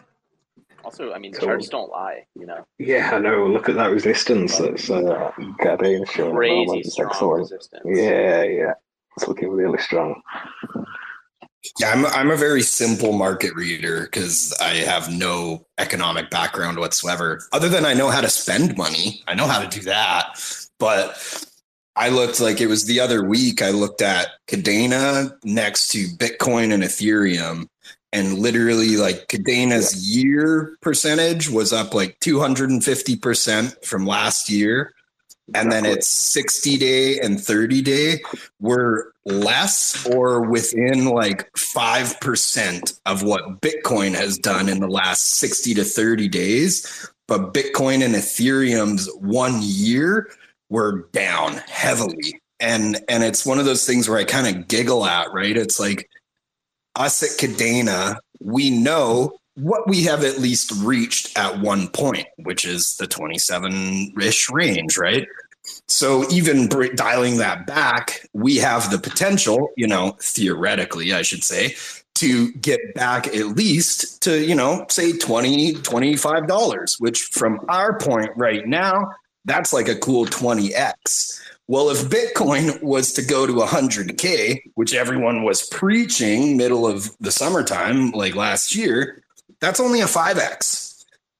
Also, I mean, Cool. charts don't lie. You know, Yeah, I know. Look at that resistance that's uh, Kadena showing. crazy strong resistance. Yeah, yeah. It's looking really strong. Yeah, I'm I'm a very simple market reader because I have no economic background whatsoever. Other than I know how to spend money, I know how to do that. But I looked like it was the other week. I looked at Kadena next to Bitcoin and Ethereum, and literally like Kadena's year percentage was up like 250 percent from last year. And then it's 60 day and 30 day were less or within like 5% of what Bitcoin has done in the last 60 to 30 days. But Bitcoin and Ethereum's one year were down heavily. And and it's one of those things where I kind of giggle at, right? It's like us at Kadena, we know what we have at least reached at one point, which is the 27 ish range, right? So even dialing that back, we have the potential, you know, theoretically, I should say, to get back at least to, you know, say 20, $25, which from our point right now, that's like a cool 20x. Well, if Bitcoin was to go to 100K, which everyone was preaching middle of the summertime, like last year, that's only a 5x.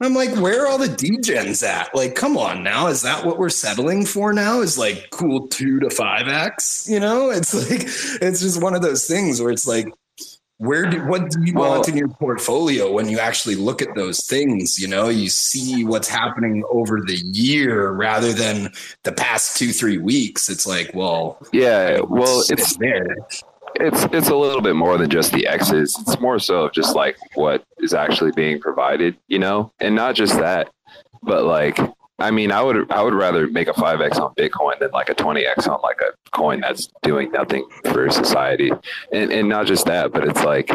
I'm like, where are all the degens at? Like, come on now. Is that what we're settling for now? Is like cool two to 5x? You know, (laughs) it's like, it's just one of those things where it's like, where do what do you Well- want in your portfolio when you actually look at those things? You know, you see what's happening over the year rather than the past two, three weeks. It's like, well, Yeah, well, it's it's there. It's it's a little bit more than just the X's. It's more so of just like what is actually being provided, you know, and not just that, but like I mean, I would I would rather make a five x on Bitcoin than like a twenty x on like a coin that's doing nothing for society, and and not just that, but it's like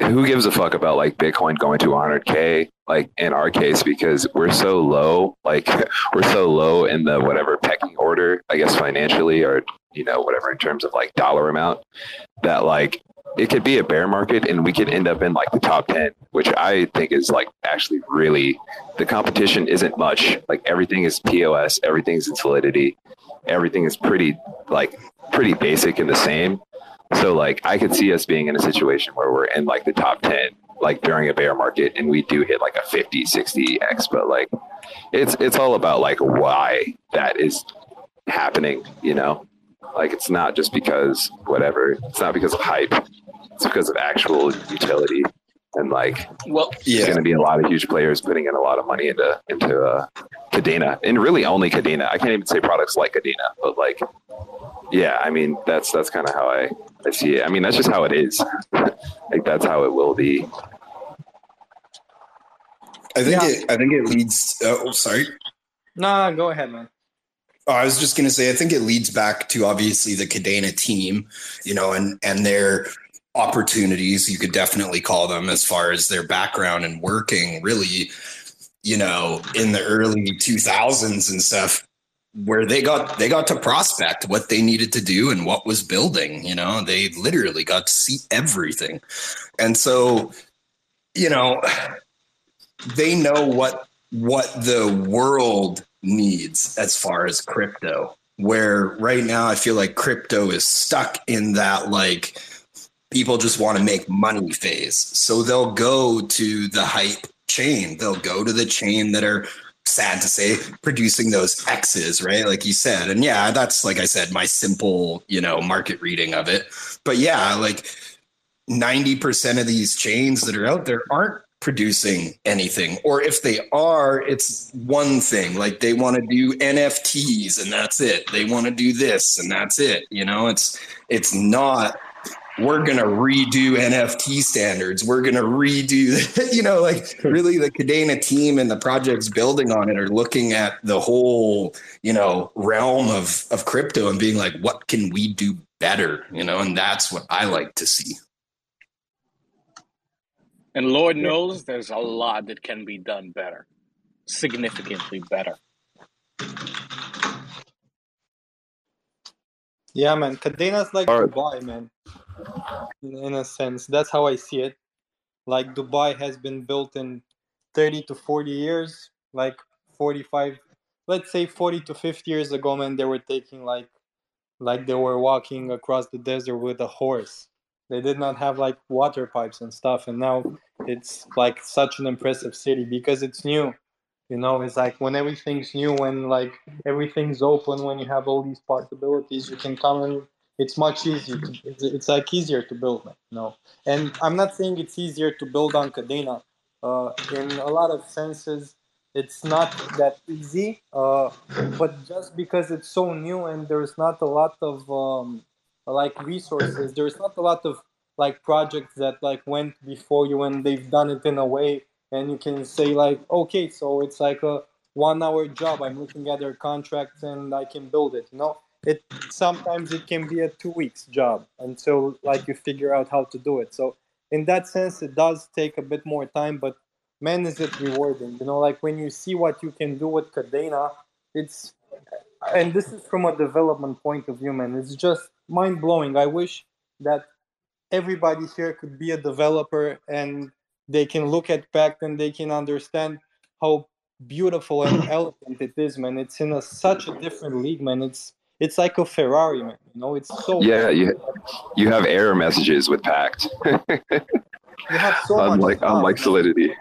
who gives a fuck about like Bitcoin going to 100k like in our case because we're so low like (laughs) we're so low in the whatever pecking order I guess financially or you know whatever in terms of like dollar amount that like it could be a bear market and we could end up in like the top 10 which i think is like actually really the competition isn't much. Like everything is pos everything's in solidity everything is pretty like pretty basic and the same so like i could see us being in a situation where we're in like the top 10 like during a bear market and we do hit like a 50 60x but like it's it's all about like why that is happening you know like it's not just because whatever. It's not because of hype. It's because of actual utility. And like Well, there's Yeah. going to be a lot of huge players putting in a lot of money into into uh, Kadena, and really only Kadena. I can't even say products like Kadena, but like, yeah, I mean that's that's kind of how I I see it. I mean, that's just how it is. like that's how it will be. I think Yeah. it. I think it leads. Uh, oh, sorry. Nah, go ahead, man. Oh, I was just going to say, I think it leads back to obviously the Kadena team, you know, and and their opportunities. You could definitely call them as far as their background and working. Really, you know, in the early two thousands and stuff, where they got they got to prospect what they needed to do and what was building. You know, they literally got to see everything, and so, you know, they know what what the world needs as far as crypto where right now i feel like crypto is stuck in that like people just want to make money phase. So they'll go to the hype chain. They'll go to the chain that are sad to say producing those x's right? Like you said. And yeah that's like i said my simple you know market reading of it. But yeah like 90% of these chains that are out there aren't producing anything. Or if they are it's one thing. Like they want to do nfts and that's it. They want to do this and that's it. You know it's it's not we're going to redo nft standards we're going to redo (laughs) you know like really the Kadena team and the projects building on it are looking at the whole you know realm of of crypto and being like what can we do better you know and that's what i like to see And Lord knows there's a lot that can be done better, significantly better. Yeah, man. Kadena's like Alright. Dubai, man. In, in a sense, that's how I see it. Like Dubai has been built in 30 to 40 years, like 45, let's say 40 to 50 years ago, man. They were taking like, like they were walking across the desert with a horse. They did not have like water pipes and stuff, and now it's like such an impressive city because it's new. You know, it's like when everything's new, when like everything's open, when you have all these possibilities, you can come and it's much easier. To, it's, like easier to build, you know. And I'm not saying it's easier to build on Kadena. Uh, in a lot of senses, it's not that easy. Uh, but just because it's so new and there's not a lot of um, like resources, there's not a lot of like projects that like went before you and they've done it in a way and you can say like okay so it's like a one hour job i'm looking at their contracts and i can build it you know it sometimes it can be a two weeks job until like you figure out how to do it so in that sense it does take a bit more time but man is it rewarding you know like when you see what you can do with Kadena it's and this is from a development point of view man it's just mind blowing i wish that everybody here could be a developer and they can look at Pact and they can understand how beautiful and (coughs) elegant it is, man. It's in a, such a different league, man. It's it's like a Ferrari, man. You know, it's so Yeah, you you have error messages with Pact. (laughs) you have so much unlike stuff, unlike. Solidity.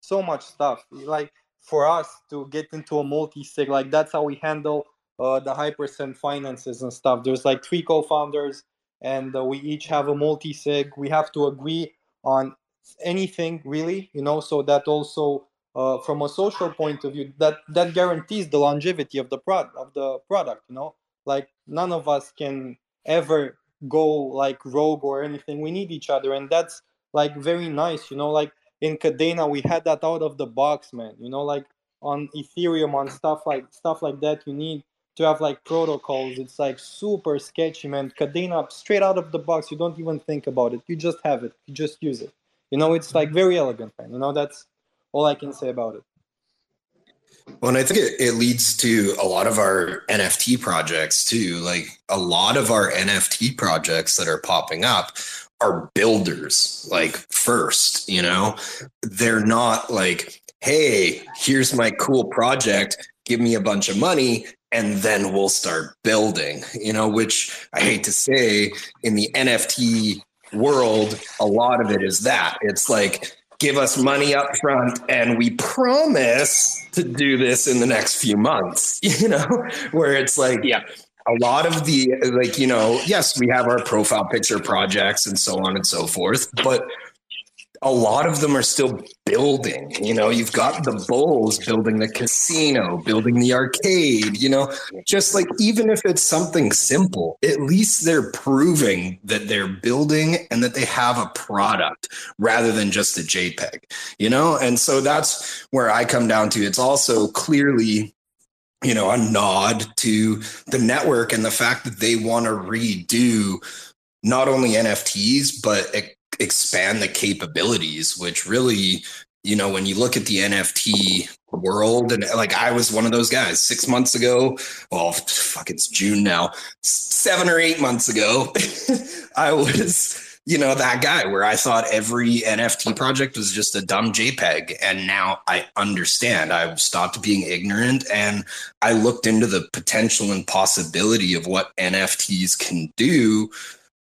so much stuff. Like for us to get into a multi-sig, like that's how we handle uh, the Hypercent finances and stuff. There's like three co-founders, and uh, we each have a multi-sig. We have to agree on anything really, you know, so that also uh, from a social point of view, that that guarantees the longevity of the product of the product. You know, like none of us can ever go like rogue or anything. We need each other, and that's like very nice. You know, like in Kadena, we had that out of the box, man. You know, like on Ethereum, on stuff like stuff like that, you need to have like protocols. It's like super sketchy, man. Kadena, straight out of the box, you don't even think about it. You just have it. You just use it. You know, it's like very elegant, man. You know, that's all I can say about it. Well, and I think it, it leads to a lot of our NFT projects too. Like a lot of our NFT projects that are popping up are builders, like first, you know, they're not like, hey, here's my cool project, give me a bunch of money, and then we'll start building, you know, which I hate to say in the NFT world, a lot of it is that. It's like, give us money up front and we promise to do this in the next few months (laughs) you know where it's like yeah. a lot of the like you know yes we have our profile picture projects and so on and so forth but a lot of them are still building. You know, you've got the Bulls building the casino, building the arcade, you know, just like even if it's something simple, at least they're proving that they're building and that they have a product rather than just a JPEG, you know? And so that's where I come down to. It's also clearly you know, a nod to the network and the fact that they want to redo not only NFTs, but expand the capabilities, which really, you know, when you look at the NFT world, and like I was one of those guys six months ago, well, fuck, it's June now, seven or eight months ago, (laughs) I was you know, that guy where I thought every NFT project was just a dumb JPEG. And now I understand. I've stopped being ignorant and I looked into the potential and possibility of what NFTs can do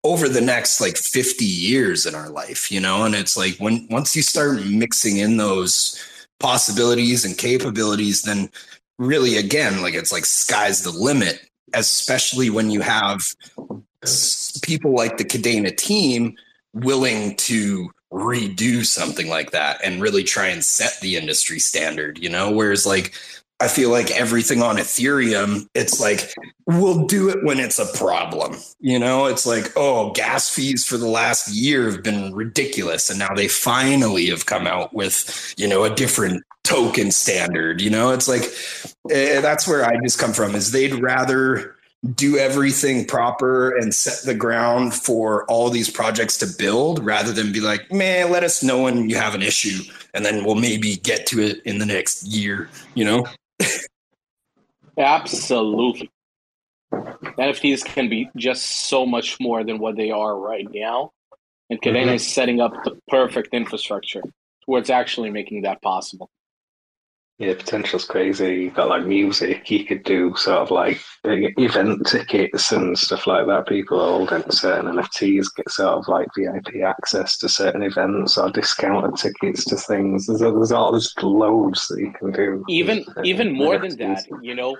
over the next like 50 years in our life, you know? And it's like when once you start mixing in those possibilities and capabilities, then really again, like it's like sky's the limit, especially when you have people like the Kadena team willing to redo something like that and really try and set the industry standard, you know? Whereas like I feel like everything on Ethereum, it's like, we'll do it when it's a problem. You know, it's like, oh, gas fees for the last year have been ridiculous. And now they finally have come out with, you know, a different token standard. You know, it's like, eh, that's where I just come from is they'd rather do everything proper and set the ground for all these projects to build rather than be like, man, let us know when you have an issue and then we'll maybe get to it in the next year, you know? Absolutely. NFTs can be just so much more than what they are right now. And Kadena mm-hmm. is setting up the perfect infrastructure towards actually making that possible. Yeah, potential's crazy. You've got like music, you could do sort of like event tickets and stuff like that. People holding certain NFTs get sort of like VIP access to certain events or discounted tickets to things. There's, there's all there's loads that you can do. Even even more NFTs. than that, you know,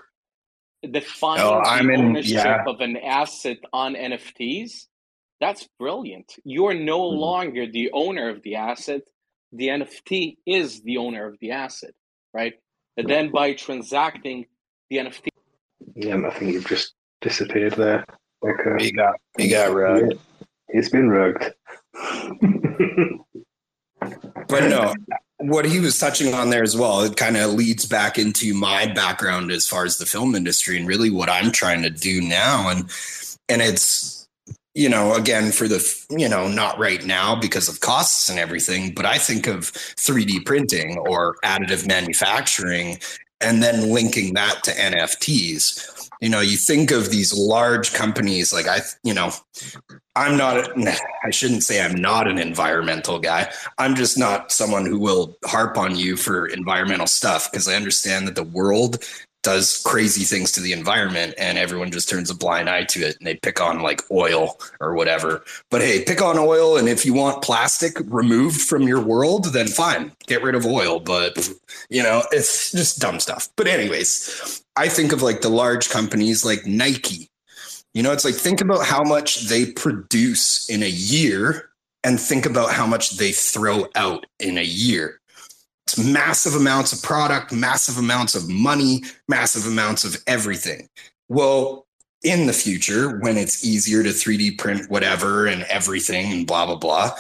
defining oh, I'm in, ownership yeah. of an asset on NFTs. That's brilliant. You are no mm-hmm. longer the owner of the asset. The NFT is the owner of the asset right? And then by transacting the NFT. Yeah, I think you've just disappeared there. Okay. He got he got rugged. He's been rugged. (laughs) but no, what he was touching on there as well, it kind of leads back into my background as far as the film industry and really what I'm trying to do now. And and it's you know, again, for the, you know, not right now because of costs and everything, but I think of 3D printing or additive manufacturing and then linking that to NFTs. You know, you think of these large companies like I, you know, I'm not, I shouldn't say I'm not an environmental guy. I'm just not someone who will harp on you for environmental stuff because I understand that the world does crazy things to the environment and everyone just turns a blind eye to it and they pick on like oil or whatever. But hey, pick on oil and if you want plastic removed from your world, then fine, get rid of oil. But you know, it's just dumb stuff. But anyways, I think of like the large companies like Nike. You know, it's like think about how much they produce in a year and think about how much they throw out in a year massive amounts of product, massive amounts of money, massive amounts of everything. Well, in the future, when it's easier to 3D print whatever and everything and blah, blah, blah.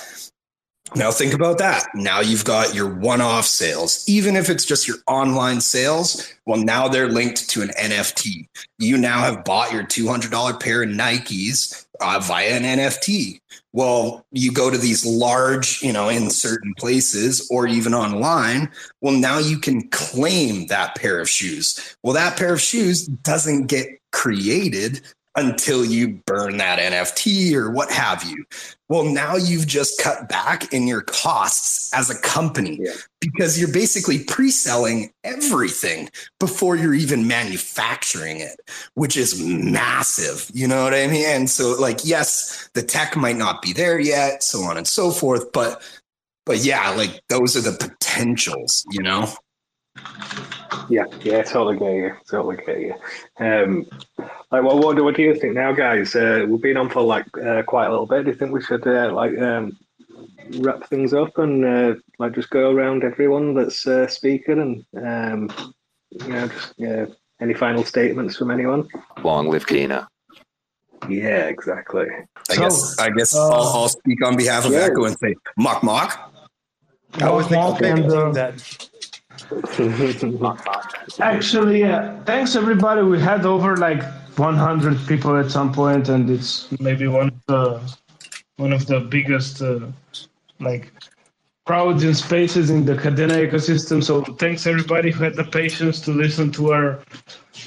Now, think about that. Now you've got your one off sales, even if it's just your online sales. Well, now they're linked to an NFT. You now have bought your $200 pair of Nikes uh, via an NFT. Well, you go to these large, you know, in certain places or even online. Well, now you can claim that pair of shoes. Well, that pair of shoes doesn't get created until you burn that NFT or what have you. Well, now you've just cut back in your costs as a company yeah. because you're basically pre selling everything before you're even manufacturing it, which is massive. You know what I mean? And so, like, yes, the tech might not be there yet, so on and so forth. But, but yeah, like, those are the potentials, you know? Yeah, yeah, totally get you, totally get you. Um, like, well, what do what do you think now, guys? Uh, we've been on for like uh, quite a little bit. Do you think we should uh, like um, wrap things up and uh, like just go around everyone that's uh, speaking and um, you know just any final statements from anyone? Long live Kina. Yeah, exactly. I So, guess I guess uh, I'll, I'll speak on behalf of Yeah. Echo and say mock mock. I was Mock, expecting and, uh, that. (laughs) Actually, yeah. Thanks everybody. We had over like 100 people at some point, and it's maybe one of the one of the biggest uh, like crowds and spaces in the Kadena ecosystem. So thanks everybody who had the patience to listen to our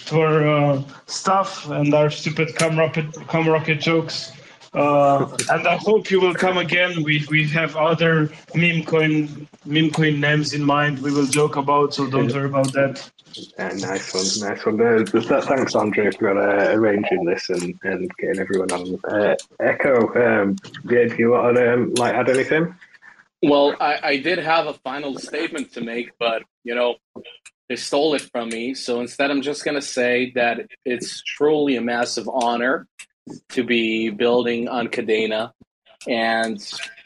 to our uh, stuff and our stupid cum rocket cum rocket jokes. Uh, and I hope you will come again. We we have other meme coin meme coin names in mind. We will joke about, so don't worry about that. Yeah, nice one, nice one. Uh, th- th- thanks, Andrei, for uh, arranging this and, and getting everyone on. Uh, Echo, um, yeah, do you want to um, like add anything? Well, I, I did have a final statement to make, but you know, they stole it from me. So instead, I'm just gonna say that it's truly a massive honor to be building on Kadena, and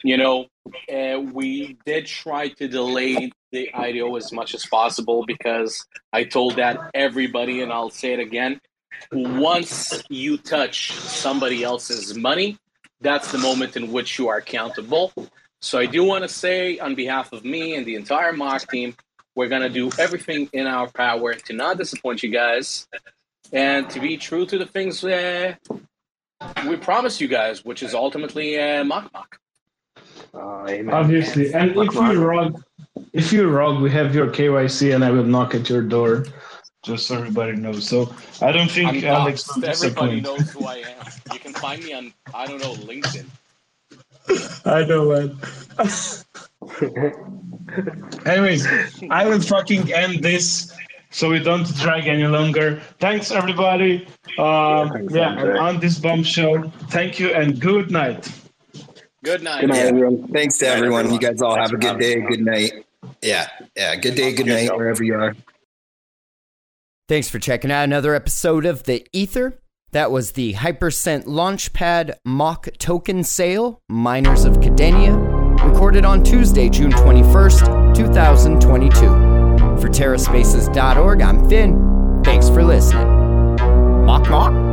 you know, uh, we did try to delay the IDO as much as possible because I told that everybody, and I'll say it again. Once you touch somebody else's money, that's the moment in which you are accountable. So I do want to say, on behalf of me and the entire MOK team, we're gonna do everything in our power to not disappoint you guys, and to be true to the things uh, we promise you guys, which is ultimately uh, mock mock. Amen. Obviously, and if you rog, if you rog, we have your KYC, and I will knock at your door, just so everybody knows. So I don't think I'm Alex doxxed. will Everybody knows who I am. You can find me on I don't know LinkedIn. I know, man. (laughs) Anyways, I will fucking end this so we don't drag any longer. Thanks, everybody. Um, thanks, yeah, Andrei. on this bombshell. Thank you and good night. Good night. Good night, Yeah. everyone. Thanks to Good night, everyone. You guys all Thanks have a good day, good night. Yeah, yeah. Good day, good Good night, show. wherever you are. Thanks for checking out another episode of The Ether. That was the Hypercent Launchpad MOK token sale, Miners of Kadenia, recorded on Tuesday, June 21st, 2022. For TerraSpaces.org, I'm Finn. Thanks for listening. Mock Mock.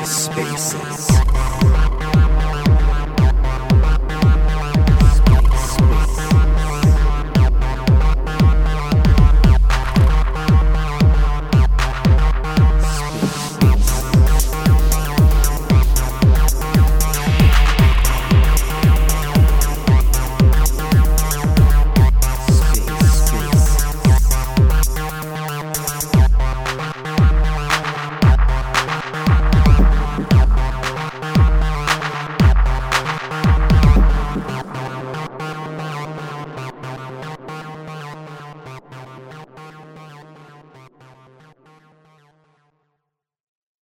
TerraSpaces.